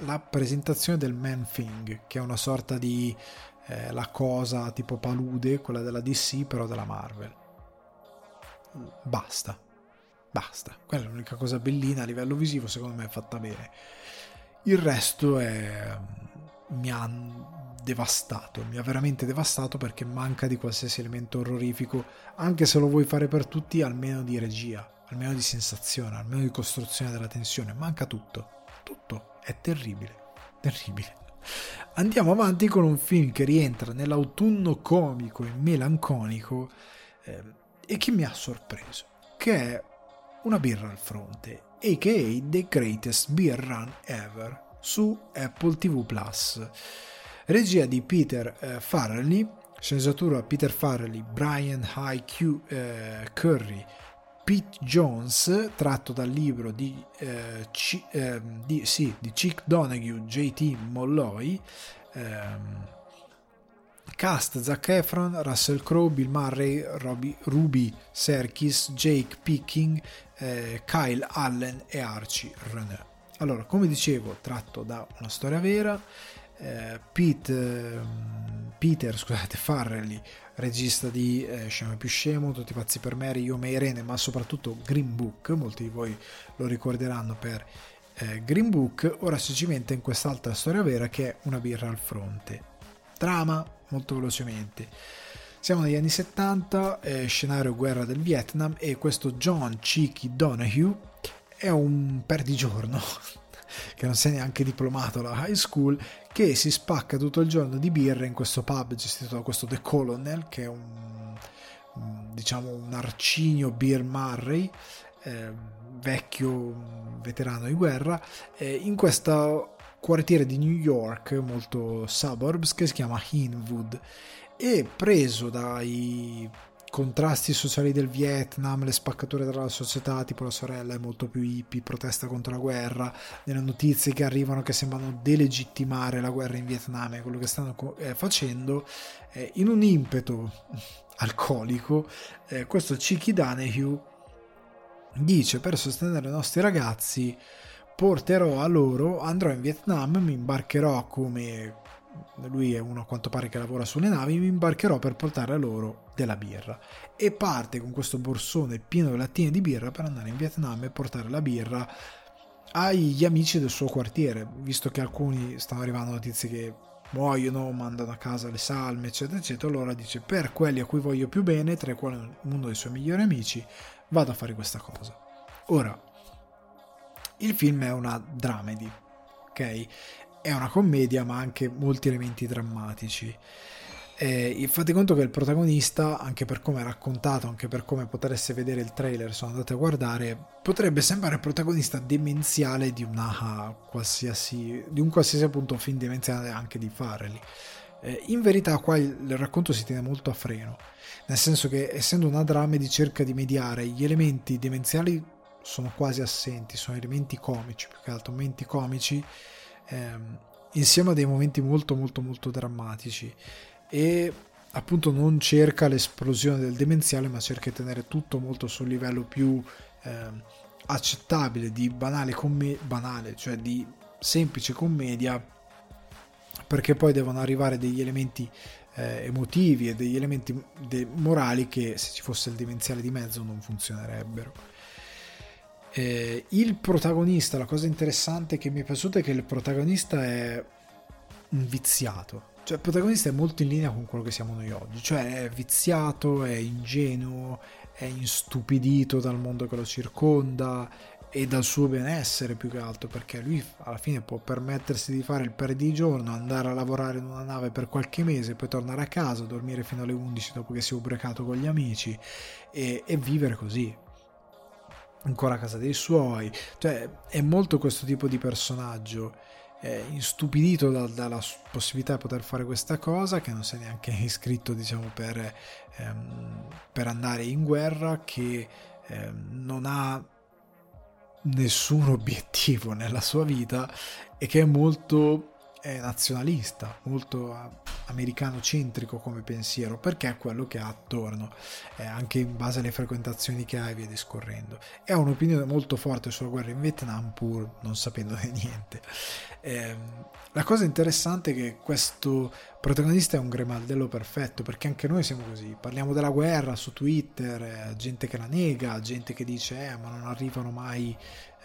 la presentazione del Man Thing, che è una sorta di eh, la cosa tipo palude, quella della DC, però della Marvel. Basta Basta, quella è l'unica cosa bellina a livello visivo, secondo me è fatta bene. Il resto è... mi ha devastato, mi ha veramente devastato perché manca di qualsiasi elemento orrorifico, anche se lo vuoi fare per tutti, almeno di regia, almeno di sensazione, almeno di costruzione della tensione, manca tutto, tutto, è terribile, terribile. Andiamo avanti con un film che rientra nell'autunno comico e melanconico eh, e che mi ha sorpreso, che è una birra al fronte, a.k.a. The Greatest Beer Run Ever, su Apple TV Plus. Regia di Peter eh, Farrelly, sceneggiatura Peter Farrelly, Brian High eh, Curry, Pete Jones, tratto dal libro di, eh, C, ehm, di, sì, di Chick Donahue, JT Molloy, ehm, Cast Zac Efron, Russell Crowe, Bill Murray, Robbie, Ruby Serkis, Jake Picking, eh, Kyle Allen e Archie René. Allora, come dicevo, tratto da una storia vera, eh, Pete, eh, Peter scusate, Farrelly, regista di eh, Scemo più scemo, Tutti pazzi per Mary, Io me Irene, ma soprattutto Green Book, molti di voi lo ricorderanno per eh, Green Book, ora si cimenta in quest'altra storia vera che è Una birra al fronte. Trama, molto velocemente. Siamo negli anni 70, eh, scenario guerra del Vietnam e questo John Cheeky Donahue è un perdigiorno che non si è neanche diplomato alla high school che si spacca tutto il giorno di birra in questo pub gestito da questo The Colonel che è un, diciamo un arcigno Beer Murray eh, vecchio veterano di guerra eh, in questo quartiere di New York molto suburbs che si chiama Hinwood e preso dai contrasti sociali del Vietnam, le spaccature della società, tipo la sorella è molto più hippie, protesta contro la guerra, nelle notizie che arrivano che sembrano delegittimare la guerra in Vietnam e quello che stanno eh, facendo, eh, in un impeto alcolico, eh, questo Chiki Danehue dice per sostenere i nostri ragazzi porterò a loro, andrò in Vietnam, mi imbarcherò come lui è uno a quanto pare che lavora sulle navi, mi imbarcherò per portare a loro della birra. E parte con questo borsone pieno di lattine di birra per andare in Vietnam e portare la birra agli amici del suo quartiere, visto che alcuni stanno arrivando notizie che muoiono, mandano a casa le salme, eccetera, eccetera. Allora dice: Per quelli a cui voglio più bene, tra i quali uno dei suoi migliori amici, vado a fare questa cosa. Ora, il film è una dramedy, ok? È una commedia ma anche molti elementi drammatici. Eh, fate conto che il protagonista, anche per come è raccontato, anche per come potreste vedere il trailer, sono andate a guardare, potrebbe sembrare il protagonista demenziale di di un qualsiasi appunto film demenziale anche di Farrelly. In verità qua il, racconto si tiene molto a freno, nel senso che essendo una dramedy cerca di mediare gli elementi demenziali sono quasi assenti, sono elementi comici, più che altro momenti comici, ehm, insieme a dei momenti molto molto molto drammatici. E appunto non cerca l'esplosione del demenziale ma cerca di tenere tutto molto sul livello più eh, accettabile di banale, comm- banale cioè di semplice commedia perché poi devono arrivare degli elementi eh, emotivi e degli elementi de- morali che se ci fosse il demenziale di mezzo non funzionerebbero eh, il protagonista la cosa interessante che mi è piaciuta è che il protagonista è un viziato. Cioè, il protagonista è molto in linea con quello che siamo noi oggi, cioè è viziato, è ingenuo, è instupidito dal mondo che lo circonda e dal suo benessere più che altro, perché lui alla fine può permettersi di fare il per di giorno, andare a lavorare in una nave per qualche mese, poi tornare a casa, dormire fino alle 11 dopo che si è ubriacato con gli amici e, e vivere così ancora a casa dei suoi, cioè è molto questo tipo di personaggio. Eh, instupidito da, dalla possibilità di poter fare questa cosa, che non si è neanche iscritto diciamo, per, ehm, per andare in guerra, che ehm, non ha nessun obiettivo nella sua vita e che è molto è nazionalista, molto americano-centrico come pensiero, perché è quello che ha attorno, eh, anche in base alle frequentazioni che ha e via discorrendo. E ha un'opinione molto forte sulla guerra in Vietnam, pur non sapendone niente. Eh, la cosa interessante è che questo protagonista è un gremaldello perfetto, perché anche noi siamo così, parliamo della guerra su Twitter, eh, gente che la nega, gente che dice eh, ma non arrivano mai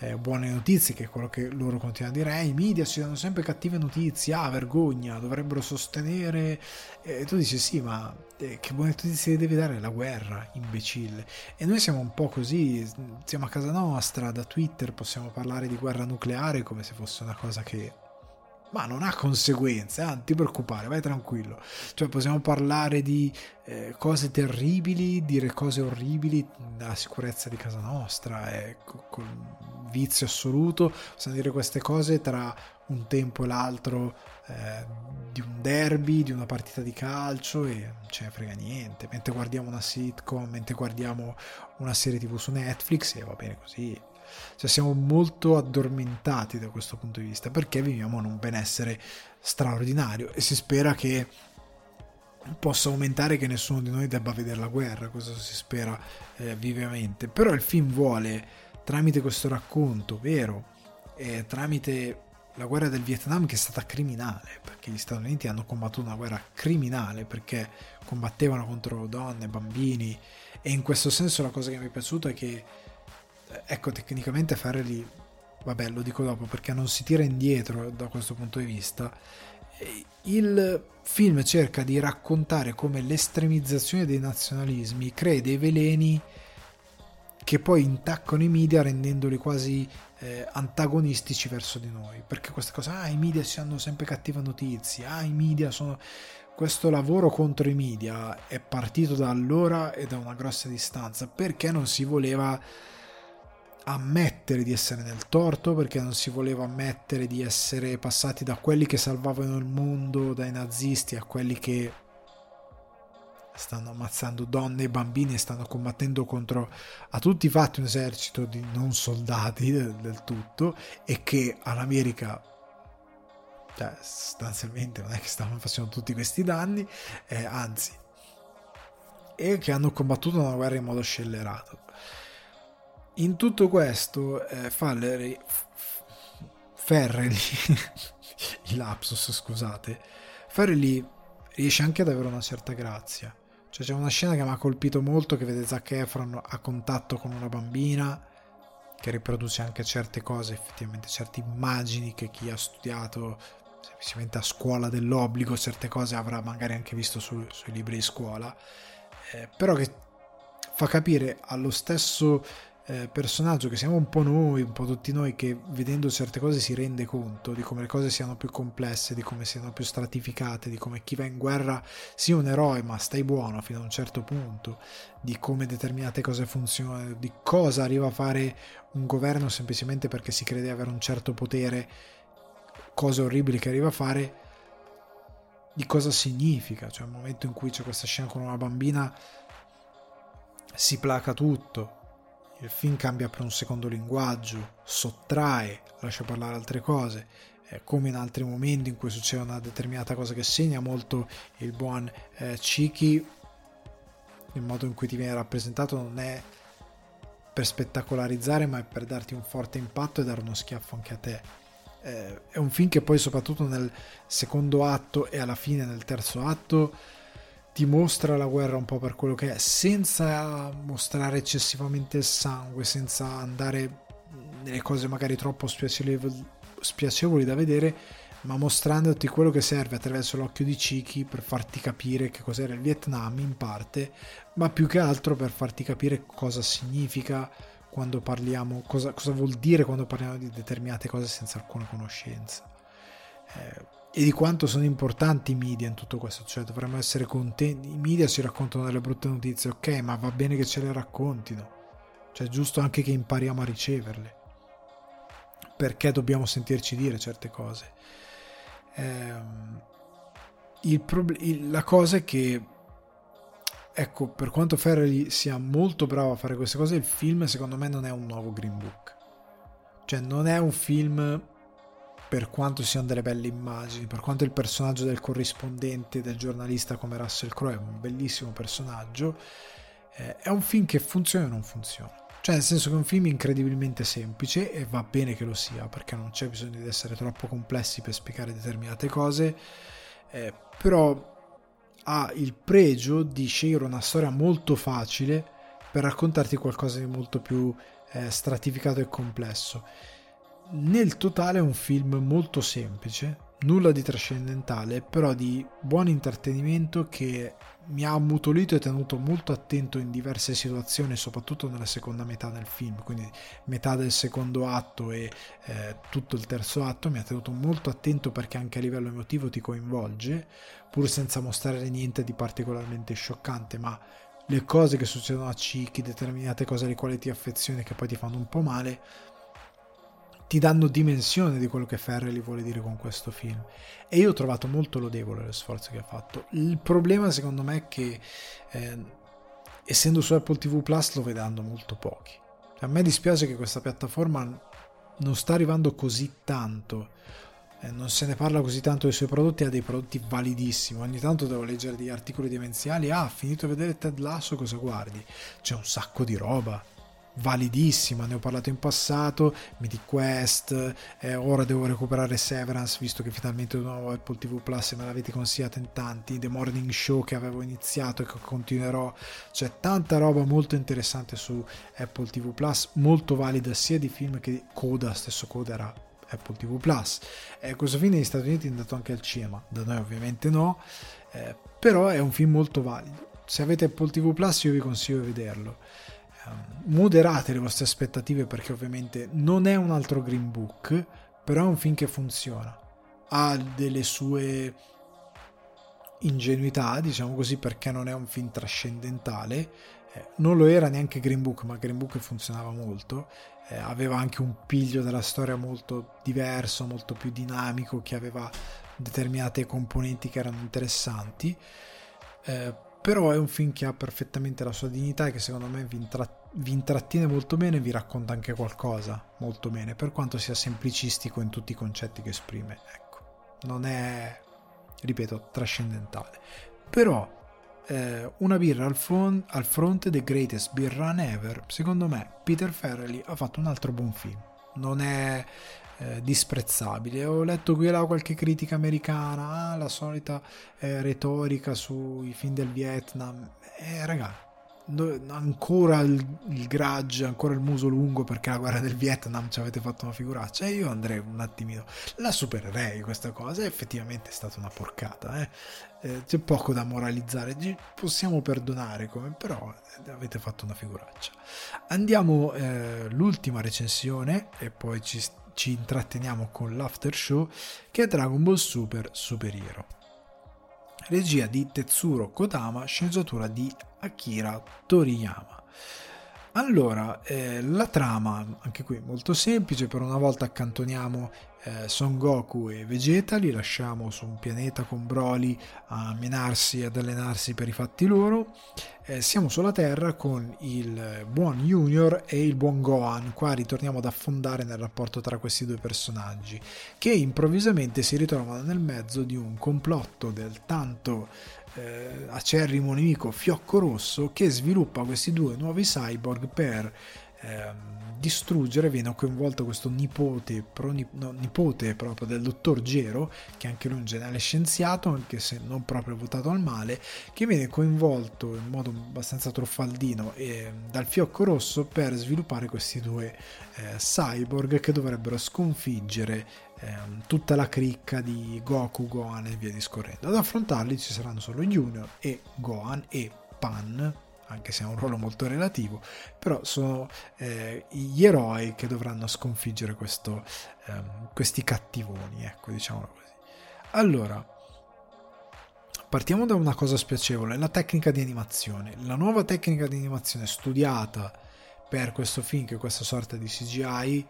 eh, buone notizie, che è quello che loro continuano a dire, eh, i media ci danno sempre cattive notizie, ah, vergogna, dovrebbero sostenere, e tu dici sì, ma eh, che buone notizie devi dare la guerra, imbecille. E noi siamo un po' così, siamo a casa nostra, da Twitter possiamo parlare di guerra nucleare come se fosse una cosa che ma non ha conseguenze, eh, non ti preoccupare, vai tranquillo. Cioè possiamo parlare di eh, cose terribili, dire cose orribili nella sicurezza di casa nostra, eh, con vizio assoluto, possiamo dire queste cose tra un tempo e l'altro eh, di un derby, di una partita di calcio e non ce ne frega niente. Mentre guardiamo una sitcom, mentre guardiamo una serie tv su Netflix e va bene così. Cioè siamo molto addormentati da questo punto di vista perché viviamo in un benessere straordinario e si spera che possa aumentare che nessuno di noi debba vedere la guerra, questo si spera eh, vivamente. Però il film vuole, tramite questo racconto vero, e tramite la guerra del Vietnam che è stata criminale, perché gli Stati Uniti hanno combattuto una guerra criminale perché combattevano contro donne, bambini e in questo senso la cosa che mi è piaciuta è che ecco, tecnicamente Farrelly, vabbè, lo dico dopo perché non si tira indietro da questo punto di vista. Il film cerca di raccontare come l'estremizzazione dei nazionalismi crea dei veleni che poi intaccano i media rendendoli quasi eh, antagonistici verso di noi perché questa cosa ah i media ci hanno sempre cattiva notizia ah i media sono questo lavoro contro i media è partito da allora e da una grossa distanza perché non si voleva ammettere di essere nel torto perché non si voleva ammettere di essere passati da quelli che salvavano il mondo dai nazisti a quelli che stanno ammazzando donne e bambini e stanno combattendo contro a tutti i fatti un esercito di non soldati del, del tutto e che all'America cioè, sostanzialmente non è che stavano facendo tutti questi danni eh, anzi e che hanno combattuto una guerra in modo scellerato in tutto questo eh, Falleri Ferreli il lapsus scusate Ferreli riesce anche ad avere una certa grazia. Cioè c'è una scena che mi ha colpito molto che vede Zac Efron a contatto con una bambina che riproduce anche certe cose effettivamente certe immagini che chi ha studiato semplicemente a scuola dell'obbligo certe cose avrà magari anche visto su, sui libri di scuola. Eh, però che fa capire allo stesso eh, personaggio che siamo un po' noi, un po' tutti noi, che vedendo certe cose si rende conto di come le cose siano più complesse, di come siano più stratificate, di come chi va in guerra sia un eroe ma stai buono fino a un certo punto, di come determinate cose funzionano, di cosa arriva a fare un governo semplicemente perché si crede avere un certo potere, cose orribili che arriva a fare, di cosa significa, cioè il momento in cui c'è questa scena con una bambina si placa tutto, il film cambia per un secondo linguaggio, sottrae, lascia parlare altre cose, eh, come in altri momenti in cui succede una determinata cosa che segna molto il buon eh, Chiki, il modo in cui ti viene rappresentato non è per spettacolarizzare, ma è per darti un forte impatto e dare uno schiaffo anche a te. Eh, è un film che poi soprattutto nel secondo atto e alla fine nel terzo atto ti mostra la guerra un po' per quello che è, senza mostrare eccessivamente il sangue, senza andare nelle cose magari troppo spiacevoli, da vedere, ma mostrandoti quello che serve attraverso l'occhio di Chiki per farti capire che cos'era il Vietnam in parte, ma più che altro per farti capire cosa significa quando parliamo, cosa, cosa vuol dire quando parliamo di determinate cose senza alcuna conoscenza. Eh, e di quanto sono importanti i media in tutto questo, cioè dovremmo essere contenti, i media ci raccontano delle brutte notizie, ok, ma va bene che ce le raccontino, cioè è giusto anche che impariamo a riceverle, perché dobbiamo sentirci dire certe cose. Ehm, il prob- il, la cosa è che, ecco, per quanto Ferrelli sia molto bravo a fare queste cose, il film secondo me non è un nuovo Green Book, cioè non è un film per quanto siano delle belle immagini, per quanto il personaggio del corrispondente, del giornalista come Russell Crowe è un bellissimo personaggio, eh, è un film che funziona o non funziona. Cioè, nel senso che è un film incredibilmente semplice e va bene che lo sia, perché non c'è bisogno di essere troppo complessi per spiegare determinate cose, eh, però ha il pregio di scegliere una storia molto facile per raccontarti qualcosa di molto più eh, stratificato e complesso nel totale è un film molto semplice, nulla di trascendentale, però di buon intrattenimento che mi ha ammutolito e tenuto molto attento in diverse situazioni, soprattutto nella seconda metà del film, quindi metà del secondo atto e eh, tutto il terzo atto, mi ha tenuto molto attento perché anche a livello emotivo ti coinvolge, pur senza mostrare niente di particolarmente scioccante, ma le cose che succedono a Cicchi, determinate cose alle quali ti affezioni che poi ti fanno un po' male, ti danno dimensione di quello che Ferrelli vuole dire con questo film. E io ho trovato molto lodevole lo sforzo che ha fatto. Il problema, secondo me, è che eh, essendo su Apple TV Plus lo vedendo molto pochi. A me dispiace che questa piattaforma non sta arrivando così tanto. Eh, non se ne parla così tanto dei suoi prodotti, ha dei prodotti validissimi. Ogni tanto devo leggere degli articoli demenziali. Ah, finito di vedere Ted Lasso, cosa guardi? C'è un sacco di roba validissima, ne ho parlato in passato, Mythic Quest, eh, ora devo recuperare Severance visto che finalmente ho nuovo Apple TV Plus e me l'avete consigliato in tanti, The Morning Show che avevo iniziato e che continuerò, c'è tanta roba molto interessante su Apple TV Plus, molto valida sia di film che di Coda, stesso Coda era Apple TV Plus. Eh, questo film negli Stati Uniti è andato anche al cinema, da noi ovviamente no, eh, però è un film molto valido. Se avete Apple TV Plus io vi consiglio di vederlo moderate le vostre aspettative perché ovviamente non è un altro Green Book, però è un film che funziona. Ha delle sue ingenuità, diciamo così, perché non è un film trascendentale. Eh, non lo era neanche Green Book, ma Green Book funzionava molto. Eh, aveva anche un piglio della storia molto diverso, molto più dinamico, che aveva determinate componenti che erano interessanti. Eh, però è un film che ha perfettamente la sua dignità e che secondo me vi, intra- vi intrattiene molto bene e vi racconta anche qualcosa molto bene, per quanto sia semplicistico in tutti i concetti che esprime. Ecco, non è, ripeto, trascendentale. Però eh, una birra al, fon- al fronte The Greatest Beer Run Ever, secondo me Peter Farrelly ha fatto un altro buon film. Non è eh, disprezzabile. Ho letto qui e là qualche critica americana, ah, la solita eh, retorica sui film del Vietnam. Eh, raga, ancora il, il grudge, ancora il muso lungo perché la guerra del Vietnam ci avete fatto una figuraccia e io andrei un attimino, la supererei questa cosa, effettivamente è stata una porcata, eh? Eh, c'è poco da moralizzare, possiamo perdonare come, però eh, avete fatto una figuraccia. Andiamo eh, l'ultima recensione e poi ci, ci intratteniamo con l'after show che è Dragon Ball Super Super Hero regia di Tetsuro Kodama, sceneggiatura di Akira Toriyama. Allora, eh, la trama, anche qui molto semplice, per una volta accantoniamo eh, Son Goku e Vegeta, li lasciamo su un pianeta con Broly a menarsi e ad allenarsi per i fatti loro. Eh, siamo sulla Terra con il buon Junior e il buon Gohan, qua ritorniamo ad affondare nel rapporto tra questi due personaggi, che improvvisamente si ritrovano nel mezzo di un complotto del tanto eh, acerrimo nemico Fiocco Rosso che sviluppa questi due nuovi cyborg per eh, distruggere viene coinvolto questo nipote, pronip- no, nipote proprio del dottor Gero che anche lui è un generale scienziato anche se non proprio votato al male che viene coinvolto in modo abbastanza truffaldino eh, dal fiocco rosso per sviluppare questi due eh, cyborg che dovrebbero sconfiggere ehm, tutta la cricca di Goku, Gohan e via discorrendo. Ad affrontarli ci saranno solo Junior e Gohan e Pan, anche se ha un ruolo molto relativo, però sono eh, gli eroi che dovranno sconfiggere questo, ehm, questi cattivoni, ecco, diciamolo così. Allora, partiamo da una cosa spiacevole, la tecnica di animazione. La nuova tecnica di animazione studiata per questo film, che è questa sorta di CGI,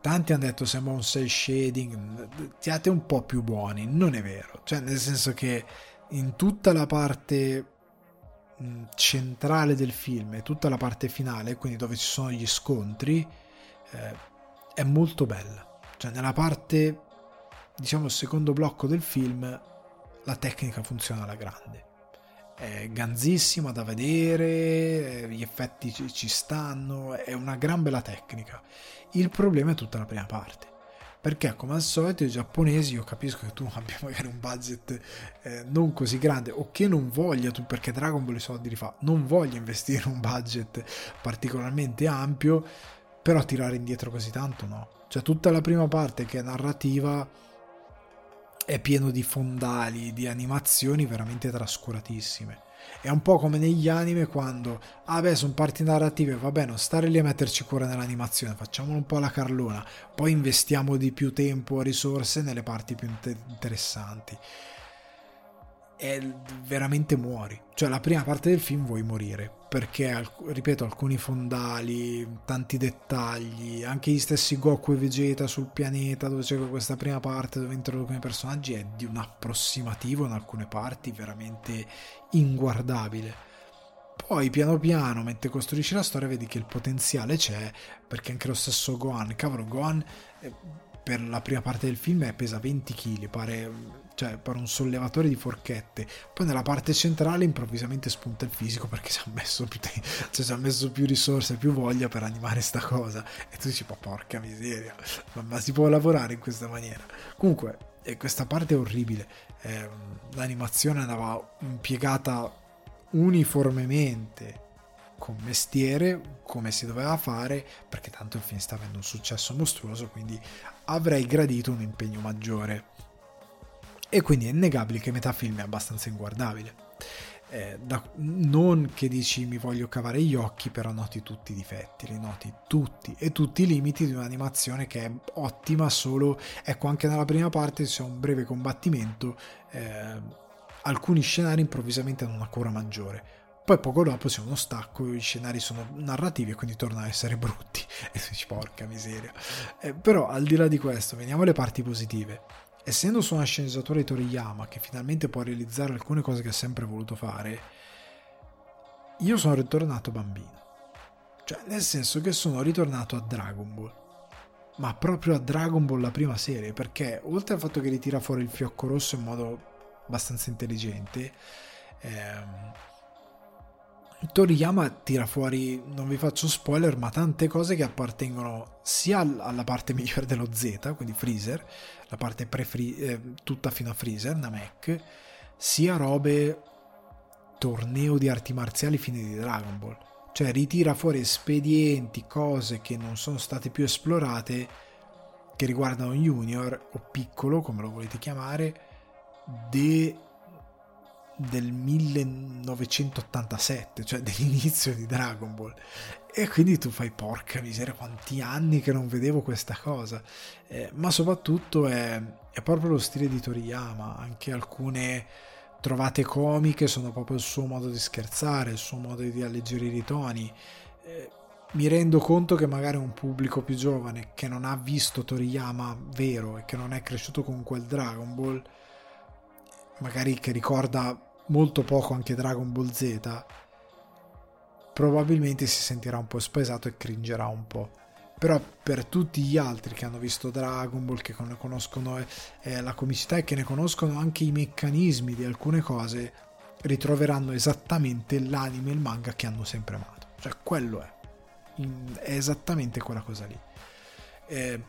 tanti hanno detto sembra un cell shading, siate un po' più buoni, non è vero, cioè nel senso che in tutta la parte centrale del film e tutta la parte finale, quindi dove ci sono gli scontri, eh, è molto bella. Cioè nella parte, diciamo, secondo blocco del film, la tecnica funziona alla grande. È ganzissima da vedere, gli effetti ci, ci stanno, è una gran bella tecnica. Il problema è tutta la prima parte perché come al solito i giapponesi io capisco che tu abbia magari un budget eh, non così grande o che non voglia tu perché Dragon Ball i soldi li fa non voglia investire un budget particolarmente ampio però tirare indietro così tanto no cioè tutta la prima parte che è narrativa è pieno di fondali di animazioni veramente trascuratissime. È un po' come negli anime quando, ah beh, sono parti narrative, vabbè, non stare lì a metterci cura nell'animazione, facciamolo un po' alla carlona, poi investiamo di più tempo e risorse nelle parti più interessanti e veramente muori. Cioè la prima parte del film vuoi morire, perché, ripeto, alcuni fondali, tanti dettagli, anche gli stessi Goku e Vegeta sul pianeta, dove c'è questa prima parte dove introducono i personaggi, è di un approssimativo in alcune parti veramente inguardabile. Poi piano piano, mentre costruisci la storia, vedi che il potenziale c'è, perché anche lo stesso Gohan, cavolo, Gohan eh, per la prima parte del film pesa 20 kg, pare cioè per un sollevatore di forchette. Poi nella parte centrale improvvisamente spunta il fisico perché ci ha messo più, te- cioè, ci ha messo più risorse, più voglia per animare sta cosa. E tu dici, ma porca miseria, ma, ma si può lavorare in questa maniera. Comunque, eh, questa parte è orribile. Eh, l'animazione andava impiegata uniformemente con mestiere come si doveva fare perché tanto il film sta avendo un successo mostruoso quindi avrei gradito un impegno maggiore e quindi è innegabile che metà film è abbastanza inguardabile. Eh, da, non che dici mi voglio cavare gli occhi, però noti tutti i difetti, li noti tutti e tutti i limiti di un'animazione che è ottima solo, ecco anche nella prima parte c'è un breve combattimento, eh, alcuni scenari improvvisamente hanno una cura maggiore, poi poco dopo c'è uno stacco, i scenari sono narrativi e quindi tornano a essere brutti e dici porca miseria. Eh, però al di là di questo, veniamo alle parti positive essendo su una sceneggiatura di Toriyama che finalmente può realizzare alcune cose che ha sempre voluto fare, io sono ritornato bambino. Cioè, nel senso che sono ritornato a Dragon Ball. Ma proprio a Dragon Ball la prima serie, perché oltre al fatto che ritira fuori il fiocco rosso in modo abbastanza intelligente, ehm, Toriyama tira fuori, non vi faccio spoiler, ma tante cose che appartengono sia alla parte migliore dello Z, quindi Freezer, la parte eh, tutta fino a Freezer, Namek, sia robe torneo di arti marziali fine di Dragon Ball. Cioè ritira fuori espedienti, cose che non sono state più esplorate, che riguardano Junior o piccolo, come lo volete chiamare, de del 1987, cioè dell'inizio di Dragon Ball. E quindi tu fai porca miseria, quanti anni che non vedevo questa cosa. Eh, ma soprattutto è, è, proprio lo stile di Toriyama, anche alcune trovate comiche sono proprio il suo modo di scherzare, il suo modo di alleggerire i toni. Eh, mi rendo conto che magari un pubblico più giovane che non ha visto Toriyama vero e che non è cresciuto con quel Dragon Ball, magari che ricorda molto poco anche Dragon Ball Z, probabilmente si sentirà un po' spaesato e cringerà un po'. Però per tutti gli altri che hanno visto Dragon Ball, che ne conoscono eh, eh, la comicità e che ne conoscono anche i meccanismi di alcune cose, ritroveranno esattamente l'anime e il manga che hanno sempre amato. Cioè quello è. È esattamente quella cosa lì. Eh,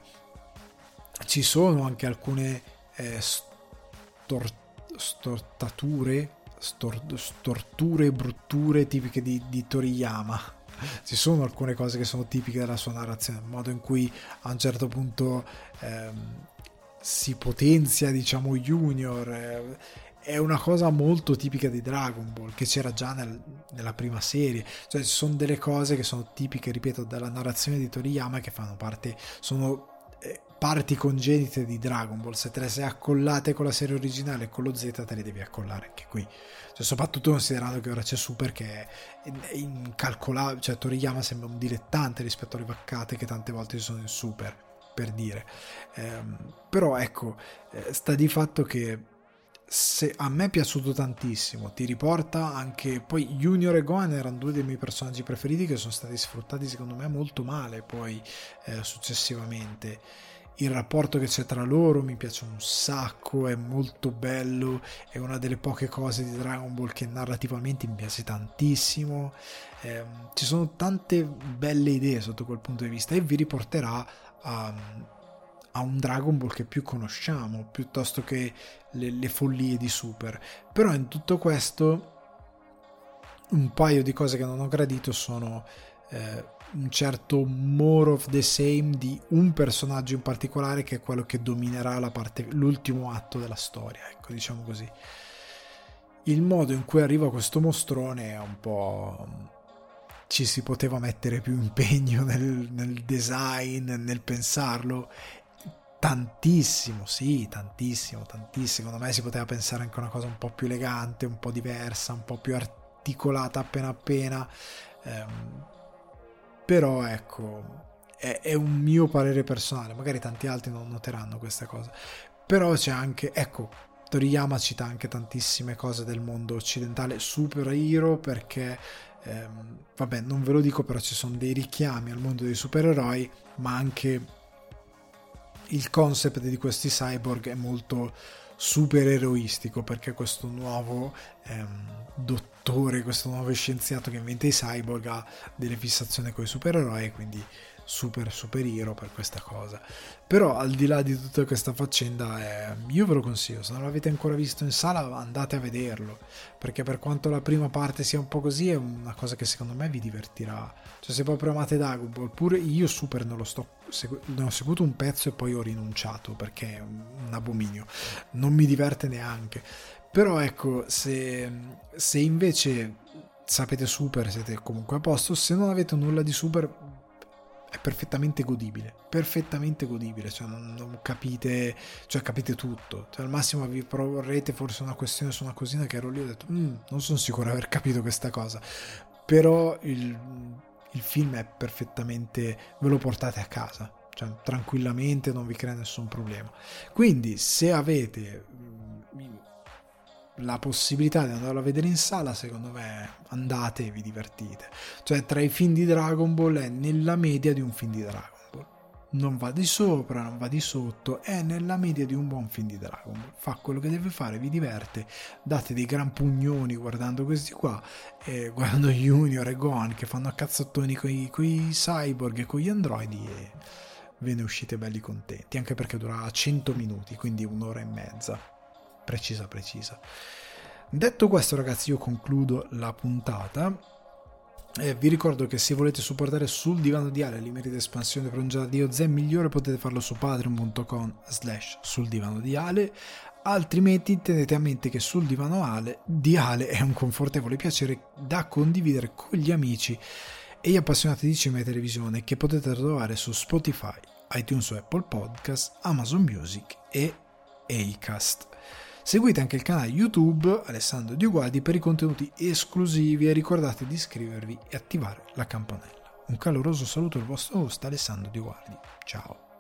ci sono anche alcune eh, stor- stortature stor- storture e brutture tipiche di, di Toriyama ci sono alcune cose che sono tipiche della sua narrazione, il modo in cui a un certo punto ehm, si potenzia, diciamo, Junior. Eh, è una cosa molto tipica di Dragon Ball, che c'era già nel, nella prima serie. Cioè, ci sono delle cose che sono tipiche, ripeto, della narrazione di Toriyama che fanno parte, sono parti congenite di Dragon Ball, se te le sei accollate con la serie originale e con lo Z te le devi accollare anche qui. Cioè, soprattutto considerando che ora c'è Super che è incalcolabile, cioè Toriyama sembra un dilettante rispetto alle vaccate che tante volte ci sono in Super, per dire. Ehm, però ecco, eh, sta di fatto che se a me è piaciuto tantissimo, ti riporta anche poi Junior e Gohan erano due dei miei personaggi preferiti che sono stati sfruttati secondo me molto male poi eh, successivamente il rapporto che c'è tra loro mi piace un sacco, è molto bello, è una delle poche cose di Dragon Ball che narrativamente mi piace tantissimo. Eh, ci sono tante belle idee sotto quel punto di vista e vi riporterà a, a un Dragon Ball che più conosciamo, piuttosto che le, le follie di Super. Però in tutto questo un paio di cose che non ho gradito sono eh, un certo more of the same di un personaggio in particolare che è quello che dominerà parte, l'ultimo atto della storia, ecco, diciamo così. Il modo in cui arriva questo mostrone è un po'... ci si poteva mettere più impegno nel, nel design, nel pensarlo. Tantissimo, sì, tantissimo, tantissimo. Secondo me si poteva pensare anche a una cosa un po' più elegante, un po' diversa, un po' più articolata appena appena. Ehm, però ecco è, è, un mio parere personale magari tanti altri non noteranno questa cosa. Però c'è anche ecco Toriyama cita anche tantissime cose del mondo occidentale superhero perché ehm, vabbè non ve lo dico però ci sono dei richiami al mondo dei supereroi ma anche il concept di questi cyborg è molto supereroistico perché questo nuovo ehm, dottore, questo nuovo scienziato che inventa i cyborg ha delle fissazioni con i supereroi quindi super superhero per questa cosa. Però al di là di tutta questa faccenda, eh, io ve lo consiglio, se non l'avete ancora visto in sala andate a vederlo, perché per quanto la prima parte sia un po' così, è una cosa che secondo me vi divertirà. Cioè se proprio amate Dragon Ball, pure io super non lo sto, ne ho seguito un pezzo e poi ho rinunciato perché è un abominio, non mi diverte neanche. Però ecco, se, se invece sapete super, siete comunque a posto, se non avete nulla di super è perfettamente godibile, perfettamente godibile, cioè non, non, capite, cioè capite tutto, cioè al massimo vi proporrete forse una questione su una cosina che ero lì e ho detto mm, non sono sicuro di aver capito questa cosa, però il, il film è perfettamente, ve lo portate a casa, cioè tranquillamente non vi crea nessun problema, quindi se avete la possibilità di andarlo a vedere in sala, secondo me andate e vi divertite. Cioè, tra i film di Dragon Ball è nella media di un film di Dragon Ball. Non va di sopra, non va di sotto, è nella media di un buon film di Dragon Ball. Fa quello che deve fare, vi diverte, date dei gran pugnoni guardando questi qua, eh, guardando Junior e Gohan che fanno a cazzottoni con i cyborg e con gli androidi e ve ne uscite belli contenti, anche perché dura 100 minuti, quindi un'ora e mezza precisa precisa Detto questo ragazzi io concludo la puntata. Eh, vi ricordo che se volete supportare sul divano di Ale l'Imerit espansione per un giardino zen migliore potete farlo su patreon.com slash sul divano di Ale altrimenti tenete a mente che sul divano Ale, di Ale è un confortevole piacere da condividere con gli amici e gli appassionati di cinema e televisione che potete trovare su Spotify, iTunes o Apple Podcast, Amazon Music e Acast. Seguite anche il canale YouTube Alessandro Diogualdi per i contenuti esclusivi e ricordate di iscrivervi e attivare la campanella. Un caloroso saluto al vostro host Alessandro Diogualdi. Ciao!